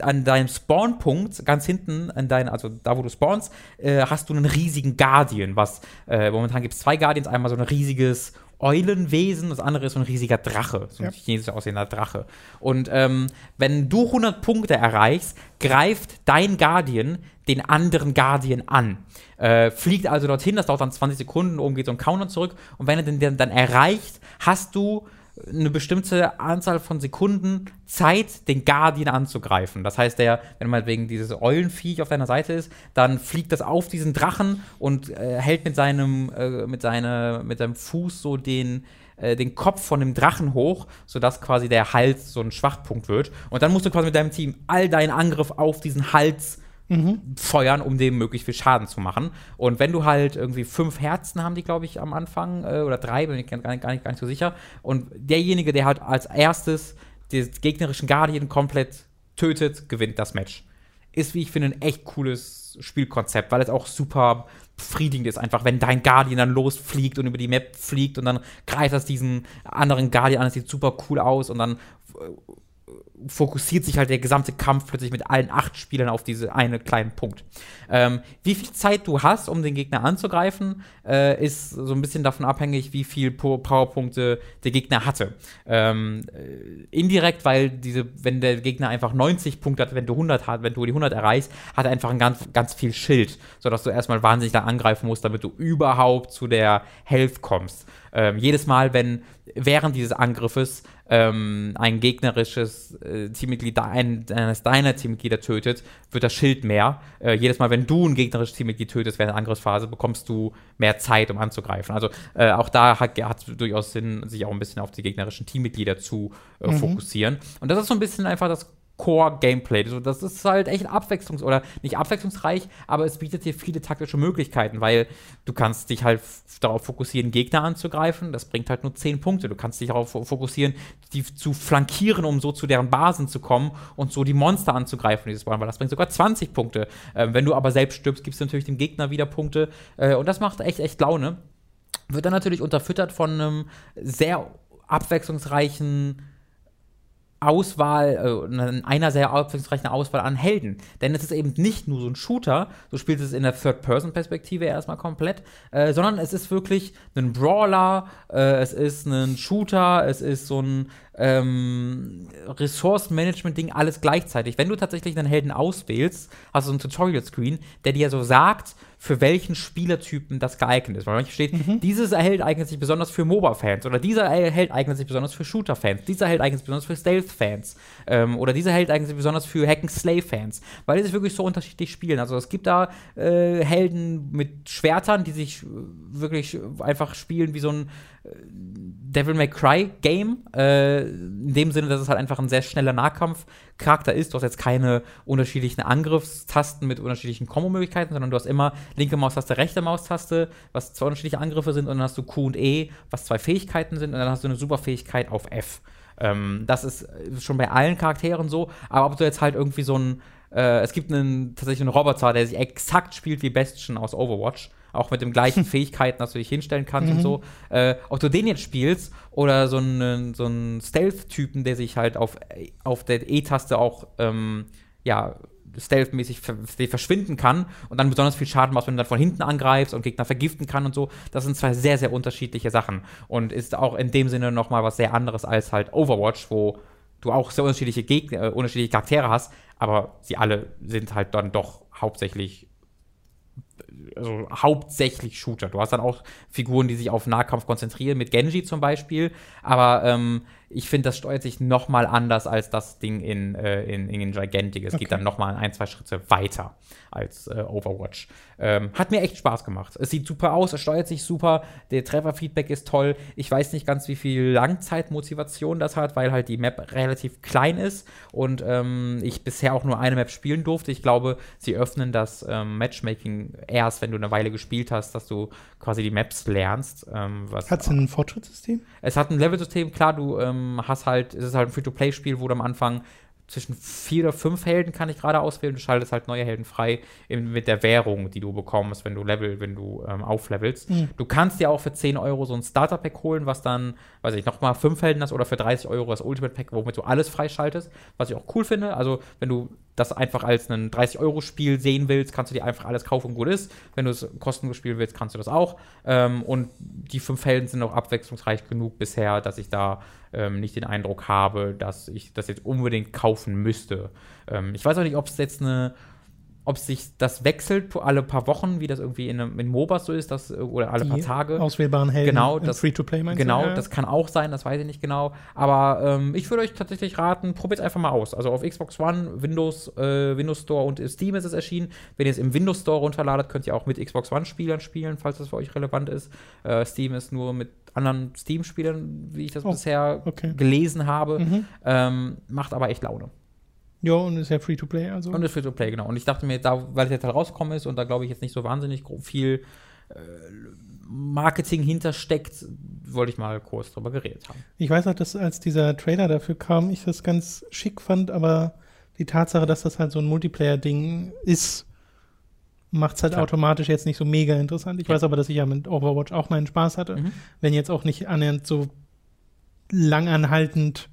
an deinem Spawnpunkt, ganz hinten, an dein, also da, wo du spawnst, äh, hast du einen riesigen Guardian, was äh, momentan gibt es zwei Guardians, einmal so ein riesiges Eulenwesen, das andere ist so ein riesiger Drache, so ein ja. chinesisch aussehender Drache. Und ähm, wenn du 100 Punkte erreichst, greift dein Guardian den anderen Guardian an. Äh, fliegt also dorthin, das dauert dann 20 Sekunden, oben geht so ein Counter zurück und wenn er den, den dann erreicht, hast du eine bestimmte Anzahl von Sekunden Zeit, den Guardian anzugreifen. Das heißt, der, wenn mal wegen dieses Eulenviech auf deiner Seite ist, dann fliegt das auf diesen Drachen und äh, hält mit seinem, äh, mit, seine, mit seinem Fuß so den, äh, den Kopf von dem Drachen hoch, sodass quasi der Hals so ein Schwachpunkt wird. Und dann musst du quasi mit deinem Team all deinen Angriff auf diesen Hals mhm. feuern, um dem möglichst viel Schaden zu machen. Und wenn du halt irgendwie fünf Herzen haben die, glaube ich, am Anfang, äh, oder drei, bin ich gar nicht, gar, nicht, gar nicht so sicher. Und derjenige, der halt als erstes den gegnerischen Guardian komplett tötet, gewinnt das Match. Ist, wie ich finde, ein echt cooles Spielkonzept, weil es auch super befriedigend ist, einfach, wenn dein Guardian dann losfliegt und über die Map fliegt und dann greift das diesen anderen Guardian an, das sieht super cool aus und dann äh, fokussiert sich halt der gesamte Kampf plötzlich mit allen acht Spielern auf diese eine kleinen Punkt. Ähm, wie viel Zeit du hast, um den Gegner anzugreifen, äh, ist so ein bisschen davon abhängig, wie viel Powerpunkte der Gegner hatte. Ähm, äh, indirekt, weil diese, wenn der Gegner einfach 90 Punkte hat, wenn du 100 hat, wenn du die 100 erreichst, hat er einfach ein ganz, ganz viel Schild, sodass du erstmal wahnsinnig lang angreifen musst, damit du überhaupt zu der Health kommst. Ähm, jedes Mal, wenn während dieses Angriffes ähm, ein gegnerisches äh, Teammitglied ein, eines deiner Teammitglieder tötet, wird das Schild mehr. Äh, jedes Mal, wenn du ein gegnerisches Teammitglied tötest während der Angriffsphase, bekommst du mehr Zeit, um anzugreifen. Also äh, auch da hat es durchaus Sinn, sich auch ein bisschen auf die gegnerischen Teammitglieder zu äh, mhm. fokussieren. Und das ist so ein bisschen einfach das Core-Gameplay. Also das ist halt echt abwechslungs- oder nicht abwechslungsreich, aber es bietet dir viele taktische Möglichkeiten, weil du kannst dich halt darauf fokussieren, Gegner anzugreifen. Das bringt halt nur 10 Punkte. Du kannst dich darauf fokussieren, die zu flankieren, um so zu deren Basen zu kommen und so die Monster anzugreifen, dieses Mal, weil das bringt sogar 20 Punkte. Ähm, wenn du aber selbst stirbst, gibst du natürlich dem Gegner wieder Punkte. Äh, und das macht echt, echt Laune. Wird dann natürlich unterfüttert von einem sehr abwechslungsreichen Auswahl, äh, einer sehr abwechslungsreichen Auswahl an Helden. Denn es ist eben nicht nur so ein Shooter, du spielst es in der Third-Person-Perspektive erstmal komplett, äh, sondern es ist wirklich ein Brawler, äh, es ist ein Shooter, es ist so ein ähm, Ressource-Management-Ding, alles gleichzeitig. Wenn du tatsächlich einen Helden auswählst, hast du so ein Tutorial-Screen, der dir so sagt, für welchen Spielertypen das geeignet ist. Weil manchmal steht, mhm. dieses Held eignet sich besonders für MOBA-Fans oder dieser Held eignet sich besonders für Shooter-Fans, dieser Held eignet sich besonders für Stealth-Fans ähm, oder dieser Held eignet sich besonders für Hack-and-Slay-Fans, weil die sich wirklich so unterschiedlich spielen. Also es gibt da äh, Helden mit Schwertern, die sich wirklich einfach spielen wie so ein Devil May Cry Game. Äh, in dem Sinne, dass es halt einfach ein sehr schneller Nahkampfcharakter ist. Du hast jetzt keine unterschiedlichen Angriffstasten mit unterschiedlichen Kombo-Möglichkeiten, sondern du hast immer linke Maustaste, rechte Maustaste, was zwei unterschiedliche Angriffe sind. Und dann hast du Q und E, was zwei Fähigkeiten sind. Und dann hast du eine Superfähigkeit auf F. Ähm, das ist schon bei allen Charakteren so. Aber ob du jetzt halt irgendwie so ein. Äh, es gibt einen, tatsächlich einen Roboter, der sich exakt spielt wie Bastion aus Overwatch auch mit den gleichen [LAUGHS] Fähigkeiten, dass du dich hinstellen kannst und Mhm. so. Äh, ob du den jetzt spielst oder so einen, so einen Stealth-Typen, der sich halt auf, auf der E-Taste auch, ähm, ja, stealthmäßig ver verschwinden kann und dann besonders viel Schaden macht, wenn du dann von hinten angreifst und Gegner vergiften kann und so. Das sind zwei sehr, sehr unterschiedliche Sachen und ist auch in dem Sinne nochmal was sehr anderes als halt Overwatch, wo du auch sehr unterschiedliche Gegner, äh, unterschiedliche Charaktere hast, aber sie alle sind halt dann doch hauptsächlich also hauptsächlich Shooter. Du hast dann auch Figuren, die sich auf Nahkampf konzentrieren, mit Genji zum Beispiel. Aber ähm, ich finde, das steuert sich noch mal anders als das Ding in, äh, in, in Gigantic. Es geht Okay. dann noch mal ein, zwei Schritte weiter als äh, Overwatch. Ähm, hat mir echt Spaß gemacht. Es sieht super aus, es steuert sich super, der Trefferfeedback ist toll. Ich weiß nicht ganz, wie viel Langzeitmotivation das hat, weil halt die Map relativ klein ist und ähm, ich bisher auch nur eine Map spielen durfte. Ich glaube, sie öffnen das ähm, Matchmaking erst, wenn du eine Weile gespielt hast, dass du quasi die Maps lernst. Ähm, Hat es ein Fortschrittssystem? es hat ein Level-System, klar, du ähm, hast halt, es ist halt ein Free-to-Play-Spiel, wo du am Anfang zwischen vier oder fünf Helden kann ich gerade auswählen. Du schaltest halt neue Helden frei in, mit der Währung, die du bekommst, wenn du Level, wenn du ähm, auflevelst. Mhm. Du kannst dir auch für 10 Euro so ein Starter-Pack holen, was dann, weiß ich, nochmal fünf Helden hast oder für 30 Euro das Ultimate-Pack, womit du alles freischaltest, was ich auch cool finde. Also, wenn du das einfach als ein 30-Euro-Spiel sehen willst, kannst du dir einfach alles kaufen und gut ist. Wenn du es kostenlos spielen willst, kannst du das auch. Ähm, und die fünf Helden sind auch abwechslungsreich genug bisher, dass ich da ähm, nicht den Eindruck habe, dass ich das jetzt unbedingt kaufen müsste. Ähm, ich weiß auch nicht, ob es jetzt eine ob sich das wechselt alle paar Wochen, wie das irgendwie in, in MOBAs so ist, das, äh, oder alle paar Die Tage. Auswählbaren Helden Genau, das- Free-to-Play meinst Genau? Ja. das kann auch sein, das weiß ich nicht genau. Aber ähm, ich würde euch tatsächlich raten, probiert einfach mal aus. Also auf Xbox One, Windows, äh, Windows Store und Steam ist es erschienen. Wenn ihr es im Windows Store runterladet, könnt ihr auch mit Xbox One-Spielern spielen, falls das für euch relevant ist. Äh, Steam ist nur mit anderen Steam-Spielern, wie ich das Oh, bisher okay. gelesen habe. Mhm. Ähm, macht aber echt Laune. Ja, und ist ja Free-to-Play, also. Und ist Free-to-Play, genau. Und ich dachte mir, da, weil es jetzt halt rausgekommen ist und da glaube ich jetzt nicht so wahnsinnig viel äh, Marketing hintersteckt, wollte ich mal kurz drüber geredet haben. Ich weiß auch, dass als dieser Trailer dafür kam, ich das ganz schick fand, aber die Tatsache, dass das halt so ein Multiplayer-Ding ist, macht es halt Klar. automatisch jetzt nicht so mega interessant. Ich Ja. weiß aber, dass ich ja mit Overwatch auch meinen Spaß hatte. Mhm. Wenn jetzt auch nicht annähernd so langanhaltend,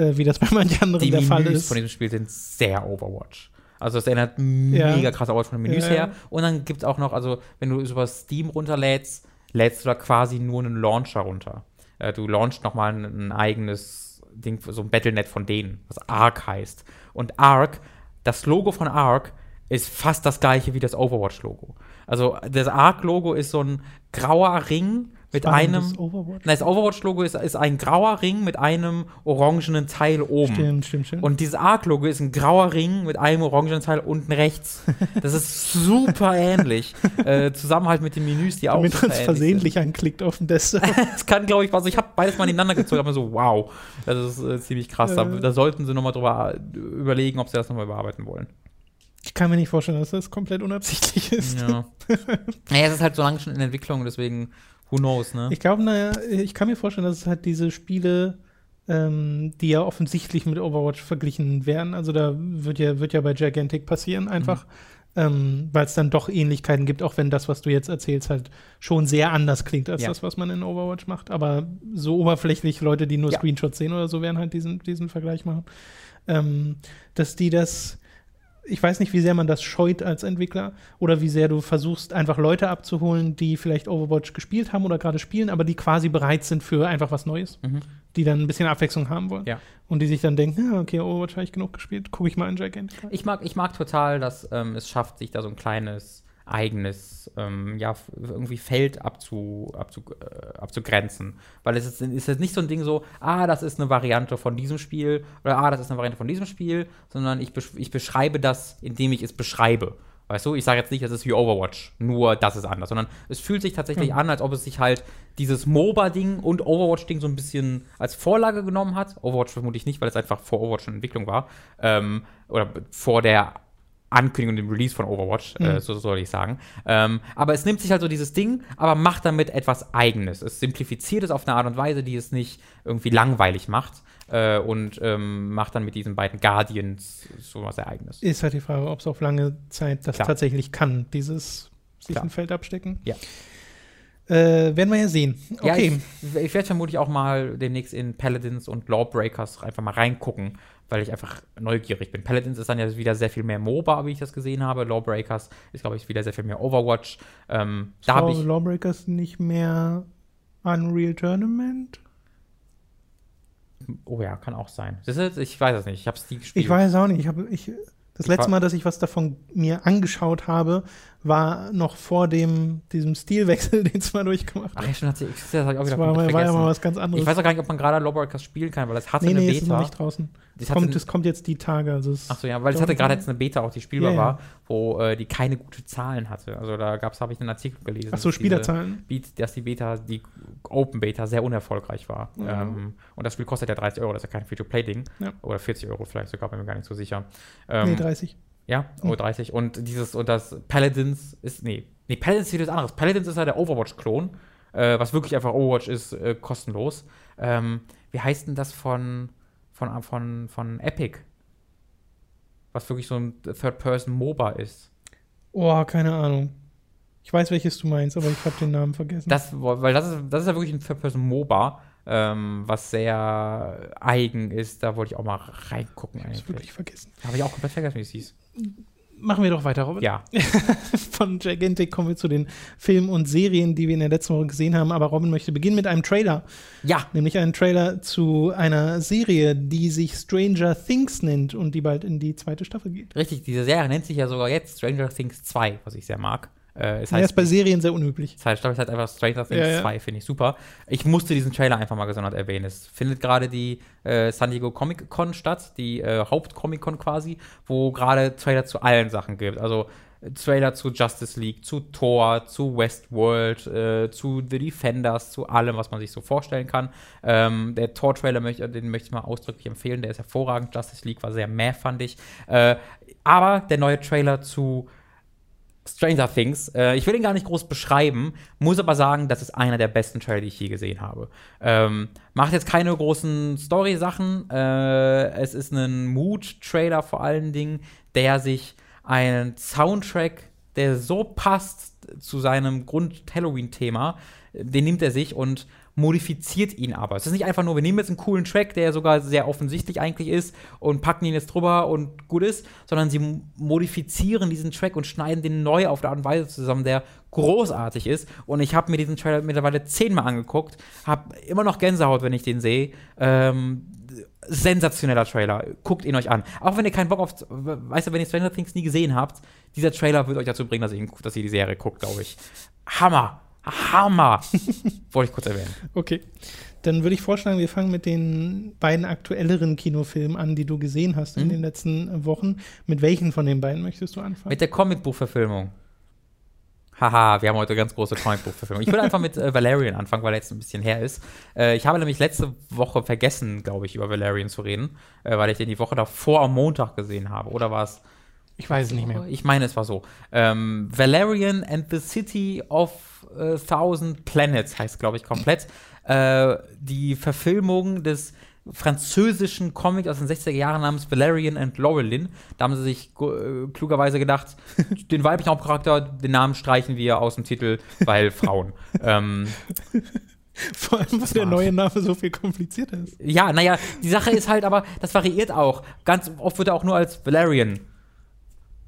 äh, wie das bei manchen anderen Die der Fall Menüs ist. von diesem Spiel sind sehr Overwatch. Also es erinnert mega Ja. krass Overwatch von den Menüs Ja, her. Und dann gibt es auch noch, also wenn du es über Steam runterlädst, lädst du da quasi nur einen Launcher runter. Äh, du launchst nochmal ein, ein eigenes Ding, so ein Battlenet von denen, was Arc heißt. Und Arc, das Logo von Arc ist fast das gleiche wie das Overwatch-Logo. Also das Arc-Logo ist so ein grauer Ring mit einem. Das Overwatch? Nein, das Overwatch-Logo ist, ist ein grauer Ring mit einem orangenen Teil oben. Stimmt, stimmt, stimmt. Und dieses Arc-Logo ist ein grauer Ring mit einem orangenen Teil unten rechts. Das ist [LAUGHS] super ähnlich. Äh, zusammen halt mit den Menüs, die auch damit man es versehentlich anklickt auf dem Desktop. sind. [LAUGHS] Das kann, glaube ich, was. Ich habe beides mal nebeneinander gezogen, aber so, wow. Das ist äh, ziemlich krass. Da, Äh. da sollten sie nochmal drüber äh, überlegen, ob sie das nochmal überarbeiten wollen. ich kann mir nicht vorstellen, dass das komplett unabsichtlich ist. Ja. [LAUGHS] naja, es ist halt so lange schon in Entwicklung, deswegen, who knows, ne? Ich glaube, naja, ich kann mir vorstellen, dass es halt diese Spiele, ähm, die ja offensichtlich mit Overwatch verglichen werden, also da wird ja, wird ja bei Gigantic passieren, einfach, ähm, weil es dann doch Ähnlichkeiten gibt, auch wenn das, was du jetzt erzählst, halt schon sehr anders klingt als Ja. das, was man in Overwatch macht. Aber so oberflächlich Leute, die nur Ja. Screenshots sehen oder so, werden halt diesen, diesen Vergleich machen. Ähm, dass die das ich weiß nicht, wie sehr man das scheut als Entwickler oder wie sehr du versuchst, einfach Leute abzuholen, die vielleicht Overwatch gespielt haben oder gerade spielen, aber die quasi bereit sind für einfach was Neues, Mhm. die dann ein bisschen Abwechslung haben wollen. Ja. Und die sich dann denken, ja, okay, Overwatch habe ich genug gespielt, gucke ich mal in Gigantic. rein. Ich mag, ich mag total, dass ähm, es schafft, sich da so ein kleines eigenes ähm, ja, irgendwie Feld abzu, abzu, äh, abzugrenzen. Weil es ist, ist jetzt nicht so ein Ding so, ah, das ist eine Variante von diesem Spiel oder ah, das ist eine Variante von diesem Spiel, sondern ich, besch ich beschreibe das, indem ich es beschreibe. Weißt du, ich sage jetzt nicht, es ist wie Overwatch, nur das ist anders, sondern es fühlt sich tatsächlich Mhm. an, als ob es sich halt dieses MOBA-Ding und Overwatch-Ding so ein bisschen als Vorlage genommen hat. Overwatch vermutlich nicht, weil es einfach vor Overwatch in Entwicklung war. Ähm, oder vor der Ankündigung und dem Release von Overwatch, äh, Mhm. so soll ich sagen. Ähm, aber es nimmt sich halt so dieses Ding, aber macht damit etwas Eigenes. Es simplifiziert es auf eine Art und Weise, die es nicht irgendwie langweilig macht. Äh, und ähm, macht dann mit diesen beiden Guardians so was sehr Eigenes. Ist halt die Frage, ob es auf lange Zeit das Klar. tatsächlich kann, dieses sich Klar. ein Feld abstecken. Ja. Äh, werden wir ja sehen. Ja, Okay. ich, ich werde vermutlich auch mal demnächst in Paladins und Lawbreakers einfach mal reingucken, weil ich einfach neugierig bin. Paladins ist dann ja wieder sehr viel mehr MOBA, wie ich das gesehen habe. Lawbreakers ist, glaube ich, wieder sehr viel mehr Overwatch. Ähm, da habe ich. Lawbreakers nicht mehr Unreal Tournament? Oh ja, kann auch sein. Ich weiß es nicht. Ich habe es nie gespielt. Ich weiß auch nicht. Ich habe ich das letzte Mal, dass ich was davon mir angeschaut habe, war noch vor dem diesem Stilwechsel, [LAUGHS] den es mal durchgemacht Ach hat. ja, schon hat sie. Das habe ich auch Das wieder war, mal- war ja mal was ganz anderes. Ich weiß auch gar nicht, ob man gerade Lawbreakers spielen kann, weil es hatte nee, eine nee, ist noch Beta. nicht draußen. Das Kommt, das kommt jetzt die Tage. Also es ach so, ja, weil es hatte gerade jetzt eine Beta auch, die spielbar ja. war, wo äh, die keine gute Zahlen hatte. Also da gab's, habe ich einen Artikel gelesen. Ach so, diese- Spielerzahlen. Dass die Beta, die Open Beta sehr unerfolgreich war. Mhm. Ähm, und das Spiel kostet ja 30 Euro, das ist ja kein Free-to-Play-Ding. Ja. Oder 40 Euro vielleicht sogar, bin mir gar nicht so sicher. Ähm, nee, 30. ja, oh, 30. Und dieses, und das Paladins ist, nee, nee, Paladins ist wieder was anderes. Paladins ist ja der Overwatch-Klon, äh, was wirklich einfach Overwatch ist, äh, kostenlos. Ähm, wie heißt denn das von, von, von, von Epic? Was wirklich so ein Third-Person-MOBA ist. Oh, keine Ahnung. Ich weiß, welches du meinst, aber ich habe den Namen vergessen. Das, weil das ist, das ist ja wirklich ein Third-Person-MOBA, ähm, was sehr eigen ist. Da wollte ich auch mal reingucken ich habe eigentlich. wirklich vergessen. Habe ich auch komplett vergessen, wie es hieß. Machen wir doch weiter, Robin. Ja. [LAUGHS] Von Gigantic kommen wir zu den Filmen und Serien, die wir in der letzten Woche gesehen haben. Aber Robin möchte beginnen mit einem Trailer. Ja, Nämlich einen Trailer zu einer Serie, die sich Stranger Things nennt und die bald in die zweite Staffel geht. richtig. Diese Serie nennt sich ja sogar jetzt Stranger Things 2, was ich sehr mag. Äh, es Ja, ist heißt, bei Serien sehr unüblich. Zweite Staffel ist halt einfach Stranger Things Ja, ja. 2, finde ich super. Ich musste diesen Trailer einfach mal gesondert erwähnen. Es findet gerade die äh, San Diego Comic Con statt, die äh, Haupt-Comic Con quasi, wo gerade Trailer zu allen Sachen gibt. Also äh, Trailer zu Justice League, zu Thor, zu Westworld, äh, zu The Defenders, zu allem, was man sich so vorstellen kann. Ähm, der Thor-Trailer, möchte, den möchte ich mal ausdrücklich empfehlen. Der ist hervorragend. Justice League war sehr mehr, fand ich. Äh, aber der neue Trailer zu Stranger Things. Äh, ich will ihn gar nicht groß beschreiben, muss aber sagen, das ist einer der besten Trailer, die ich je gesehen habe. Ähm, macht jetzt keine großen Story-Sachen. Äh, es ist ein Mood-Trailer vor allen Dingen, der sich einen Soundtrack, der so passt zu seinem Grund-Halloween-Thema, den nimmt er sich und modifiziert ihn aber. Es ist nicht einfach nur, wir nehmen jetzt einen coolen Track, der sogar sehr offensichtlich eigentlich ist und packen ihn jetzt drüber und gut ist, sondern sie modifizieren diesen Track und schneiden den neu auf der Art und Weise zusammen, der großartig ist. Und ich habe mir diesen Trailer mittlerweile zehnmal angeguckt, habe immer noch Gänsehaut, wenn ich den sehe. Ähm, sensationeller Trailer. Guckt ihn euch an. Auch wenn ihr keinen Bock auf, weißt du, wenn ihr Stranger Things nie gesehen habt, dieser Trailer wird euch dazu bringen, dass ihr, dass ihr die Serie guckt, glaube ich. Hammer. Hammer. [LAUGHS] Wollte ich kurz erwähnen. Okay. Dann würde ich vorschlagen, wir fangen mit den beiden aktuelleren Kinofilmen an, die du gesehen hast in Mhm. den letzten Wochen. Mit welchen von den beiden möchtest du anfangen? Mit der Comicbuchverfilmung. Haha, wir haben heute ganz große Comicbuchverfilmung. Ich würde einfach mit äh, Valerian anfangen, weil er jetzt ein bisschen her ist. Äh, ich habe nämlich letzte Woche vergessen, glaube ich, über Valerian zu reden, äh, weil ich den die Woche davor am Montag gesehen habe. Oder war es ich weiß es nicht mehr. Ich meine, es war so. Ähm, Valerian and the City of äh, Thousand Planets heißt, glaube ich, komplett. Äh, die Verfilmung des französischen Comics aus den 60er Jahren namens Valerian and Laurelin. Da haben sie sich äh, klugerweise gedacht, [LAUGHS] den weiblichen Hauptcharakter, den Namen streichen wir aus dem Titel, weil [LAUGHS] Frauen. ähm, Vor allem, weil der neue Name so viel komplizierter ist. ja, naja, die Sache ist halt aber, das variiert auch. Ganz oft wird er auch nur als Valerian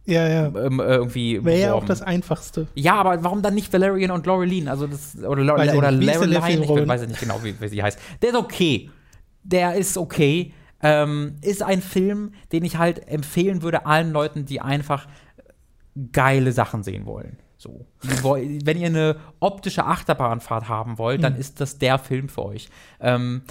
Ja, ja. ähm, äh, irgendwie Wäre ja auch das Einfachste. Ja, aber warum dann nicht Valerian und Laureline? Also das oder La Weiß oder Laureline, ich weiß nicht genau, wie, wie sie heißt. Der ist okay. Der ist okay. Ähm, ist ein Film, den ich halt empfehlen würde allen Leuten, die einfach geile Sachen sehen wollen. So. Wenn ihr eine optische Achterbahnfahrt haben wollt, dann Mhm. ist das der Film für euch. Ähm,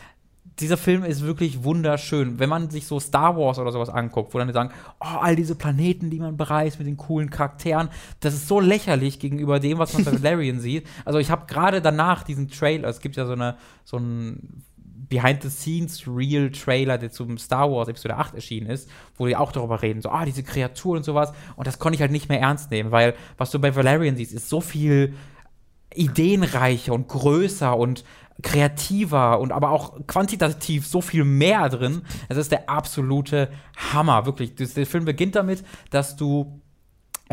dieser Film ist wirklich wunderschön. Wenn man sich so Star Wars oder sowas anguckt, wo dann die sagen, oh, all diese Planeten, die man bereist mit den coolen Charakteren, das ist so lächerlich gegenüber dem, was man bei Valerian [LAUGHS] sieht. Also ich habe gerade danach diesen Trailer, es gibt ja so eine so ein Behind-the-Scenes-Real-Trailer, der zum Star Wars Episode 8 erschienen ist, wo die auch darüber reden, so, ah, diese Kreaturen und sowas. Und das konnte ich halt nicht mehr ernst nehmen, weil was du bei Valerian siehst, ist so viel ideenreicher und größer und kreativer und aber auch quantitativ so viel mehr drin. Es ist der absolute Hammer, wirklich. Der Film beginnt damit, dass du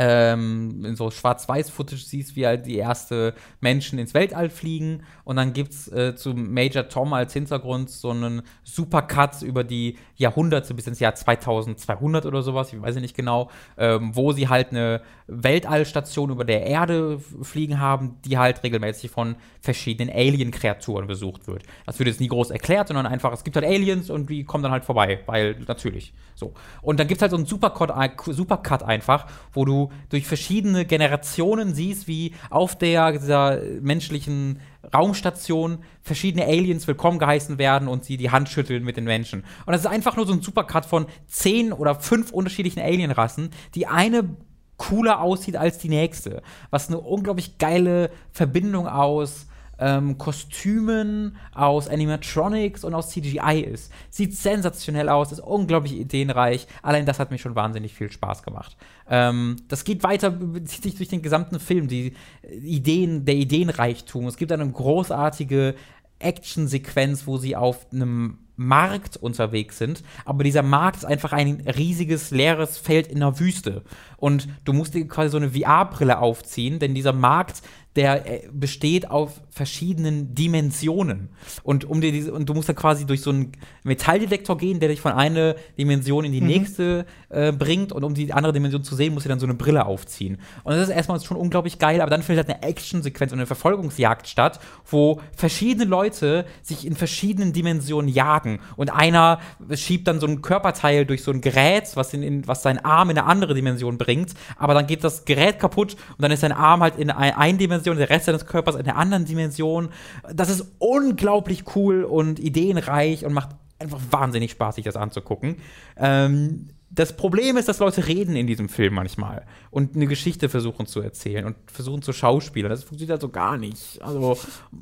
ähm, in so Schwarz-Weiß-Footage siehst, wie halt die erste Menschen ins Weltall fliegen. Und dann gibt's äh, zu Major Tom als Hintergrund so einen Supercut über die Jahrhunderte bis ins Jahr 2200 oder sowas, ich weiß nicht genau, ähm, wo sie halt eine Weltallstation über der Erde fliegen haben, die halt regelmäßig von verschiedenen Alien-Kreaturen besucht wird. Das wird jetzt nie groß erklärt, sondern einfach, es gibt halt Aliens und die kommen dann halt vorbei, weil natürlich so. Und dann gibt's halt so einen Supercut, Supercut einfach, wo du durch verschiedene Generationen siehst, wie auf der dieser menschlichen Raumstation verschiedene Aliens willkommen geheißen werden und sie die Hand schütteln mit den Menschen. Und das ist einfach nur so ein Supercut von zehn oder fünf unterschiedlichen Alienrassen, die eine cooler aussieht als die nächste. Was eine unglaublich geile Verbindung aus ähm, Kostümen, aus Animatronics und aus CGI ist. Sieht sensationell aus, ist unglaublich ideenreich. Allein das hat mir schon wahnsinnig viel Spaß gemacht. Ähm, das geht weiter, zieht sich durch den gesamten Film, die Ideen, der Ideenreichtum. Es gibt eine großartige Actionsequenz, wo sie auf einem Markt unterwegs sind, aber dieser Markt ist einfach ein riesiges leeres Feld in der Wüste und du musst dir quasi so eine VR-Brille aufziehen, denn dieser Markt der äh, besteht auf verschiedenen Dimensionen. Und, um dir diese, und du musst da quasi durch so einen Metalldetektor gehen, der dich von einer Dimension in die mhm. nächste äh, bringt. Und um die andere Dimension zu sehen, musst du dann so eine Brille aufziehen. Und das ist erstmal schon unglaublich geil, aber dann findet halt eine Actionsequenz und eine Verfolgungsjagd statt, wo verschiedene Leute sich in verschiedenen Dimensionen jagen. Und einer schiebt dann so ein Körperteil durch so ein Gerät, was, in, in was seinen Arm in eine andere Dimension bringt. Aber dann geht das Gerät kaputt und dann ist sein Arm halt in eine Dimension, der Rest seines Körpers in einer anderen Dimension. Dimension. Das ist unglaublich cool und ideenreich und macht einfach wahnsinnig Spaß, sich das anzugucken. Ähm, das Problem ist, dass Leute reden in diesem Film manchmal und eine Geschichte versuchen zu erzählen und versuchen zu schauspielern. Das funktioniert halt so gar nicht. Also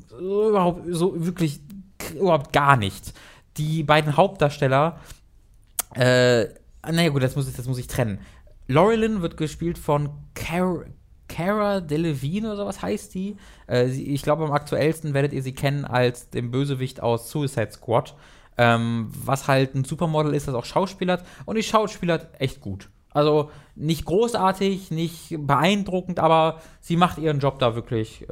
so überhaupt so wirklich überhaupt gar nicht. Die beiden Hauptdarsteller, äh, naja gut, das muss ich, das muss ich trennen. Laurelin wird gespielt von Car Cara Delevingne oder sowas heißt die. Äh, sie, ich glaube, am aktuellsten werdet ihr sie kennen als den Bösewicht aus Suicide Squad. Ähm, was halt ein Supermodel ist, das auch schauspielert. Und die schauspielert echt gut. Also nicht großartig, nicht beeindruckend, aber sie macht ihren Job da wirklich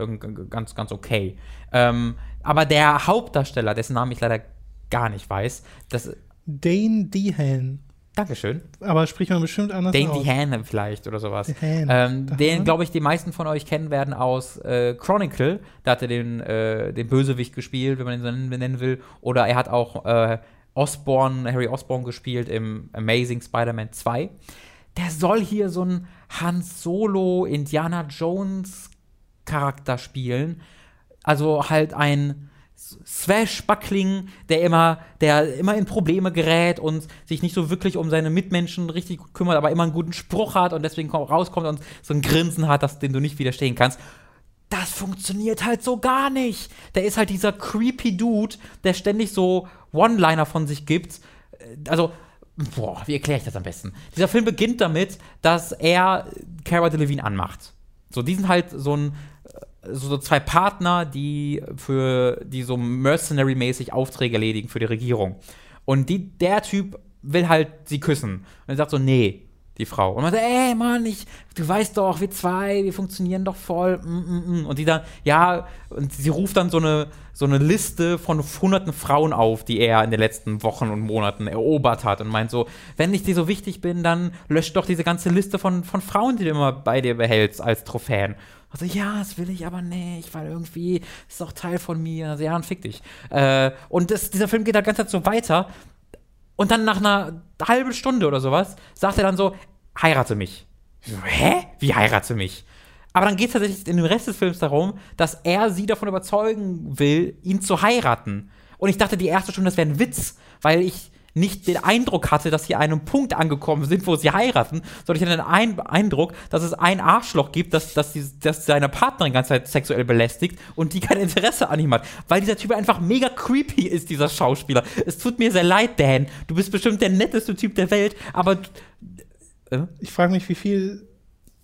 ganz, ganz okay. Ähm, aber der Hauptdarsteller, dessen Namen ich leider gar nicht weiß, das. Dane Dehan. Dankeschön. Aber spricht man bestimmt anders Dane aus. Dehan vielleicht oder sowas. Ähm, den, glaube ich, die meisten von euch kennen werden aus äh, Chronicle. Da hat er den, äh, den Bösewicht gespielt, wenn man ihn so nennen will. Oder er hat auch äh, Osborn, Harry Osborn gespielt im Amazing Spider-Man 2. Der soll hier so ein Han Solo Indiana Jones Charakter spielen. Also halt ein Swashbuckling, der immer, der immer in Probleme gerät und sich nicht so wirklich um seine Mitmenschen richtig kümmert, aber immer einen guten Spruch hat und deswegen rauskommt und so ein Grinsen hat, das, dem du nicht widerstehen kannst. Das funktioniert halt so gar nicht. Der ist halt dieser creepy Dude, der ständig so One-Liner von sich gibt. Also, boah, wie erkläre ich das am besten? Dieser Film beginnt damit, dass er Cara Delevingne anmacht. So, die sind halt so ein so zwei Partner, die für die so mercenary-mäßig Aufträge erledigen für die Regierung. Und die, der Typ will halt sie küssen. Und er sagt so, nee, die Frau. Und man sagt, ey, Mann, ich, du weißt doch, wir zwei, wir funktionieren doch voll. Mm, mm, mm. Und die dann, ja, und sie ruft dann so eine, so eine Liste von hunderten Frauen auf, die er in den letzten Wochen und Monaten erobert hat und meint so, wenn ich dir so wichtig bin, dann lösch doch diese ganze Liste von, von Frauen, die du immer bei dir behältst als Trophäen. Also, ja, das will ich aber nicht, weil irgendwie ist doch Teil von mir. Also, ja, dann fick dich. Äh, und das, dieser Film geht da ganz so weiter. Und dann nach einer halben Stunde oder sowas sagt er dann so, heirate mich. Hä? Wie heirate mich? Aber dann geht es tatsächlich in dem Rest des Films darum, dass er sie davon überzeugen will, ihn zu heiraten. Und ich dachte die erste Stunde, das wäre ein Witz, weil ich nicht den Eindruck hatte, dass sie an einem Punkt angekommen sind, wo sie heiraten, sondern ich hatte den Eindruck, dass es ein Arschloch gibt, das, das, die, das seine Partnerin die ganze Zeit sexuell belästigt und die kein Interesse an ihm hat. Weil dieser Typ einfach mega creepy ist, dieser Schauspieler. Es tut mir sehr leid, Dan. Du bist bestimmt der netteste Typ der Welt, aber. Äh? Ich frage mich, wie viel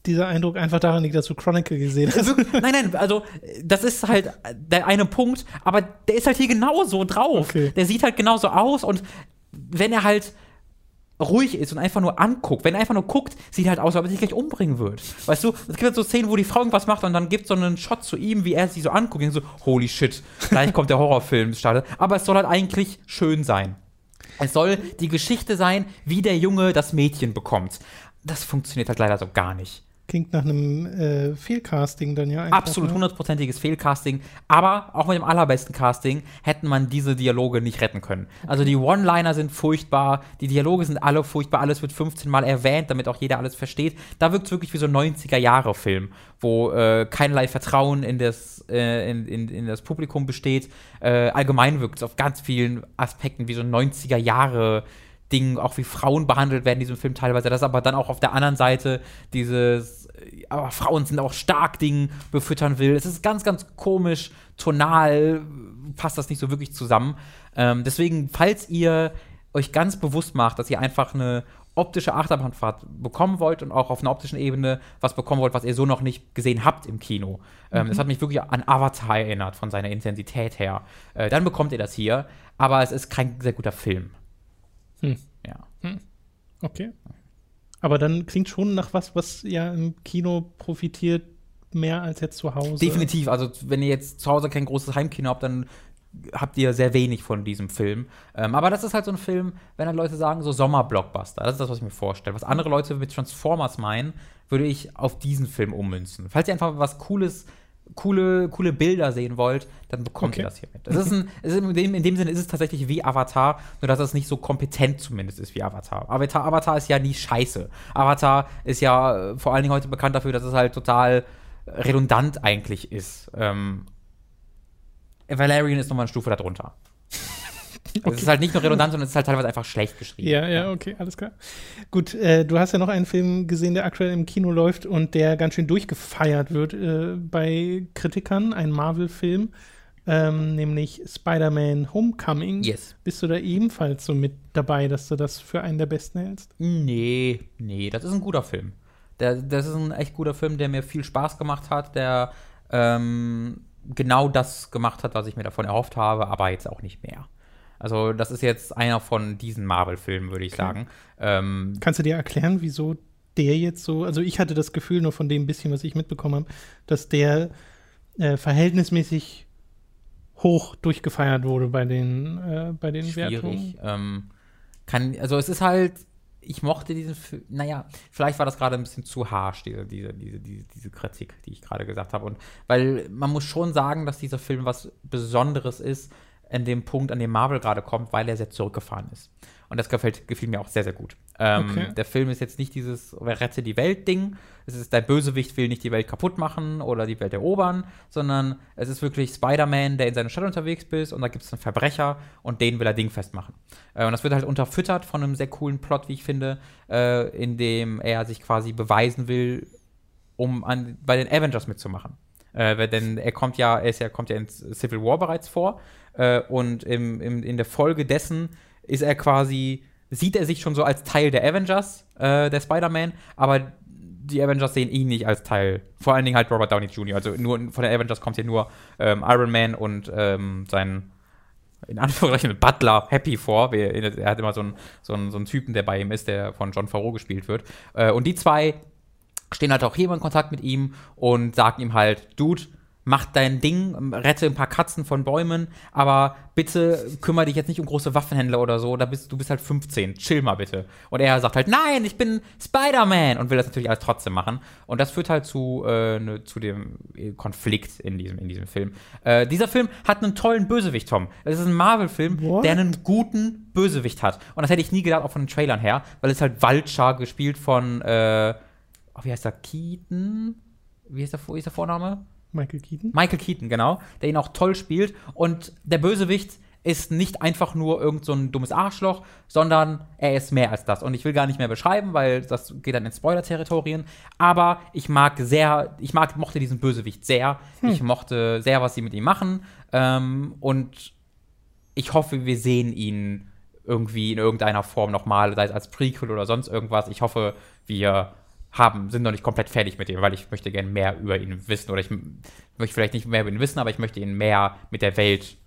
dieser Eindruck einfach daran liegt, dass du Chronicle gesehen hast. Also, nein, nein, also das ist halt der eine Punkt, aber der ist halt hier genauso drauf. Okay. Der sieht halt genauso aus und wenn er halt ruhig ist und einfach nur anguckt. Wenn er einfach nur guckt, sieht er halt aus, als ob er sich gleich umbringen wird. Weißt du, es gibt halt so Szenen, wo die Frau irgendwas macht und dann gibt es so einen Shot zu ihm, wie er sie so anguckt und so, holy shit, gleich kommt der Horrorfilm startet. Aber es soll halt eigentlich schön sein. Es soll die Geschichte sein, wie der Junge das Mädchen bekommt. Das funktioniert halt leider so gar nicht. Klingt nach einem äh, Fehlcasting dann ja einfach. Absolut ne? hundertprozentiges Fehlcasting. Aber auch mit dem allerbesten Casting hätten man diese Dialoge nicht retten können. Also die One-Liner sind furchtbar, die Dialoge sind alle furchtbar, alles wird 15 Mal erwähnt, damit auch jeder alles versteht. Da wirkt es wirklich wie so ein 90er-Jahre-Film, wo äh, keinerlei Vertrauen in das, äh, in, in, in, das Publikum besteht. Äh, allgemein wirkt es auf ganz vielen Aspekten wie so ein 90er-Jahre- film Dingen, auch wie Frauen behandelt werden in diesem Film teilweise. Das aber dann auch auf der anderen Seite dieses, aber Frauen sind auch stark Ding befüttern will. Es ist ganz, ganz komisch, tonal passt das nicht so wirklich zusammen. Ähm, deswegen, falls ihr euch ganz bewusst macht, dass ihr einfach eine optische Achterbahnfahrt bekommen wollt und auch auf einer optischen Ebene was bekommen wollt, was ihr so noch nicht gesehen habt im Kino. Ähm, mhm. das hat mich wirklich an Avatar erinnert, von seiner Intensität her. Äh, dann bekommt ihr das hier, aber es ist kein sehr guter Film. Hm. Ja. Hm. Okay. Aber dann klingt schon nach was, was ja im Kino profitiert, mehr als jetzt zu Hause. Definitiv. Also, wenn ihr jetzt zu Hause kein großes Heimkino habt, dann habt ihr sehr wenig von diesem Film. Ähm, aber das ist halt so ein Film, wenn dann Leute sagen, so Sommerblockbuster. Das ist das, was ich mir vorstelle. Was andere Leute mit Transformers meinen, würde ich auf diesen Film ummünzen. Falls ihr einfach was Cooles coole, coole Bilder sehen wollt, dann bekommt okay. ihr das hier mit. Das ist ein, ist in, dem, in dem Sinne ist es tatsächlich wie Avatar, nur dass es nicht so kompetent zumindest ist wie Avatar. Avatar, Avatar ist ja nie scheiße. Avatar ist ja äh, vor allen Dingen heute bekannt dafür, dass es halt total redundant eigentlich ist. Ähm, Valerian ist nochmal eine Stufe darunter. Okay. Es ist halt nicht nur redundant, sondern es ist halt teilweise einfach schlecht geschrieben. Ja, ja, okay, alles klar. Gut, äh, du hast ja noch einen Film gesehen, der aktuell im Kino läuft und der ganz schön durchgefeiert wird äh, bei Kritikern, ein Marvel-Film, ähm, nämlich Spider-Man Homecoming. Yes. Bist du da ebenfalls so mit dabei, dass du das für einen der besten hältst? Nee, nee, das ist ein guter Film. Der, das ist ein echt guter Film, der mir viel Spaß gemacht hat, der ähm, genau das gemacht hat, was ich mir davon erhofft habe, aber jetzt auch nicht mehr. Also, das ist jetzt einer von diesen Marvel-Filmen, würde ich okay. sagen. Ähm, Kannst du dir erklären, wieso der jetzt so, also ich hatte das Gefühl nur von dem bisschen, was ich mitbekommen habe, dass der äh, verhältnismäßig hoch durchgefeiert wurde bei den, äh, bei den Schwierig. Wertungen. Ähm, kann, also es ist halt, ich mochte diesen Film, naja, vielleicht war das gerade ein bisschen zu harsch, diese, diese, diese, diese, diese Kritik, die ich gerade gesagt habe. Und weil man muss schon sagen, dass dieser Film was Besonderes ist, in dem Punkt, an dem Marvel gerade kommt, weil er sehr zurückgefahren ist. Und das gefällt, gefiel mir auch sehr, sehr gut. Ähm, okay. Der Film ist jetzt nicht dieses Rette die Welt-Ding. Es ist, der Bösewicht will nicht die Welt kaputt machen oder die Welt erobern, sondern es ist wirklich Spider-Man, der in seiner Stadt unterwegs ist und da gibt es einen Verbrecher und den will er dingfest machen. Äh, und das wird halt unterfüttert von einem sehr coolen Plot, wie ich finde, äh, in dem er sich quasi beweisen will, um an, bei den Avengers mitzumachen. Äh, denn er kommt ja, er ist ja, kommt ja in Civil War bereits vor äh, und im, im, in der Folge dessen ist er quasi, sieht er sich schon so als Teil der Avengers, äh, der Spider-Man, aber die Avengers sehen ihn nicht als Teil. Vor allen Dingen halt Robert Downey Jr. Also nur von der Avengers kommt hier nur ähm, Iron Man und ähm, sein in Anführungszeichen Butler Happy vor. Er hat immer so einen, so, einen, so einen Typen, der bei ihm ist, der von John Favreau gespielt wird. Äh, und die zwei stehen halt auch hier in Kontakt mit ihm und sagen ihm halt, Dude, mach dein Ding, rette ein paar Katzen von Bäumen, aber bitte kümmere dich jetzt nicht um große Waffenhändler oder so, da bist, du bist halt 15, chill mal bitte. Und er sagt halt, nein, ich bin Spider-Man und will das natürlich alles trotzdem machen. Und das führt halt zu, äh, ne, zu dem Konflikt in diesem, in diesem Film. Äh, dieser Film hat einen tollen Bösewicht, Tom. Es ist ein Marvel-Film, der einen guten Bösewicht hat. Und das hätte ich nie gedacht, auch von den Trailern her, weil es halt Vulture gespielt von, äh, oh, wie heißt der, Keaton? Wie ist der, wie ist der Vorname? Michael Keaton. Michael Keaton, genau, der ihn auch toll spielt. Und der Bösewicht ist nicht einfach nur irgend so ein dummes Arschloch, sondern er ist mehr als das. Und ich will gar nicht mehr beschreiben, weil das geht dann in Spoiler-Territorien. Aber ich mag sehr, ich mag, mochte diesen Bösewicht sehr. Hm. Ich mochte sehr, was sie mit ihm machen. Ähm, und ich hoffe, wir sehen ihn irgendwie in irgendeiner Form nochmal, sei es als Prequel oder sonst irgendwas. Ich hoffe, wir haben, sind noch nicht komplett fertig mit ihm, weil ich möchte gerne mehr über ihn wissen oder ich möchte vielleicht nicht mehr über ihn wissen, aber ich möchte ihn mehr mit der Welt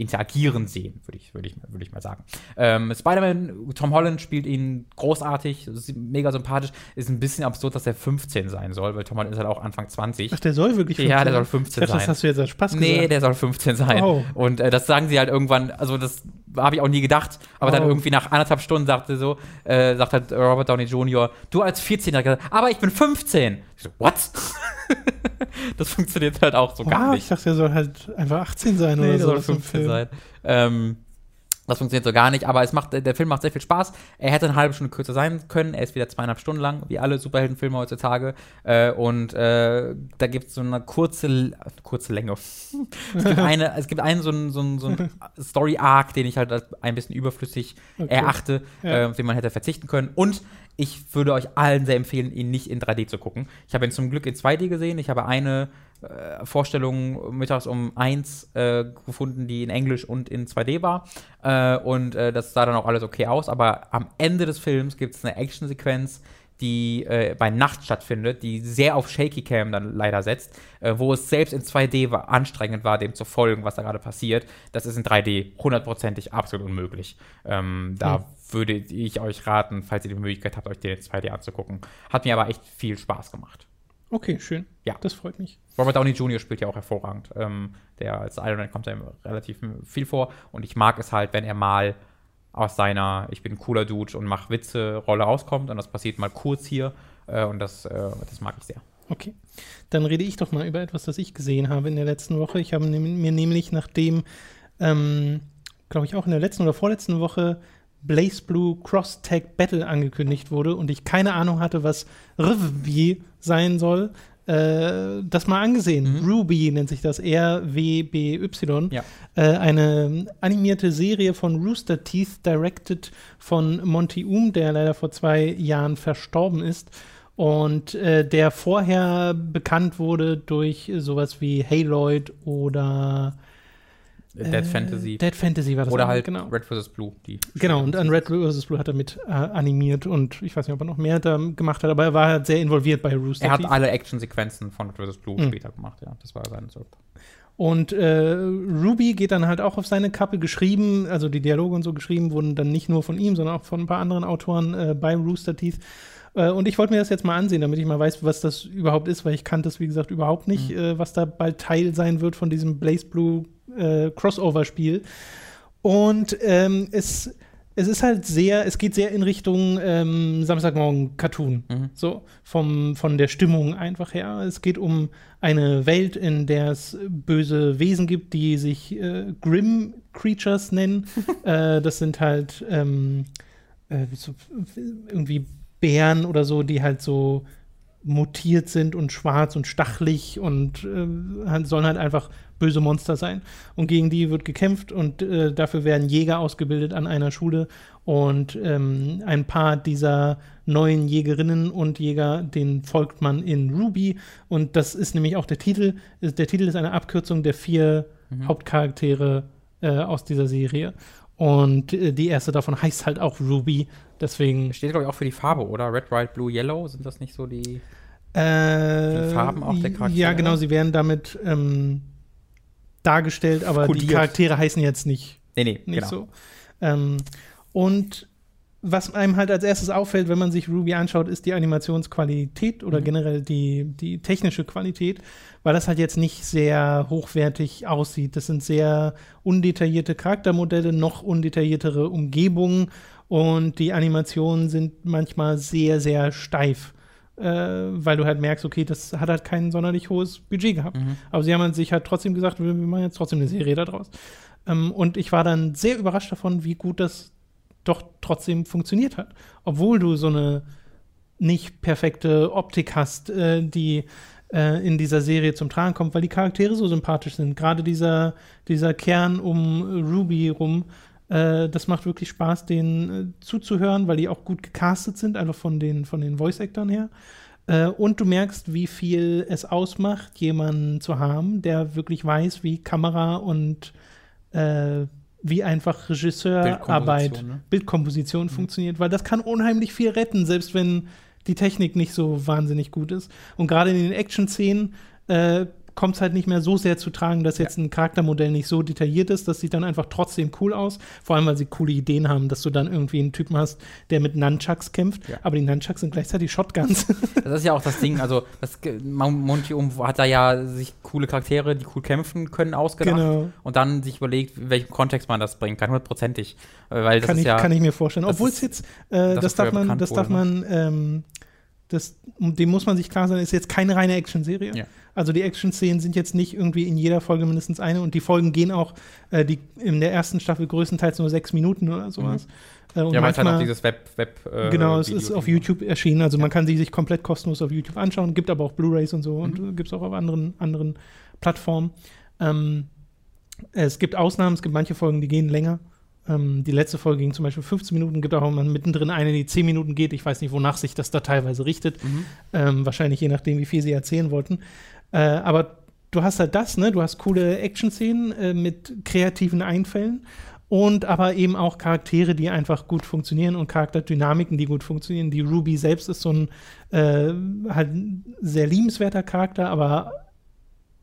interagieren sehen, würde ich, würd ich, würd ich mal sagen. Ähm, Spider-Man, Tom Holland spielt ihn großartig, mega sympathisch. Ist ein bisschen absurd, dass er 15 sein soll, weil Tom Holland ist halt auch Anfang 20. Ach, der soll wirklich 15 Ja, der soll 15 dachte, sein. Das hast du jetzt als Spaß gesagt. Nee, der soll 15 sein. Oh. Und äh, das sagen sie halt irgendwann, also das habe ich auch nie gedacht, aber dann Oh. irgendwie nach anderthalb Stunden sagte so, äh, sagt halt Robert Downey Jr., du als 14-Jähriger, aber ich bin 15. Ich so, what? [LAUGHS] das funktioniert halt auch so gar Wow, nicht. ich dachte, er soll halt einfach 18 sein Nee, oder der so. soll aus dem 15 Film. sein. Ähm, das funktioniert so gar nicht, aber es macht, der Film macht sehr viel Spaß. Er hätte eine halbe Stunde kürzer sein können. Er ist wieder zweieinhalb Stunden lang, wie alle Superheldenfilme heutzutage. Äh, und äh, da gibt es so eine kurze, kurze Länge. [LAUGHS] es gibt, eine, es gibt einen so einen, so einen, so einen [LAUGHS] Story-Arc, den ich halt als ein bisschen überflüssig Okay. erachte, Ja. äh, auf den man hätte verzichten können. Und ich würde euch allen sehr empfehlen, ihn nicht in 3D zu gucken. Ich habe ihn zum Glück in 2D gesehen. Ich habe eine äh, Vorstellung mittags um eins äh, gefunden, die in Englisch und in 2D war. Äh, und äh, das sah dann auch alles okay aus. Aber am Ende des Films gibt es eine Actionsequenz, die äh, bei Nacht stattfindet, die sehr auf Shaky Cam dann leider setzt, äh, wo es selbst in 2D war, anstrengend war, dem zu folgen, was da gerade passiert. Das ist in 3D hundertprozentig absolut unmöglich. Ähm, da Hm. würde ich euch raten, falls ihr die Möglichkeit habt, euch den in 2D anzugucken. Hat mir aber echt viel Spaß gemacht. Okay, schön. Ja. Das freut mich. Robert Downey Jr. spielt ja auch hervorragend. Ähm, der als Iron Man kommt ja relativ viel vor. Und ich mag es halt, wenn er mal aus seiner Ich bin cooler Dude und mach Witze Rolle rauskommt. Und das passiert mal kurz hier. Äh, und das, äh, das mag ich sehr. Okay. Dann rede ich doch mal über etwas, das ich gesehen habe in der letzten Woche. Ich habe mir nämlich, nachdem, ähm, glaube ich, auch in der letzten oder vorletzten Woche Blaze Blue Cross Tag Battle angekündigt wurde und ich keine Ahnung hatte, was RWB sein soll, äh, das mal angesehen. Ruby nennt sich das, R-W-B-Y. Ja. Äh, eine animierte Serie von Rooster Teeth, directed von Monty Um, der leider vor zwei Jahren verstorben ist. Und äh, der vorher bekannt wurde durch sowas wie Haloid oder Dead äh, Fantasy. Dead Fantasy war das Oder halt genau. Red vs. Blue. Die Genau, und an Red vs. Blue hat er mit äh, animiert und ich weiß nicht, ob er noch mehr da gemacht hat, aber er war halt sehr involviert bei Rooster Er hat Teeth. alle Actionsequenzen von Red vs. Blue Mhm. später gemacht, ja. Das war sein Job. Und äh, Ruby geht dann halt auch auf seine Kappe geschrieben, also die Dialoge und so geschrieben wurden dann nicht nur von ihm, sondern auch von ein paar anderen Autoren äh, bei Rooster Teeth. Äh, und ich wollte mir das jetzt mal ansehen, damit ich mal weiß, was das überhaupt ist, weil ich kannte das, wie gesagt, überhaupt nicht, äh, was da bald Teil sein wird von diesem Blaze Blue äh, Crossover-Spiel. Und ähm, es, es ist halt sehr, es geht sehr in Richtung ähm, Samstagmorgen Cartoon. Mhm. So, vom, von der Stimmung einfach her. Es geht um eine Welt, in der es böse Wesen gibt, die sich äh, Grim Creatures nennen. [LAUGHS] äh, das sind halt ähm, äh, so, irgendwie Bären oder so, die halt so mutiert sind und schwarz und stachelig und äh, halt- sollen halt einfach böse Monster sein. Und gegen die wird gekämpft und äh, dafür werden Jäger ausgebildet an einer Schule. Und ähm, ein paar dieser neuen Jägerinnen und Jäger, den folgt man in Ruby. Und das ist nämlich auch der Titel. Der Titel ist eine Abkürzung der vier Hauptcharaktere äh, aus dieser Serie. Und äh, die erste davon heißt halt auch Ruby. Deswegen Steht, glaube ich, auch für die Farbe, oder? Red, White, Blue, Yellow. Sind das nicht so die. Äh, Die Farben auch der Charaktere? Ja, genau, sie werden damit ähm, dargestellt, aber die Kodiert. Charaktere heißen jetzt nicht, Nee, nee, nicht genau. so. Ähm, und was einem halt als erstes auffällt, wenn man sich Ruby anschaut, ist die Animationsqualität oder Mhm. generell die, die technische Qualität, weil das halt jetzt nicht sehr hochwertig aussieht. Das sind sehr undetaillierte Charaktermodelle, noch undetailliertere Umgebungen und die Animationen sind manchmal sehr, sehr steif. Äh, weil du halt merkst, okay, das hat halt kein sonderlich hohes Budget gehabt. Mhm. Aber sie haben halt sich halt trotzdem gesagt, wir, wir machen jetzt trotzdem eine Serie daraus. Ähm, und ich war dann sehr überrascht davon, wie gut das doch trotzdem funktioniert hat. Obwohl du so eine nicht perfekte Optik hast, äh, die äh, in dieser Serie zum Tragen kommt, weil die Charaktere so sympathisch sind. Gerade dieser, dieser Kern um Ruby rum, äh, das macht wirklich Spaß, denen äh, zuzuhören, weil die auch gut gecastet sind, einfach von den, von den Voice-Actern her. Äh, und du merkst, wie viel es ausmacht, jemanden zu haben, der wirklich weiß, wie Kamera und äh, wie einfach Regisseurarbeit, Bildkomposition, ne? Bildkomposition funktioniert, weil das kann unheimlich viel retten, selbst wenn die Technik nicht so wahnsinnig gut ist. Und gerade in den Action-Szenen äh, kommt es halt nicht mehr so sehr zu tragen, dass jetzt ein Charaktermodell nicht so detailliert ist. Das sieht dann einfach trotzdem cool aus. Vor allem, weil sie coole Ideen haben, dass du dann irgendwie einen Typen hast, der mit Nunchucks kämpft. Ja. Aber die Nunchucks sind gleichzeitig Shotguns. [LAUGHS] Das ist ja auch das Ding, also das Monty um hat da ja sich coole Charaktere, die cool kämpfen können, ausgedacht Genau. und dann sich überlegt, in welchem Kontext man das bringen kann, hundertprozentig. Weil das kann, ist ich, ja, kann ich mir vorstellen. das Obwohl es jetzt, äh, das, das, darf man, das darf wurde, man, ähm, das, dem muss man sich klar sein, ist jetzt keine reine Action-Serie. Ja. Also die Action-Szenen sind jetzt nicht irgendwie in jeder Folge mindestens eine und die Folgen gehen auch äh, die in der ersten Staffel größtenteils nur sechs Minuten oder sowas. Äh, und ja, halt manchmal- auch dieses Web, Web äh, Genau, es Video- ist auf YouTube erschienen. Also man kann sie sich komplett kostenlos auf YouTube anschauen. Gibt aber auch Blu-rays und so und Mhm. gibt es auch auf anderen, anderen Plattformen. Ähm, es gibt Ausnahmen, es gibt manche Folgen, die gehen länger. Ähm, die letzte Folge ging zum Beispiel 15 Minuten, gibt auch mittendrin eine, die 10 Minuten geht. Ich weiß nicht, wonach sich das da teilweise richtet. Mhm. Ähm, wahrscheinlich je nachdem, wie viel sie erzählen wollten. Äh, aber du hast halt das, ne? Du hast coole Action-Szenen äh, mit kreativen Einfällen und aber eben auch Charaktere, die einfach gut funktionieren und Charakterdynamiken, die gut funktionieren. Die Ruby selbst ist so ein äh, halt ein sehr liebenswerter Charakter, aber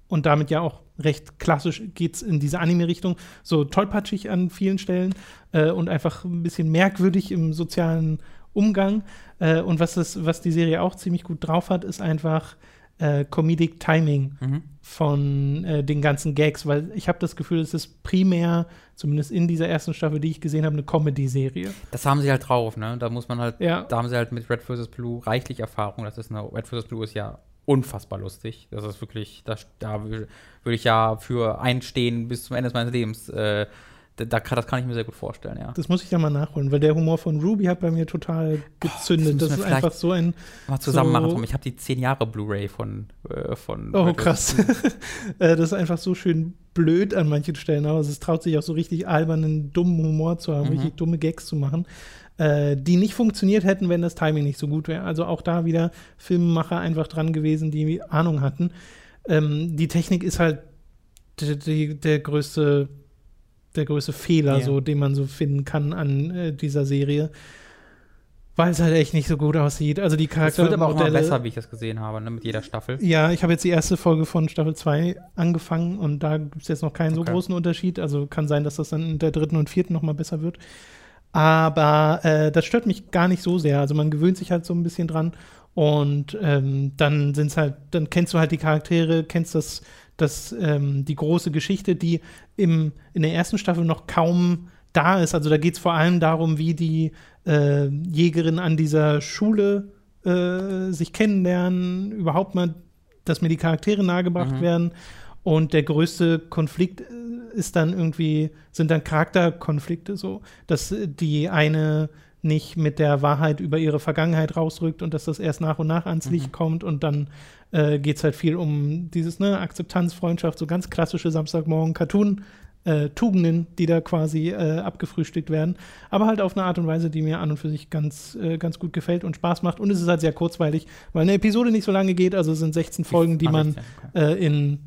und damit ja auch recht klassisch geht es in diese Anime-Richtung, so tollpatschig an vielen Stellen äh, und einfach ein bisschen merkwürdig im sozialen Umgang. Äh, und was, das, was die Serie auch ziemlich gut drauf hat, ist einfach äh, Comedic Timing Mhm. von äh, den ganzen Gags, weil ich habe das Gefühl, es ist primär, zumindest in dieser ersten Staffel, die ich gesehen habe, eine Comedy-Serie. Das haben sie halt drauf, ne? Da muss man halt, Ja. da haben sie halt mit Red vs. Blue reichlich Erfahrung. Das ist eine, Red vs. Blue ist ja unfassbar lustig. Das ist wirklich, das, da würde würd ich ja für einstehen bis zum Ende meines Lebens. Äh, da, das kann ich mir sehr gut vorstellen, ja. Das muss ich ja mal nachholen, weil der Humor von Ruby hat bei mir total gezündet. das das, wir ist einfach so ein Mal zusammen So- machen. Ich habe die 10 Jahre Blu-ray von, äh, von Oh, krass. [LAUGHS] Äh, das ist einfach so schön blöd an manchen Stellen, aber es traut sich auch so richtig albernen, dummen Humor zu haben, Mhm. richtig dumme Gags zu machen, äh, die nicht funktioniert hätten, wenn das Timing nicht so gut wäre. Also auch da wieder Filmemacher einfach dran gewesen, die Ahnung hatten. Ähm, die Technik ist halt die, die, der größte der größte Fehler, Ja. so, den man so finden kann an äh, dieser Serie. Weil es halt echt nicht so gut aussieht. Also die Es wird aber auch immer Charaktermodelle. besser, wie ich das gesehen habe, ne, mit jeder Staffel. Ja, ich habe jetzt die erste Folge von Staffel 2 angefangen und da gibt es jetzt noch keinen so Okay. großen Unterschied. Also kann sein, dass das dann in der dritten und vierten noch mal besser wird. Aber äh, das stört mich gar nicht so sehr. Also man gewöhnt sich halt so ein bisschen dran und ähm, dann sind's halt, dann kennst du halt die Charaktere, kennst das, das ähm, die große Geschichte, die im, in der ersten Staffel noch kaum da ist. Also da geht es vor allem darum, wie die äh, Jägerin an dieser Schule äh, sich kennenlernen, überhaupt mal, dass mir die Charaktere nahegebracht Mhm. werden. Und der größte Konflikt äh, ist dann irgendwie, sind dann Charakterkonflikte so, dass die eine nicht mit der Wahrheit über ihre Vergangenheit rausrückt und dass das erst nach und nach ans Licht kommt und dann äh, geht es halt viel um dieses, ne, Akzeptanz, Freundschaft, so ganz klassische Samstagmorgen-Cartoon. Äh, Tugenden, die da quasi äh, abgefrühstückt werden, aber halt auf eine Art und Weise, die mir an und für sich ganz, äh, ganz gut gefällt und Spaß macht. Und es ist halt sehr kurzweilig, weil eine Episode nicht so lange geht, also es sind 16 Folgen, die man 16, okay. äh, in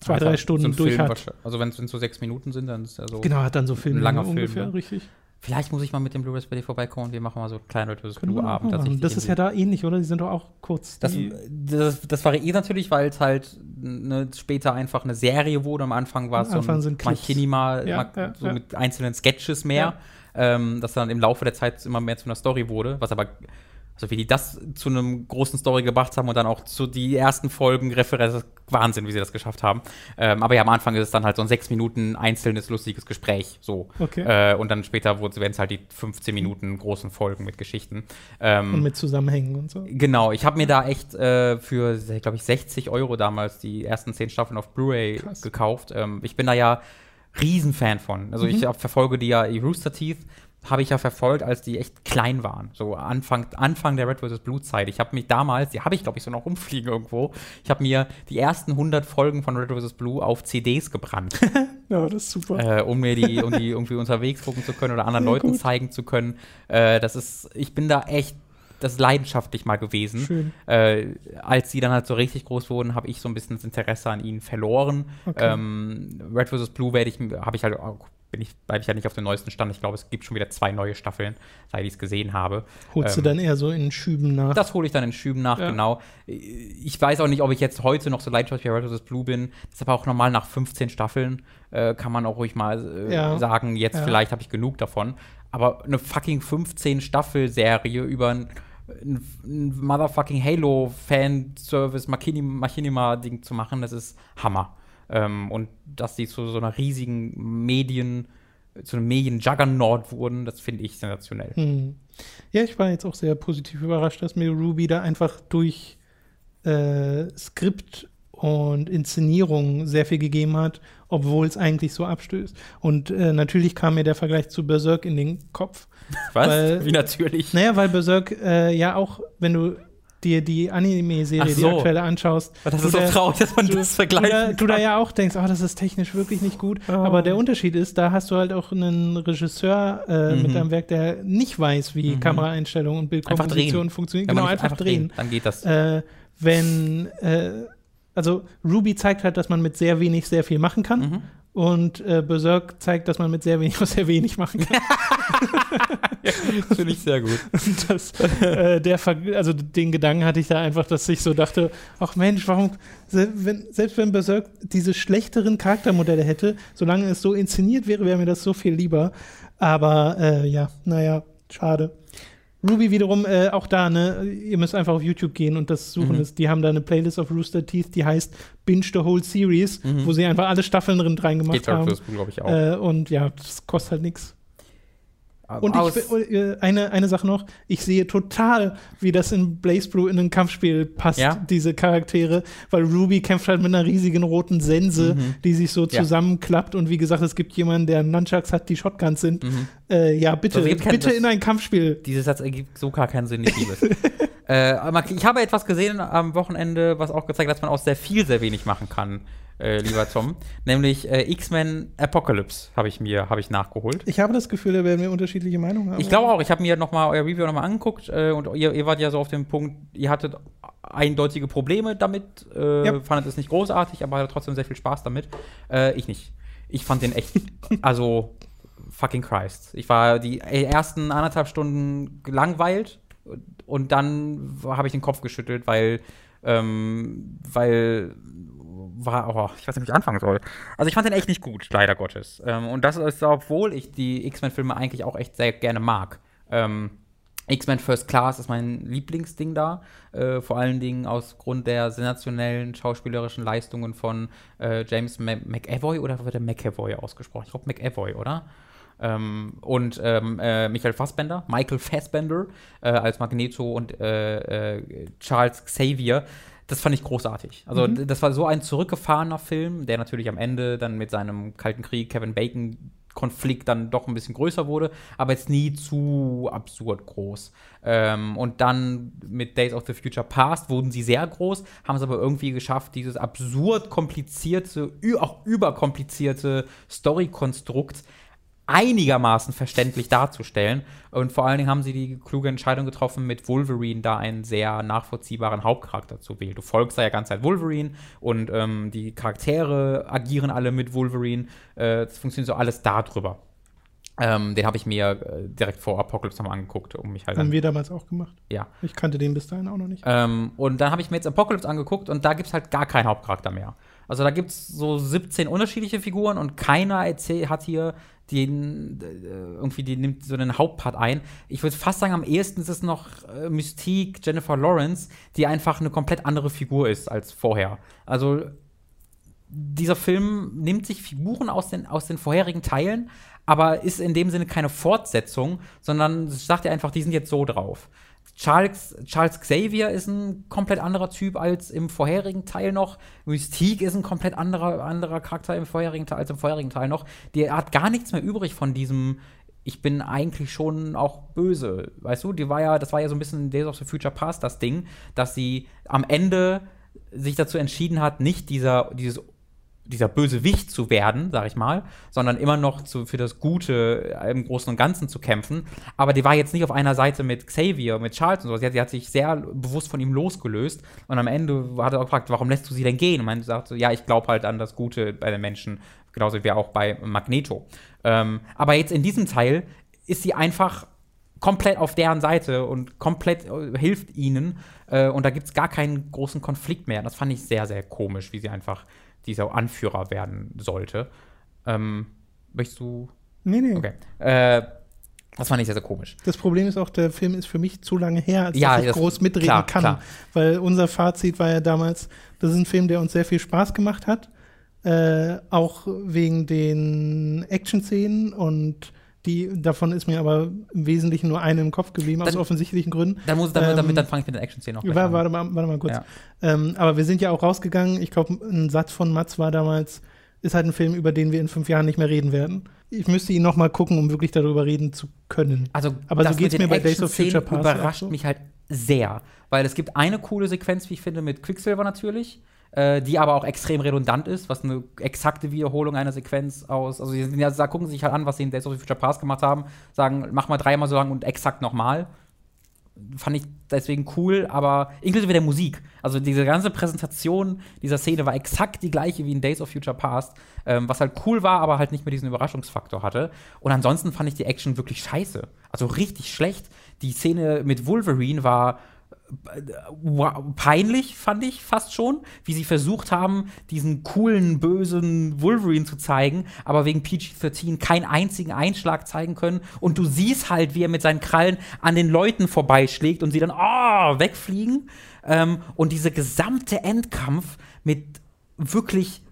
zwei, drei so Stunden ein durch Film hat. Also wenn es so sechs Minuten sind, dann ist er so. Genau, hat dann so Filme langer Film, ungefähr, ne? richtig. Vielleicht muss ich mal mit dem Blu-rays bei dir vorbeikommen und wir machen mal so kleinen Red vs. Können wir Blue auch Abend. dass ich machen. die Das ist ja da ähnlich, oder? Die sind doch auch kurz. Das, das, das variiert natürlich, weil es halt ne, später einfach eine Serie wurde. Am Anfang war es so ein. Machini-mal, Ja, ja, so ja. mit einzelnen Sketches mehr, ähm, das dann im Laufe der Zeit immer mehr zu einer Story wurde, was aber also wie die das zu einem großen Story gebracht haben und dann auch zu die ersten Folgen Referenz, Wahnsinn, wie sie das geschafft haben. Ähm, aber ja, am Anfang ist es dann halt so ein sechs Minuten einzelnes lustiges Gespräch, so. Okay. Äh, und dann später werden es halt die 15 Minuten großen Folgen mit Geschichten. Ähm, und mit Zusammenhängen und so. Genau, ich habe mir da echt äh, für, glaube ich, 60 Euro damals die ersten 10 Staffeln auf Blu-ray gekauft. Ähm, ich bin da ja Riesenfan von. Also ich Mhm. hab- verfolge die ja, Rooster Teeth habe ich ja verfolgt, als die echt klein waren. So Anfang, Anfang der Red vs. Blue Zeit. Ich habe mich damals, die habe ich, glaube ich, so noch rumfliegen irgendwo. Ich habe mir die ersten 100 Folgen von Red vs. Blue auf CDs gebrannt, [LAUGHS] Ja, das ist super. äh, um mir die, um die irgendwie unterwegs gucken zu können oder anderen Ja, Leuten gut. zeigen zu können. Äh, das ist, ich bin da echt, das ist leidenschaftlich mal gewesen Schön. äh, als sie dann halt so richtig groß wurden, habe ich so ein bisschen das Interesse an ihnen verloren. Okay. Ähm, Red vs. Blue werde ich, habe ich halt auch bin ich, bleibe ich ja nicht auf dem neuesten Stand. Ich glaube, es gibt schon wieder zwei neue Staffeln, seit ich es gesehen habe. Holst Ähm, du dann eher so in Schüben nach? Das hole ich dann in Schüben nach, Ja. genau. Ich weiß auch nicht, ob ich jetzt heute noch so leidenschaftlich bei Red vs. Blue bin. Das ist aber auch normal nach 15 Staffeln äh, kann man auch ruhig mal äh, Ja. sagen, jetzt Ja. vielleicht habe ich genug davon. Aber eine fucking 15 Staffel-Serie über ein, ein, ein motherfucking Halo-Fanservice, Machini- Machinima-Ding zu machen, das ist Hammer. Ähm, und dass die zu so einer riesigen Medien, zu einem Medien-Juggernaut wurden, das finde ich sensationell. Hm. Ja, ich war jetzt auch sehr positiv überrascht, dass mir Ruby da einfach durch äh, Skript und Inszenierung sehr viel gegeben hat, obwohl es eigentlich so abstößt. Und äh, natürlich kam mir der Vergleich zu Berserk in den Kopf. Was? Weil- Wie natürlich. Naja, weil Berserk äh, ja auch, wenn du dir die Anime-Serie, Ach die so. aktuelle anschaust, Das ist so traurig, dass man du, das du, da, du da ja auch denkst, oh, das ist technisch wirklich nicht gut. Oh. Aber der Unterschied ist, da hast du halt auch einen Regisseur äh, Mhm. mit einem Werk, der nicht weiß, wie Mhm. Kameraeinstellungen und Einfach Bildkomposition drehen. funktionieren. Genau, nicht einfach, drehen. Dann geht das. Äh, wenn, äh, also Ruby zeigt halt, dass man mit sehr wenig sehr viel machen kann. Mhm. Und äh, Berserk zeigt, dass man mit sehr wenig [LAUGHS] sehr wenig machen kann. [LAUGHS] Das finde ich sehr gut. [LAUGHS] Das, äh, der Ver also den Gedanken hatte ich da einfach, dass ich so dachte, ach Mensch, warum, wenn, selbst wenn Berserk diese schlechteren Charaktermodelle hätte, solange es so inszeniert wäre, wäre mir das so viel lieber. Aber äh, ja, naja, schade. Ruby wiederum äh, auch da, ne? Ihr müsst einfach auf YouTube gehen und das suchen. Mhm. Die haben da eine Playlist auf Rooster Teeth, die heißt Binge the Whole Series, Mhm. wo sie einfach alle Staffeln drin rein gemacht Geht haben. das glaube ich auch. Äh, und ja, das kostet halt nichts. Und Aus- ich, äh, eine, eine Sache noch, ich sehe total, wie das in Blaze Blue in ein Kampfspiel passt, Ja? diese Charaktere, weil Ruby kämpft halt mit einer riesigen roten Sense, Mhm. die sich so Ja. zusammenklappt und wie gesagt, es gibt jemanden, der Nunchucks hat, die Shotguns sind. Mhm. Äh, ja, bitte, Also, kein- bitte in ein Kampfspiel. Dieser Satz ergibt so gar keinen Sinn, ich liebe es. [LAUGHS] äh, ich habe etwas gesehen am Wochenende, was auch gezeigt hat, dass man aus sehr viel sehr wenig machen kann, äh, lieber Tom. Nämlich äh, X-Men Apocalypse habe ich mir hab ich nachgeholt. Ich habe das Gefühl, da werden wir unterschiedliche Meinungen haben. Ich glaube auch, ich habe mir noch mal euer Review noch mal angeguckt äh, und ihr, ihr wart ja so auf dem Punkt, ihr hattet eindeutige Probleme damit, äh, Ja. fandet es nicht großartig, aber hattet trotzdem sehr viel Spaß damit. Äh, ich nicht. Ich fand den echt, [LAUGHS] also fucking Christ. Ich war die ersten anderthalb Stunden gelangweilt und dann habe ich den Kopf geschüttelt, weil ähm, weil war, oh, ich weiß nicht, wie ich anfangen soll. Also ich fand den echt nicht gut, leider Gottes. Ähm, und das ist, obwohl ich die X-Men-Filme eigentlich auch echt sehr gerne mag. Ähm, X-Men First Class ist mein Lieblingsding da. Äh, vor allen Dingen aus Grund der sensationellen schauspielerischen Leistungen von äh, James Ma McAvoy oder wird der McAvoy ausgesprochen? Ich glaube McAvoy, oder? Ähm, und ähm, äh, Michael Fassbender, Michael Fassbender äh, als Magneto und äh, äh, Charles Xavier. Das fand ich großartig. Also, d- das war so ein zurückgefahrener Film, der natürlich am Ende dann mit seinem Kalten Krieg, Kevin Bacon Konflikt dann doch ein bisschen größer wurde, aber jetzt nie zu absurd groß. Ähm, und dann mit Days of the Future Past wurden sie sehr groß, haben es aber irgendwie geschafft, dieses absurd komplizierte, auch überkomplizierte Story-Konstrukt einigermaßen verständlich darzustellen. Und vor allen Dingen haben sie die kluge Entscheidung getroffen, mit Wolverine da einen sehr nachvollziehbaren Hauptcharakter zu wählen. Du folgst da ja ganz halt Wolverine und ähm, die Charaktere agieren alle mit Wolverine. Äh, das funktioniert so alles darüber. Ähm, den habe ich mir äh, direkt vor Apocalypse nochmal angeguckt, um mich halt Haben wir damals auch gemacht. ja. Ich kannte den bis dahin auch noch nicht. Ähm, und dann habe ich mir jetzt Apocalypse angeguckt und da gibt es halt gar keinen Hauptcharakter mehr. Also da gibt es so 17 unterschiedliche Figuren und keiner hat hier den, äh, irgendwie, die nimmt so einen Hauptpart ein. Ich würde fast sagen, am ehesten ist es noch äh, Mystique, Jennifer Lawrence, die einfach eine komplett andere Figur ist als vorher. Also dieser Film nimmt sich Figuren aus den, aus den vorherigen Teilen, aber ist in dem Sinne keine Fortsetzung, sondern sagt ja einfach, die sind jetzt so drauf. Charles, Charles Xavier ist ein komplett anderer Typ als im vorherigen Teil noch. Mystique ist ein komplett anderer, anderer Charakter im vorherigen Teil als im vorherigen Teil noch. Die hat gar nichts mehr übrig von diesem, ich bin eigentlich schon auch böse. Weißt du, die war ja, das war ja so ein bisschen Days of the Future Past, das Ding, dass sie am Ende sich dazu entschieden hat, nicht dieser, dieses dieser Bösewicht zu werden, sag ich mal, sondern immer noch zu, für das Gute im Großen und Ganzen zu kämpfen. Aber die war jetzt nicht auf einer Seite mit Xavier, mit Charles und so. Sie hat, sie hat sich sehr bewusst von ihm losgelöst. Und am Ende hat er auch gefragt, warum lässt du sie denn gehen? Und man sagt so, ja, ich glaube halt an das Gute bei den Menschen. Genauso wie auch bei Magneto. Ähm, aber jetzt in diesem Teil ist sie einfach komplett auf deren Seite und komplett äh, hilft ihnen. Äh, und da gibt es gar keinen großen Konflikt mehr. Das fand ich sehr, sehr komisch, wie sie einfach dieser Anführer werden sollte. Ähm, möchtest du. Nee, nee. Okay. Äh, das fand ich sehr, sehr komisch. Das Problem ist auch, der Film ist für mich zu lange her, als Ja, dass ich das- groß mitreden klar, kann. klar. Weil unser Fazit war ja damals, das ist ein Film, der uns sehr viel Spaß gemacht hat. Äh, auch wegen den Action-Szenen und die, davon ist mir aber im Wesentlichen nur eine im Kopf geblieben, aus Dann- offensichtlichen Gründen. Dann muss, damit, Ähm, damit dann fange ich mit den Action-Szenen noch Warte, an. warte, mal, warte mal kurz. Ja. Ähm, aber wir sind ja auch rausgegangen. Ich glaube, ein Satz von Mats war damals, ist halt ein Film, über den wir in fünf Jahren nicht mehr reden werden. Ich müsste ihn noch mal gucken, um wirklich darüber reden zu können. Also, Aber so mit den mir bei Days of Future Past überrascht so. mich halt sehr. Weil es gibt eine coole Sequenz, wie ich finde, mit Quicksilver natürlich, äh, die aber auch extrem redundant ist, was eine exakte Wiederholung einer Sequenz aus. Also, die da gucken sie sich halt an, was sie in Days of Future Past gemacht haben, sagen, mach mal dreimal so lang und exakt nochmal. Fand ich deswegen cool, aber inklusive der Musik. Also diese ganze Präsentation dieser Szene war exakt die gleiche wie in Days of Future Past, ähm, was halt cool war, aber halt nicht mehr diesen Überraschungsfaktor hatte. Und ansonsten fand ich die Action wirklich scheiße. Also richtig schlecht. Die Szene mit Wolverine war peinlich, fand ich fast schon, wie sie versucht haben, diesen coolen, bösen Wolverine zu zeigen, aber wegen PG-13 keinen einzigen Einschlag zeigen können. Und du siehst halt, wie er mit seinen Krallen an den Leuten vorbeischlägt und sie dann oh, wegfliegen. Ähm, und diese gesamte Endkampf mit wirklich,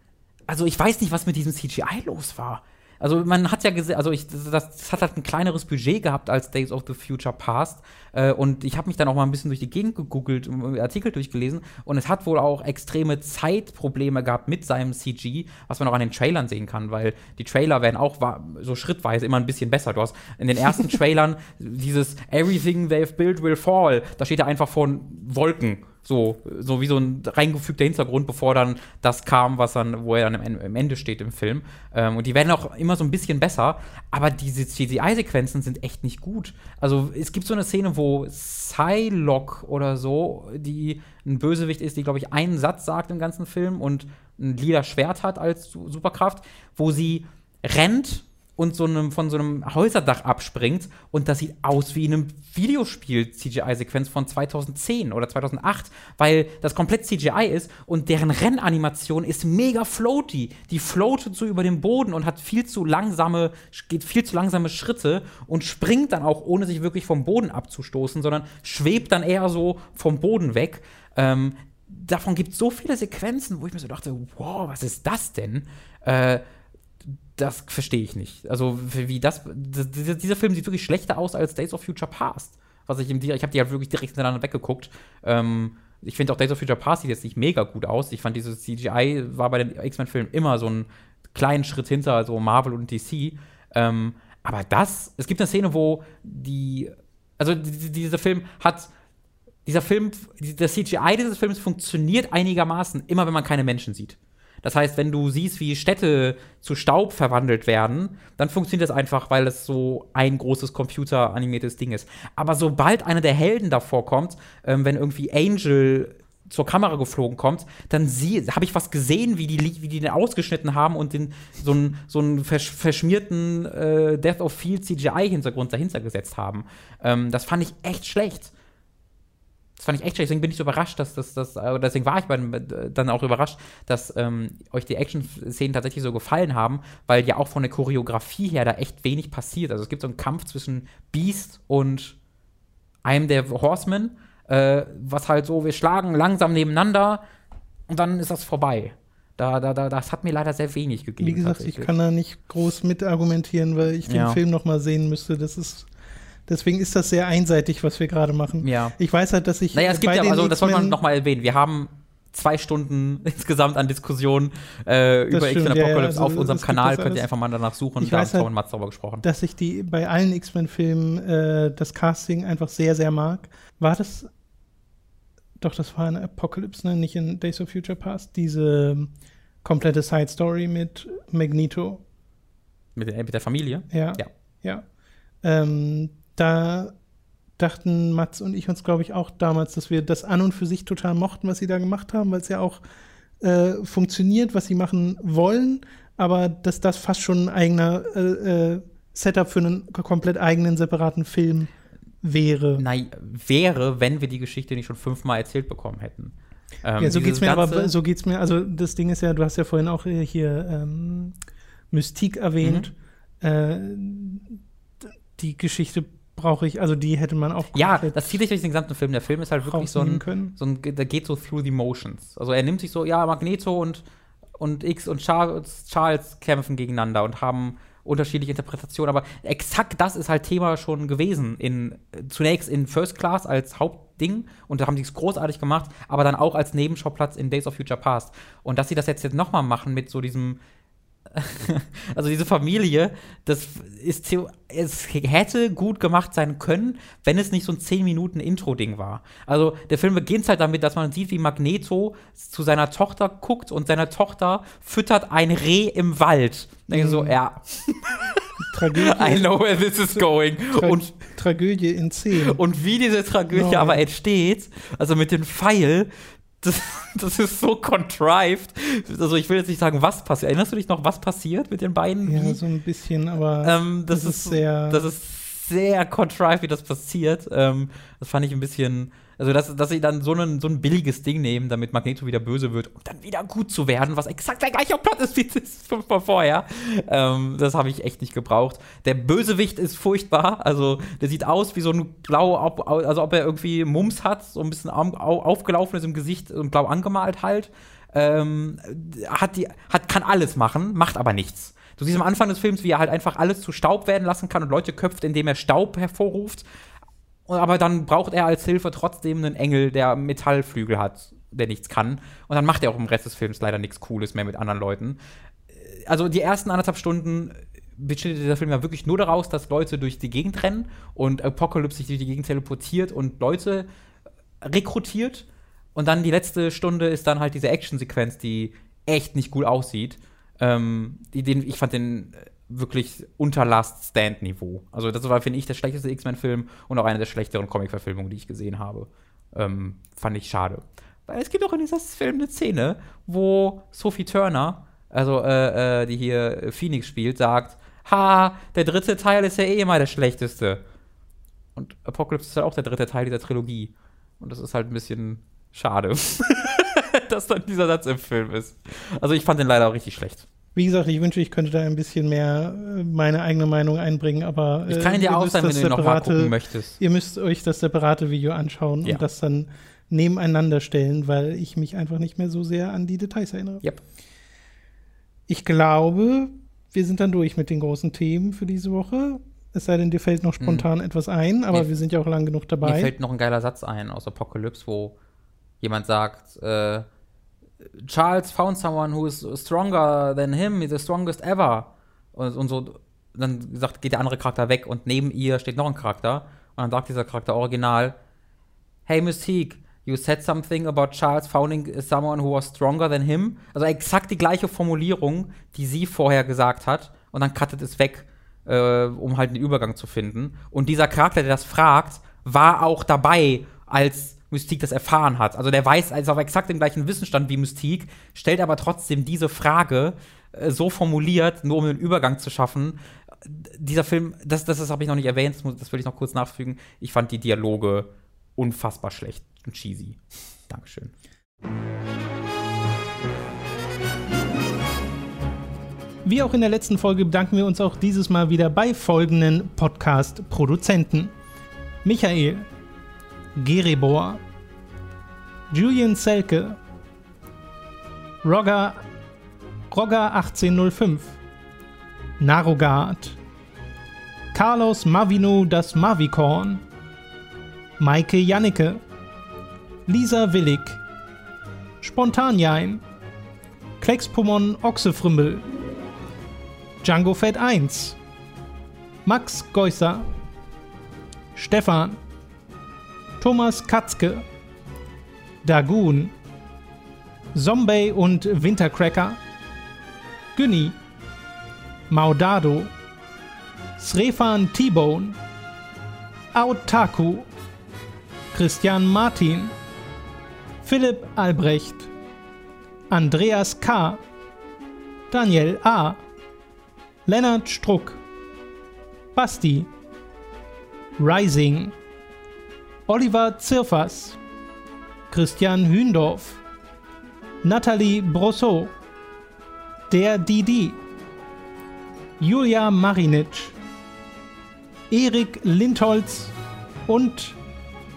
also ich weiß nicht, was mit diesem CGI los war. Also man hat ja gesehen, also ich, das, das hat halt ein kleineres Budget gehabt als Days of the Future Past. Äh, und ich habe mich dann auch mal ein bisschen durch die Gegend gegoogelt, und Artikel durchgelesen. Und es hat wohl auch extreme Zeitprobleme gehabt mit seinem CG, was man auch an den Trailern sehen kann, weil die Trailer werden auch so schrittweise immer ein bisschen besser. Du hast in den ersten [LAUGHS] Trailern dieses Everything they've built will fall. Da steht ja einfach von Wolken. So, so wie so ein reingefügter Hintergrund, bevor dann das kam, was dann, wo er dann am Ende, steht im Film. Ähm, und die werden auch immer so ein bisschen besser, aber diese CGI-Sequenzen sind echt nicht gut. Also es gibt so eine Szene, wo Psylocke oder so, die ein Bösewicht ist, die, glaube ich, einen Satz sagt im ganzen Film und ein lila Schwert hat als Su- Superkraft, wo sie rennt und so einem, von so einem Häuserdach abspringt und das sieht aus wie in einem Videospiel CGI-Sequenz von 2010 oder 2008, weil das komplett CGI ist und deren Rennanimation ist mega floaty. Die floatet so über den Boden und hat viel zu langsame, geht viel zu langsame Schritte und springt dann auch, ohne sich wirklich vom Boden abzustoßen, sondern schwebt dann eher so vom Boden weg. Ähm, davon gibt es so viele Sequenzen, wo ich mir so dachte, wow, was ist das denn? Äh, das verstehe ich nicht. Also, wie das, dieser, Film sieht wirklich schlechter aus als Days of Future Past. Was ich im, ich habe die halt wirklich direkt hintereinander weggeguckt. Ähm, ich finde auch Days of Future Past sieht jetzt nicht mega gut aus. Ich fand dieses CGI war bei den X-Men-Filmen immer so einen kleinen Schritt hinter so Marvel und DC. Ähm, aber das, es gibt eine Szene, wo die, also die- dieser Film hat, dieser Film, das CGI dieses Films funktioniert einigermaßen immer, wenn man keine Menschen sieht. Das heißt, wenn du siehst, wie Städte zu Staub verwandelt werden, dann funktioniert das einfach, weil es so ein großes computeranimiertes Ding ist. Aber sobald einer der Helden davor kommt, ähm, wenn irgendwie Angel zur Kamera geflogen kommt, dann habe ich was gesehen, wie die, wie die den ausgeschnitten haben und den, so einen so versch verschmierten äh, Death of Field CGI-Hintergrund dahinter gesetzt haben. Ähm, das fand ich echt schlecht. Das fand ich echt schlecht, deswegen bin ich so überrascht, dass das, das äh, deswegen war ich äh, dann auch überrascht, dass ähm, euch die Action-Szenen tatsächlich so gefallen haben, weil ja auch von der Choreografie her da echt wenig passiert. Also es gibt so einen Kampf zwischen Beast und einem der Horsemen, äh, was halt so, wir schlagen langsam nebeneinander und dann ist das vorbei. Da, da, da, das hat mir leider sehr wenig gegeben. Wie gesagt, ich kann da nicht groß mit argumentieren, weil ich den Ja. Film noch mal sehen müsste. Das ist deswegen ist das sehr einseitig, was wir gerade machen. Ja. Ich weiß halt, dass ich Naja, es gibt ja, also das soll man X-Men- noch mal erwähnen. Wir haben zwei Stunden [LAUGHS] insgesamt an Diskussionen äh, über stimmt, X-Men ja, ja, Apocalypse also auf unserem Kanal. Könnt ihr einfach mal danach suchen. Ich da haben Tom halt, und Mats darüber gesprochen. dass ich die bei allen X-Men-Filmen äh, das Casting einfach sehr, sehr mag. War das doch, das war in Apocalypse, ne? nicht in Days of Future Past. Diese ähm, komplette Side-Story mit Magneto. Mit, der- mit der Familie. Ja. Ja. Ja. Ähm, da dachten Mats und ich uns, glaube ich, auch damals, dass wir das an und für sich total mochten, was sie da gemacht haben, weil es ja auch äh, funktioniert, was sie machen wollen. aber dass das fast schon ein eigener äh, äh, Setup für einen komplett eigenen, separaten Film wäre. Nein, wäre, wenn wir die Geschichte nicht schon fünfmal erzählt bekommen hätten. Ähm, ja, so geht's mir, aber so geht's mir. Also das Ding ist ja, du hast ja vorhin auch hier ähm, Mystik erwähnt. Mhm. Äh, die Geschichte brauche ich, also die hätte man auch. Ja, das zieht sich durch den gesamten Film. Der Film ist halt wirklich so ein, so ein, der geht so through the motions. Also er nimmt sich so, ja, Magneto und, und X und Charles, Charles kämpfen gegeneinander und haben unterschiedliche Interpretationen, aber exakt das ist halt Thema schon gewesen in zunächst in First Class als Hauptding und da haben sie es großartig gemacht, aber dann auch als Nebenschauplatz in Days of Future Past und dass sie das jetzt jetzt noch mal machen mit so diesem [LAUGHS] also diese Familie, das ist es hätte gut gemacht sein können, wenn es nicht so ein 10 Minuten Intro-Ding war. Also der Film beginnt halt damit, dass man sieht, wie Magneto zu seiner Tochter guckt und seine Tochter füttert ein Reh im Wald. Mhm. so, ja. Tragödie. [LAUGHS] I know where this is going. Tra und Tragödie in 10. Und wie diese Tragödie no. aber entsteht, also mit dem Pfeil, das, das, ist so contrived. Also ich will jetzt nicht sagen, was passiert. Erinnerst du dich noch, was passiert mit den beiden? Ja, so ein bisschen, aber ähm, das, das, ist sehr. Das ist sehr contrived, wie das passiert. Ähm, das fand ich ein bisschen also, dass, dass sie dann so, einen, so ein billiges Ding nehmen, damit Magneto wieder böse wird, um dann wieder gut zu werden, was exakt der gleiche Plot ist wie von vorher. Ähm, das habe ich echt nicht gebraucht. Der Bösewicht ist furchtbar. Also, der sieht aus wie so ein blau, also ob er irgendwie Mums hat, so ein bisschen aufgelaufen ist im Gesicht und blau angemalt halt. Ähm, hat die, hat, kann alles machen, macht aber nichts. Du siehst am Anfang des Films, wie er halt einfach alles zu Staub werden lassen kann und Leute köpft, indem er Staub hervorruft. Aber dann braucht er als Hilfe trotzdem einen Engel, der Metallflügel hat, der nichts kann. Und dann macht er auch im Rest des Films leider nichts Cooles mehr mit anderen Leuten. Also die ersten anderthalb Stunden besteht dieser Film ja wirklich nur daraus, dass Leute durch die Gegend rennen und Apocalypse sich durch die Gegend teleportiert und Leute rekrutiert. Und dann die letzte Stunde ist dann halt diese Actionsequenz, die echt nicht gut aussieht. Ähm, den, ich fand den wirklich unter Last Stand Niveau. Also das war, finde ich, der schlechteste X-Men-Film und auch eine der schlechteren Comic-Verfilmungen, die ich gesehen habe. Ähm, fand ich schade. Weil es gibt auch in dieser Film eine Szene, wo Sophie Turner, also äh, äh, die hier Phoenix spielt, sagt, ha, der dritte Teil ist ja eh immer der schlechteste. Und Apocalypse ist ja auch der dritte Teil dieser Trilogie. Und das ist halt ein bisschen schade, [LAUGHS] dass dann dieser Satz im Film ist. Also ich fand den leider auch richtig schlecht. Wie gesagt, ich wünsche, ich könnte da ein bisschen mehr äh, meine eigene Meinung einbringen, aber. Äh, ich kann dir auch sagen, wenn du noch mal gucken möchtest. Ihr müsst euch das separate Video anschauen ja. und das dann nebeneinander stellen, weil ich mich einfach nicht mehr so sehr an die Details erinnere. Yep. Ich glaube, wir sind dann durch mit den großen Themen für diese Woche. Es sei denn, dir fällt noch spontan mhm. etwas ein, aber mir wir sind ja auch lang genug dabei. Mir fällt noch ein geiler Satz ein aus Apocalypse, wo jemand sagt, äh, Charles found someone who is stronger than him, he's the strongest ever. Und, und so, dann sagt, geht der andere Charakter weg und neben ihr steht noch ein Charakter. Und dann sagt dieser Charakter original, Hey Mystique, you said something about Charles founding someone who was stronger than him. Also exakt die gleiche Formulierung, die sie vorher gesagt hat. Und dann cuttet es weg, äh, um halt einen Übergang zu finden. Und dieser Charakter, der das fragt, war auch dabei, als Mystique das erfahren hat. Also der weiß, ist auf exakt dem gleichen Wissensstand wie Mystique, stellt aber trotzdem diese Frage äh, so formuliert, nur um den Übergang zu schaffen. Dieser Film, das, das, das habe ich noch nicht erwähnt, das, muss, das will ich noch kurz nachfügen. Ich fand die Dialoge unfassbar schlecht und cheesy. Dankeschön. Wie auch in der letzten Folge bedanken wir uns auch dieses Mal wieder bei folgenden Podcast-Produzenten. Michael, Geribor, Julian Selke, Rogger, Rogger 1805, Narogard, Carlos Mavino das Mavicorn, Maike Jannike, Lisa Willig, Spontanjein, Klexpomon Ochsefrümbel, Django Fett 1, Max Geusser, Stefan, Thomas Katzke, Dagoon, Zombie und Wintercracker, Günni, Maudado, Srefan T-Bone, Autaku, Christian Martin, Philipp Albrecht, Andreas K., Daniel A., Lennart Struck, Basti, Rising, Oliver Zirfers, Christian Hündorf, Nathalie Brosseau, der Didi, Julia Marinic, Erik Lindholz und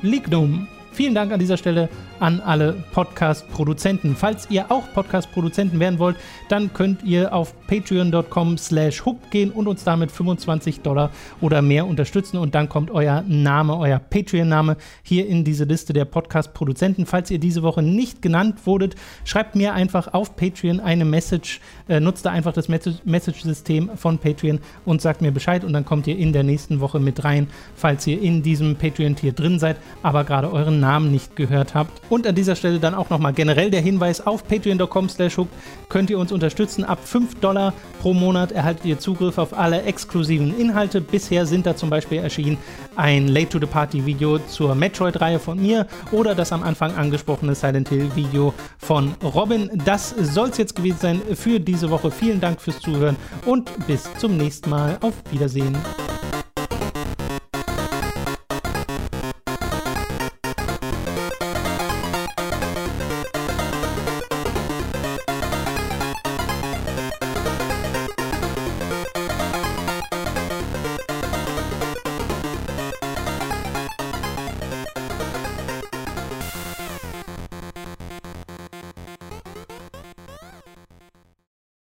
Lignum. Vielen Dank an dieser Stelle an alle Podcast-Produzenten. Falls ihr auch Podcast-Produzenten werden wollt, dann könnt ihr auf patreon.com slash hub gehen und uns damit 25 Dollar oder mehr unterstützen und dann kommt euer Name, euer Patreon-Name hier in diese Liste der Podcast-Produzenten. Falls ihr diese Woche nicht genannt wurdet, schreibt mir einfach auf Patreon eine Message, äh, nutzt da einfach das Message-System von Patreon und sagt mir Bescheid und dann kommt ihr in der nächsten Woche mit rein, falls ihr in diesem Patreon-Tier drin seid, aber gerade euren Namen nicht gehört habt. Und an dieser Stelle dann auch nochmal generell der Hinweis auf patreon.com slash könnt ihr uns unterstützen. Ab 5 Dollar pro Monat erhaltet ihr Zugriff auf alle exklusiven Inhalte. Bisher sind da zum Beispiel erschienen ein Late to the Party Video zur Metroid-Reihe von mir oder das am Anfang angesprochene Silent Hill Video von Robin. Das soll es jetzt gewesen sein für diese Woche. Vielen Dank fürs Zuhören und bis zum nächsten Mal. Auf Wiedersehen.